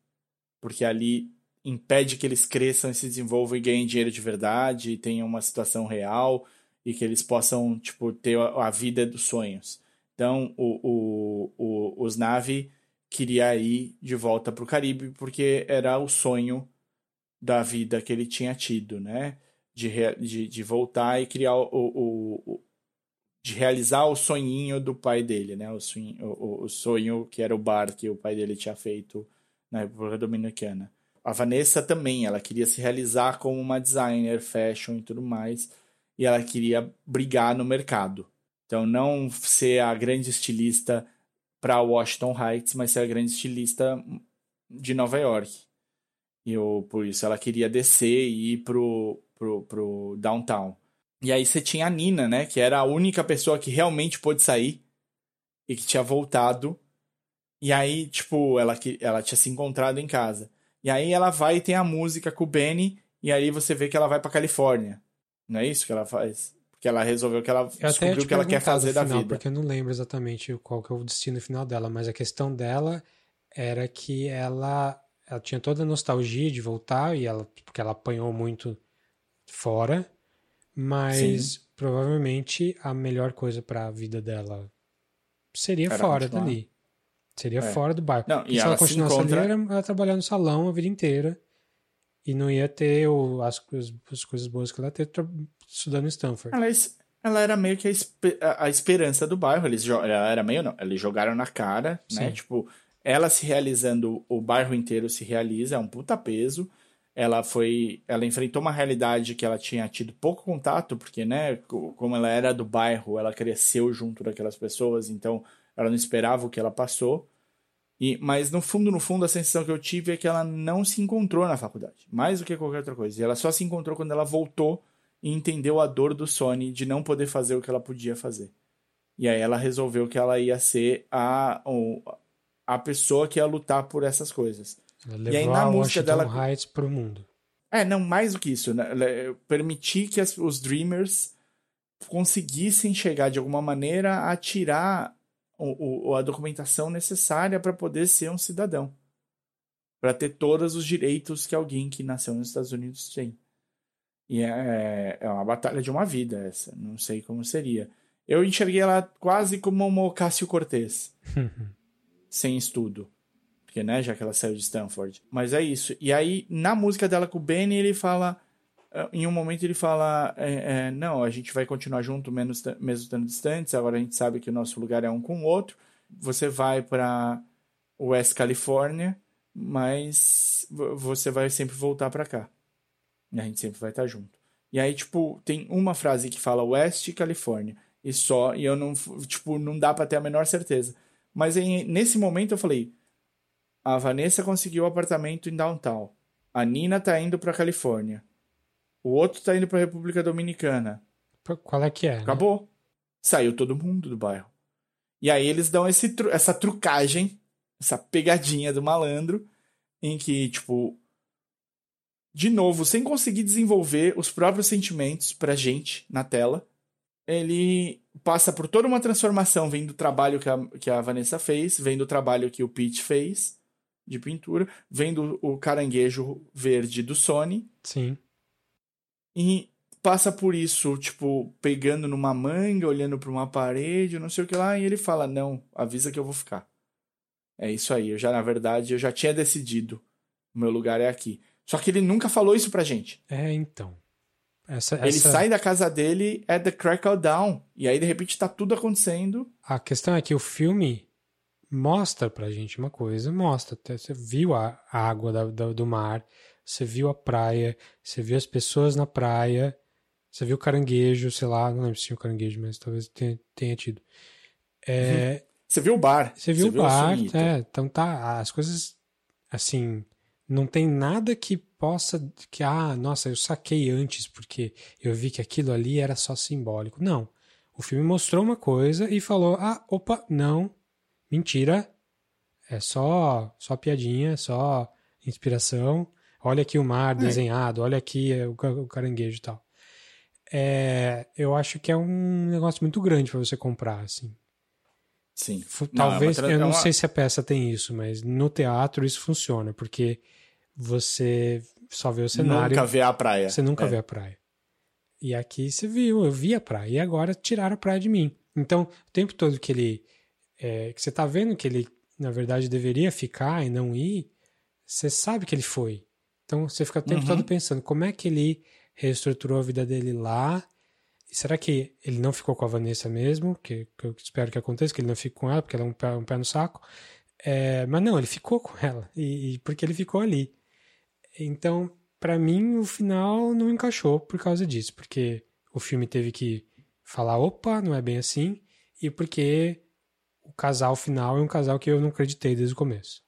Porque ali impede que eles cresçam e se desenvolvam e ganhem dinheiro de verdade, e tenham uma situação real e que eles possam, tipo, ter a vida dos sonhos. Então, o, o, o, os Na'vi queria ir de volta para o Caribe porque era o sonho da vida que ele tinha tido, né? De, de, de voltar e criar o, o, o- de realizar o sonhinho do pai dele, né? O sonho, o, o sonho que era o bar que o pai dele tinha feito na República Dominicana. A Vanessa também, ela queria se realizar como uma designer, fashion e tudo mais, e ela queria brigar no mercado. Então, não ser a grande estilista para Washington Heights, mas ser a grande estilista de Nova York. E eu, por isso ela queria descer e ir pro, pro, pro downtown. E aí você tinha a Nina, né? Que era a única pessoa que realmente pôde sair e que tinha voltado. E aí, tipo, ela, que- ela tinha se encontrado em casa. E aí ela vai e tem a música com o Benny, e aí você vê que ela vai pra Califórnia. Não é isso que ela faz? Porque ela resolveu que ela Eu descobriu o que ela quer fazer da final, vida. Porque eu não lembro exatamente qual que é o destino final dela, mas a questão dela era que ela, ela tinha toda a nostalgia de voltar, e ela, porque ela apanhou muito fora, mas provavelmente a melhor coisa para a vida dela seria Era fora continuar. dali. Seria é. fora do bairro. Não, e, se ela, ela continuasse encontra... ali, ela, ela trabalhar no salão a vida inteira e não ia ter o, as, as, coisas boas que ela ter estudando em Stanford. Ela, ela era meio que a, a, esperança do bairro. Eles ela era meio não, eles jogaram na cara, né? Sim. né? Tipo, ela se realizando, o bairro inteiro se realiza, é um puta peso. Ela foi, ela enfrentou uma realidade que ela tinha tido pouco contato, porque, né, como ela era do bairro, ela cresceu junto daquelas pessoas, então ela não esperava o que ela passou. E, mas no fundo, no fundo, a sensação que eu tive é que ela não se encontrou na faculdade, mais do que qualquer outra coisa. E ela só se encontrou quando ela voltou e entendeu a dor do Sony de não poder fazer o que ela podia fazer. E aí ela resolveu que ela ia ser a, a pessoa que ia lutar por essas coisas. Ela e aí na música Washington dela Heights pro mundo. É, não mais do que isso, né? permitir que as, os Dreamers conseguissem chegar de alguma maneira a tirar o, o, a documentação necessária para poder ser um cidadão. Para ter todos os direitos que alguém que nasceu nos Estados Unidos tem. E é, é uma batalha de uma vida essa. Não sei como seria. Eu enxerguei ela quase como uma Ocasio Cortez. sem estudo. Porque, né, já que ela saiu de Stanford. Mas é isso. E aí, na música dela com o Benny, ele fala ah, em um momento ele fala: é, é, não, a gente vai continuar junto, menos, mesmo estando distantes. Agora a gente sabe que o nosso lugar é um com o outro. Você vai para West Califórnia, mas você vai sempre voltar para cá. E a gente sempre vai estar junto. E aí, tipo, tem uma frase que fala West Califórnia e só, e eu não, tipo, não dá para ter a menor certeza. Mas aí, nesse momento eu falei: a Vanessa conseguiu o um apartamento em downtown. A Nina tá indo para Califórnia. O outro tá indo pra República Dominicana. Qual é que é? Né? Acabou. Né? Saiu todo mundo do bairro. E aí eles dão esse, essa trucagem, essa pegadinha do malandro, em que, tipo, de novo, sem conseguir desenvolver os próprios sentimentos pra gente na tela, ele passa por toda uma transformação, vem do trabalho que a, que a Vanessa fez, vem do trabalho que o Pete fez de pintura, vem do o caranguejo verde do Sony. Sim. E passa por isso, tipo, pegando numa manga, olhando para uma parede, não sei o que lá, e ele fala: "Não, avisa que eu vou ficar". É isso aí, eu já na verdade eu já tinha decidido. O meu lugar é aqui. Só que ele nunca falou isso pra gente. É, então. Essa, ele essa... sai da casa dele at the crack of down. E aí, de repente, tá tudo acontecendo. A questão é que o filme mostra pra gente uma coisa, mostra. Você viu a água da, da, do mar, você viu a praia, você viu as pessoas na praia, você viu o caranguejo, sei lá, não lembro se tinha o caranguejo, mas talvez tenha, tenha tido. É, você viu o bar. Você viu você o bar, é, então tá, as coisas, assim, não tem nada que possa, que, ah, nossa, eu saquei antes porque eu vi que aquilo ali era só simbólico. Não. O filme mostrou uma coisa e falou, ah, opa, não, mentira, é só, só piadinha, só inspiração, Olha aqui o mar é. desenhado, olha aqui o, o caranguejo e tal. É, eu acho que é um negócio muito grande para você comprar, assim. Sim. Talvez, não, é eu não é uma... sei se a peça tem isso, mas no teatro isso funciona, porque você só vê o cenário. Nunca vê a praia. Você nunca é. vê a praia. E aqui você viu, eu vi a praia, e agora tiraram a praia de mim. Então, o tempo todo que ele. É, que você tá vendo que ele, na verdade, deveria ficar e não ir, você sabe que ele foi. Então você fica o tempo uhum. todo pensando como é que ele reestruturou a vida dele lá. E será que ele não ficou com a Vanessa mesmo? Que, que eu espero que aconteça, que ele não fique com ela, porque ela é um pé, um pé no saco. É, mas não, ele ficou com ela, e, e porque ele ficou ali. Então, para mim, o final não encaixou por causa disso, porque o filme teve que falar, opa, não é bem assim, e porque o casal final é um casal que eu não acreditei desde o começo.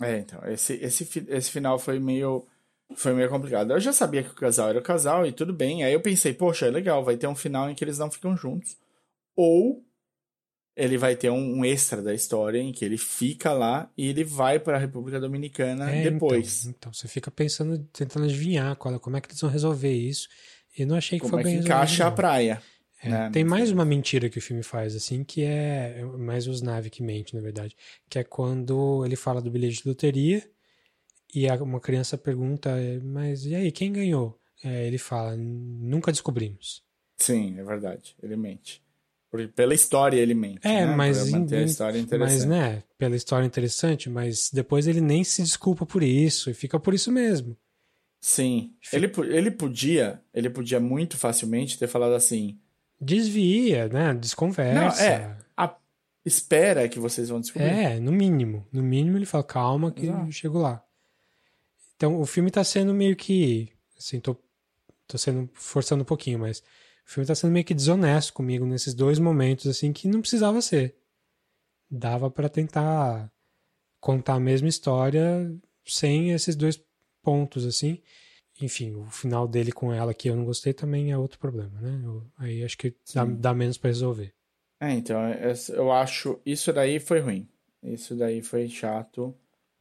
É, então, esse, esse, esse final foi meio. Foi meio complicado. Eu já sabia que o casal era o casal e tudo bem. Aí eu pensei, poxa, é legal, vai ter um final em que eles não ficam juntos. Ou ele vai ter um, um extra da história em que ele fica lá e ele vai para a República Dominicana é, depois. Então, então, você fica pensando, tentando adivinhar qual, como é que eles vão resolver isso. E não achei que como foi é bem que encaixa a praia. É, né? Tem mais uma mentira que o filme faz, assim, que é, é mais os nave que mente, na verdade, que é quando ele fala do bilhete de loteria e uma criança pergunta, mas e aí, quem ganhou? É, ele fala, nunca descobrimos. Sim, é verdade, ele mente. Pela história ele mente. É, né? mas, Pra manter a história interessante. mas, né, pela história interessante, mas depois ele nem se desculpa por isso e fica por isso mesmo. Sim. Ele, po- ele podia, ele podia muito facilmente ter falado assim: Desvia, né, desconversa. Não, é. a- espera que vocês vão descobrir. É, no mínimo. No mínimo ele fala, calma que Exato. eu chego lá. Então o filme tá sendo meio que. Assim, tô, tô sendo. forçando um pouquinho, mas. O filme tá sendo meio que desonesto comigo nesses dois momentos, assim, que não precisava ser. Dava pra tentar contar a mesma história sem esses dois pontos, assim. Enfim, o final dele com ela que eu não gostei também é outro problema, né? Eu- aí acho que dá, dá menos pra resolver. É, então, eu acho. Isso daí foi ruim. Isso daí foi chato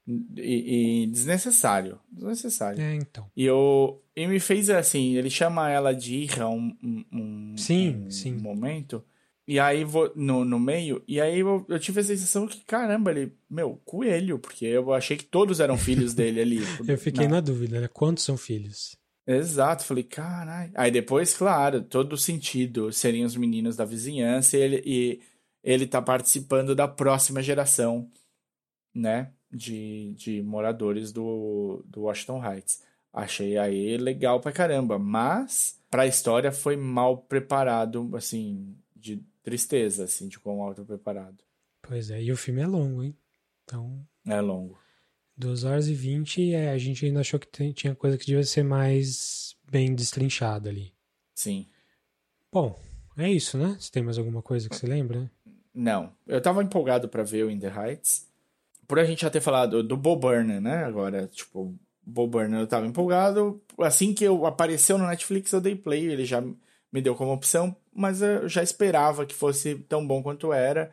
e, e desnecessário. Desnecessário. É, então. E, eu, e me fez assim: ele chama ela de Irra um, um, Sim, um sim. momento. E aí, vou, no, no meio, e aí eu, eu tive a sensação que, caramba, ele, meu, coelho, porque eu achei que todos eram filhos dele ali. Eu fiquei Não. na dúvida, né? Quantos são filhos? Exato, falei, caralho. Aí depois, claro, todo sentido seriam os meninos da vizinhança e ele, e ele tá participando da próxima geração, né, de, de moradores do, do Washington Heights. Achei aí legal pra caramba, mas pra história foi mal preparado, assim, de tristeza, assim, de quão mal preparado. Pois é, e o filme é longo, hein? Então, É longo. 2 horas e 20, é, a gente ainda achou que tinha coisa que devia ser mais bem destrinchada ali. Sim. Bom, é isso, né? Você tem mais alguma coisa que você lembra? Não. Eu tava empolgado pra ver o In the Heights. Por a gente já ter falado do Bo Burnham, né? Agora, tipo, Bo Burnham eu tava empolgado. Assim que eu apareceu no Netflix, eu dei play. Ele já me deu como opção, mas eu já esperava que fosse tão bom quanto era.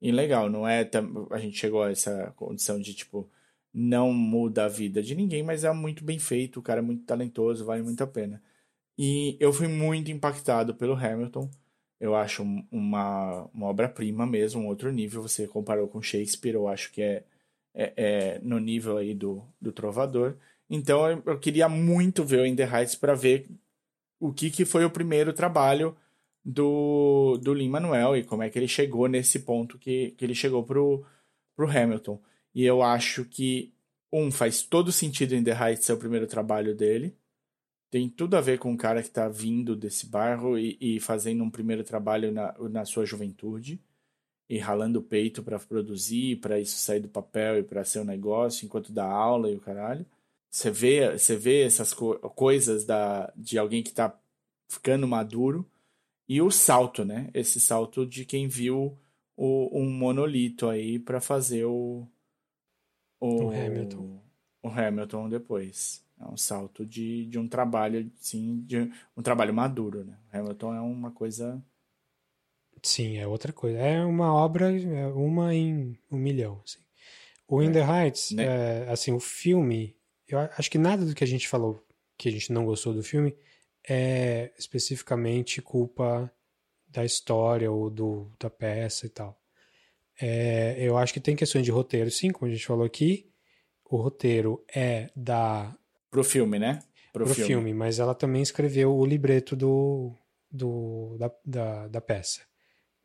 E legal, não é... A gente chegou a essa condição de, tipo, não muda a vida de ninguém, mas é muito bem feito. O cara é muito talentoso, vale muito a pena. E eu fui muito impactado pelo Hamilton. Eu acho um- uma, uma obra-prima mesmo, um outro nível. Você comparou com Shakespeare, eu acho que é, é, é no nível aí do, do Trovador. Então eu, eu queria muito ver o In the Heights para ver o que, que foi o primeiro trabalho do, do Lin-Manuel e como é que ele chegou nesse ponto que, que ele chegou pro, pro Hamilton. E eu acho que, um, faz todo sentido In the Heights ser o primeiro trabalho dele tem tudo a ver com um cara que tá vindo desse bairro e, e fazendo um primeiro trabalho na, na sua juventude e ralando o peito para produzir, para isso sair do papel e para ser um negócio enquanto dá aula e o caralho. Você vê, você vê essas co coisas da, de alguém que tá ficando maduro e o salto, né? Esse salto de quem viu o, um monolito aí para fazer o, O Hamilton. o Hamilton depois. É um salto de, de um trabalho, sim, de um trabalho maduro, né? Hamilton é uma coisa. Sim, é outra coisa. É uma obra, é uma em um milhão. Assim. O In the Heights, Né? é, assim, o filme, eu acho que nada do que a gente falou que a gente não gostou do filme é especificamente culpa da história ou do, da peça e tal. É, eu acho que tem questões de roteiro, sim, como a gente falou aqui. O roteiro é da Pro filme, né? pro, filme. mas ela também escreveu o libreto do, do da, da, da peça.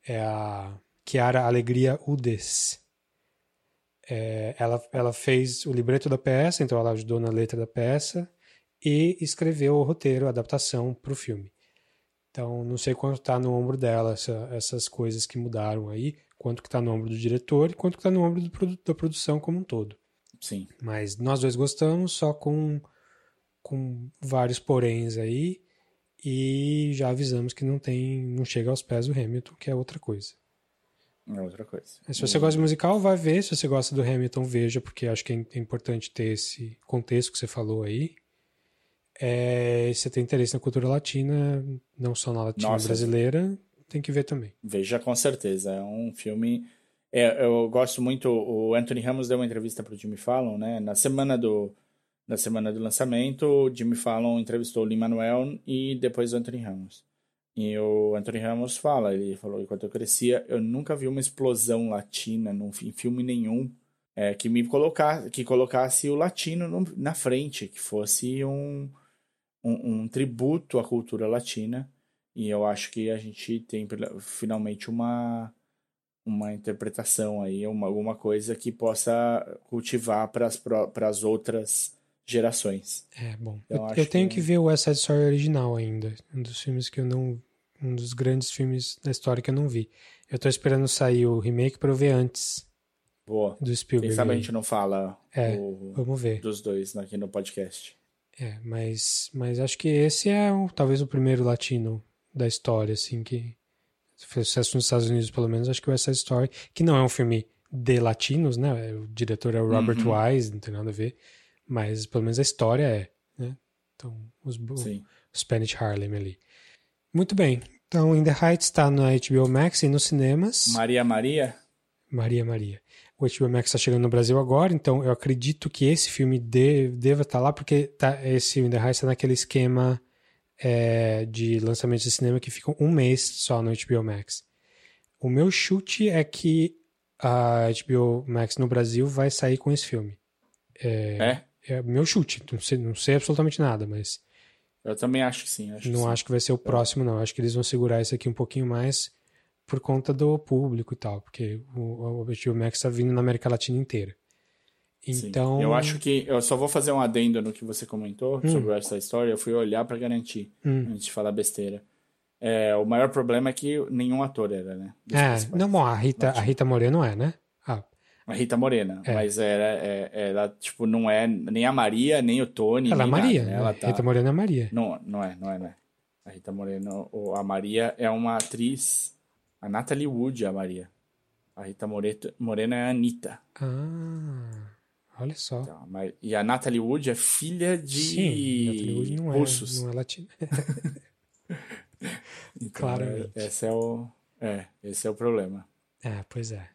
É a Chiara Alegria Udes. É, ela, ela fez o libreto da peça, então ela ajudou na letra da peça e escreveu o roteiro, a adaptação para o filme. Então, não sei quanto está no ombro dela essa- essas coisas que mudaram aí, quanto que está no ombro do diretor e quanto que está no ombro do da produção como um todo. Sim. Mas nós dois gostamos, só com, com vários poréns aí. E já avisamos que não tem, não chega aos pés do Hamilton, que é outra coisa. É outra coisa. Se você gosta de musical, vai ver. Se você gosta do Hamilton, veja, porque acho que é importante ter esse contexto que você falou aí. É, se você tem interesse na cultura latina, não só na latina Nossa. brasileira, tem que ver também. Veja com certeza. É um filme. É, eu gosto muito. O Anthony Ramos deu uma entrevista pro Jimmy Fallon, né? Na semana do, na semana do lançamento, Jimmy Fallon entrevistou o Lin-Manuel e depois o Anthony Ramos. E o Anthony Ramos fala, ele falou, enquanto eu crescia, eu nunca vi uma explosão latina num, em filme nenhum é, que me colocasse, que colocasse o latino no- na frente, que fosse um, um, um tributo à cultura latina. E eu acho que a gente tem finalmente uma uma interpretação aí, uma, alguma coisa que possa cultivar para as outras gerações. É, bom. Então, eu, eu tenho que... que ver o West Side Story original ainda. Um dos filmes que eu não. Um dos grandes filmes da história que eu não vi. Eu tô esperando sair o remake para eu ver antes. Boa. Do Spielberg. Quem sabe a gente não fala é, o, vamos ver. dos dois aqui no podcast. É, mas, mas acho que esse é o, talvez o primeiro latino da história, assim, que fez sucesso nos Estados Unidos, pelo menos. Acho que o West Side Story, que não é um filme de latinos, né? O diretor é o Robert uhum. Wise, não tem nada a ver. Mas pelo menos a história é, né? Então, os, o Spanish Harlem ali. Muito bem. Então, In the Heights está na HBO Max e nos cinemas. Maria Maria? Maria Maria. O HBO Max está chegando no Brasil agora, então eu acredito que esse filme de, deva estar tá lá, porque tá, esse In the Heights está naquele esquema é, de lançamento de cinema que ficam um mês só no HBO Max. O meu chute é que a HBO Max no Brasil vai sair com esse filme. É? É, é meu chute. Não sei, não sei absolutamente nada, mas. Eu também acho que sim. Acho não que acho sim. que vai ser o próximo, não. Acho que eles vão segurar isso aqui um pouquinho mais por conta do público e tal, porque o, o HBO Max está vindo na América Latina inteira. Então. Sim. Eu acho que. Eu só vou fazer um adendo no que você comentou hum. sobre essa história. Eu fui olhar para garantir, hum. antes de falar besteira. É, o maior problema é que nenhum ator era, né? É, não, bom, a Rita, a Rita Moreno é, né? A Rita Morena, é. mas era, é, ela, tipo, não é nem a Maria, nem o Tony. Ela é Maria, nada, né? Ela tá... Rita Morena é Maria. Não, não é, não é, não é. A Rita Moreno, a Maria é uma atriz, a Natalie Wood, a Maria. A Rita Moreto, Morena é a Anitta. Ah. Olha só. Então, mas, e a Natalie Wood é filha de Sim, Natalie Wood não é, russos. Não é latina. então, Claramente. Esse é o, é, esse é o problema. É, pois é.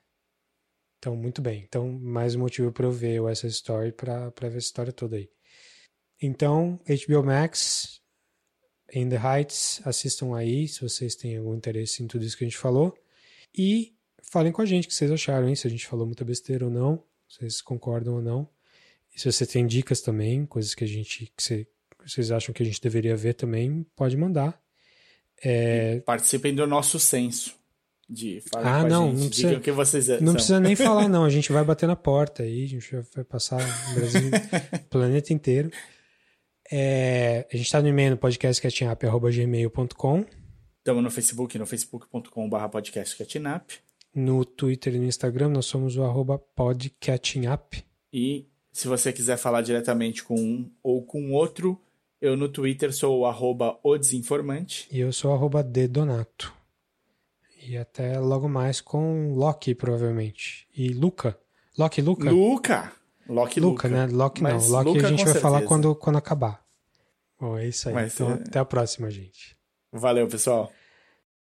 Então, muito bem. Então, mais um motivo para eu ver essa story para ver essa história toda aí. Então, HBO Max, In the Heights, assistam aí se vocês têm algum interesse em tudo isso que a gente falou. E falem com a gente o que vocês acharam, hein? Se a gente falou muita besteira ou não vocês concordam ou não. E se você tem dicas também, coisas que a gente que você, vocês acham que a gente deveria ver também, pode mandar. É... Participem do nosso censo. De, ah, não, gente, não precisa, que vocês não são. precisa nem falar, não. A gente vai bater na porta aí, a gente vai passar o Brasil, o planeta inteiro. É, a gente está no e-mail no podcastcatchingup.gmail.com. Estamos no Facebook, no facebook.com.br podcastcatchingup. No Twitter e no Instagram nós somos o arroba podcatchingup. E se você quiser falar diretamente com um ou com outro, eu no Twitter sou o arroba o desinformante. E eu sou o arroba dedonato. E até logo mais com Loki, provavelmente. E Luca. Loki Luca? Luca! Loki Luca. Luca, né? Loki Mas não. Loki Luca, a gente vai certeza. falar quando, quando acabar. Bom, é isso aí. Mas, então, é... até a próxima, gente. Valeu, pessoal.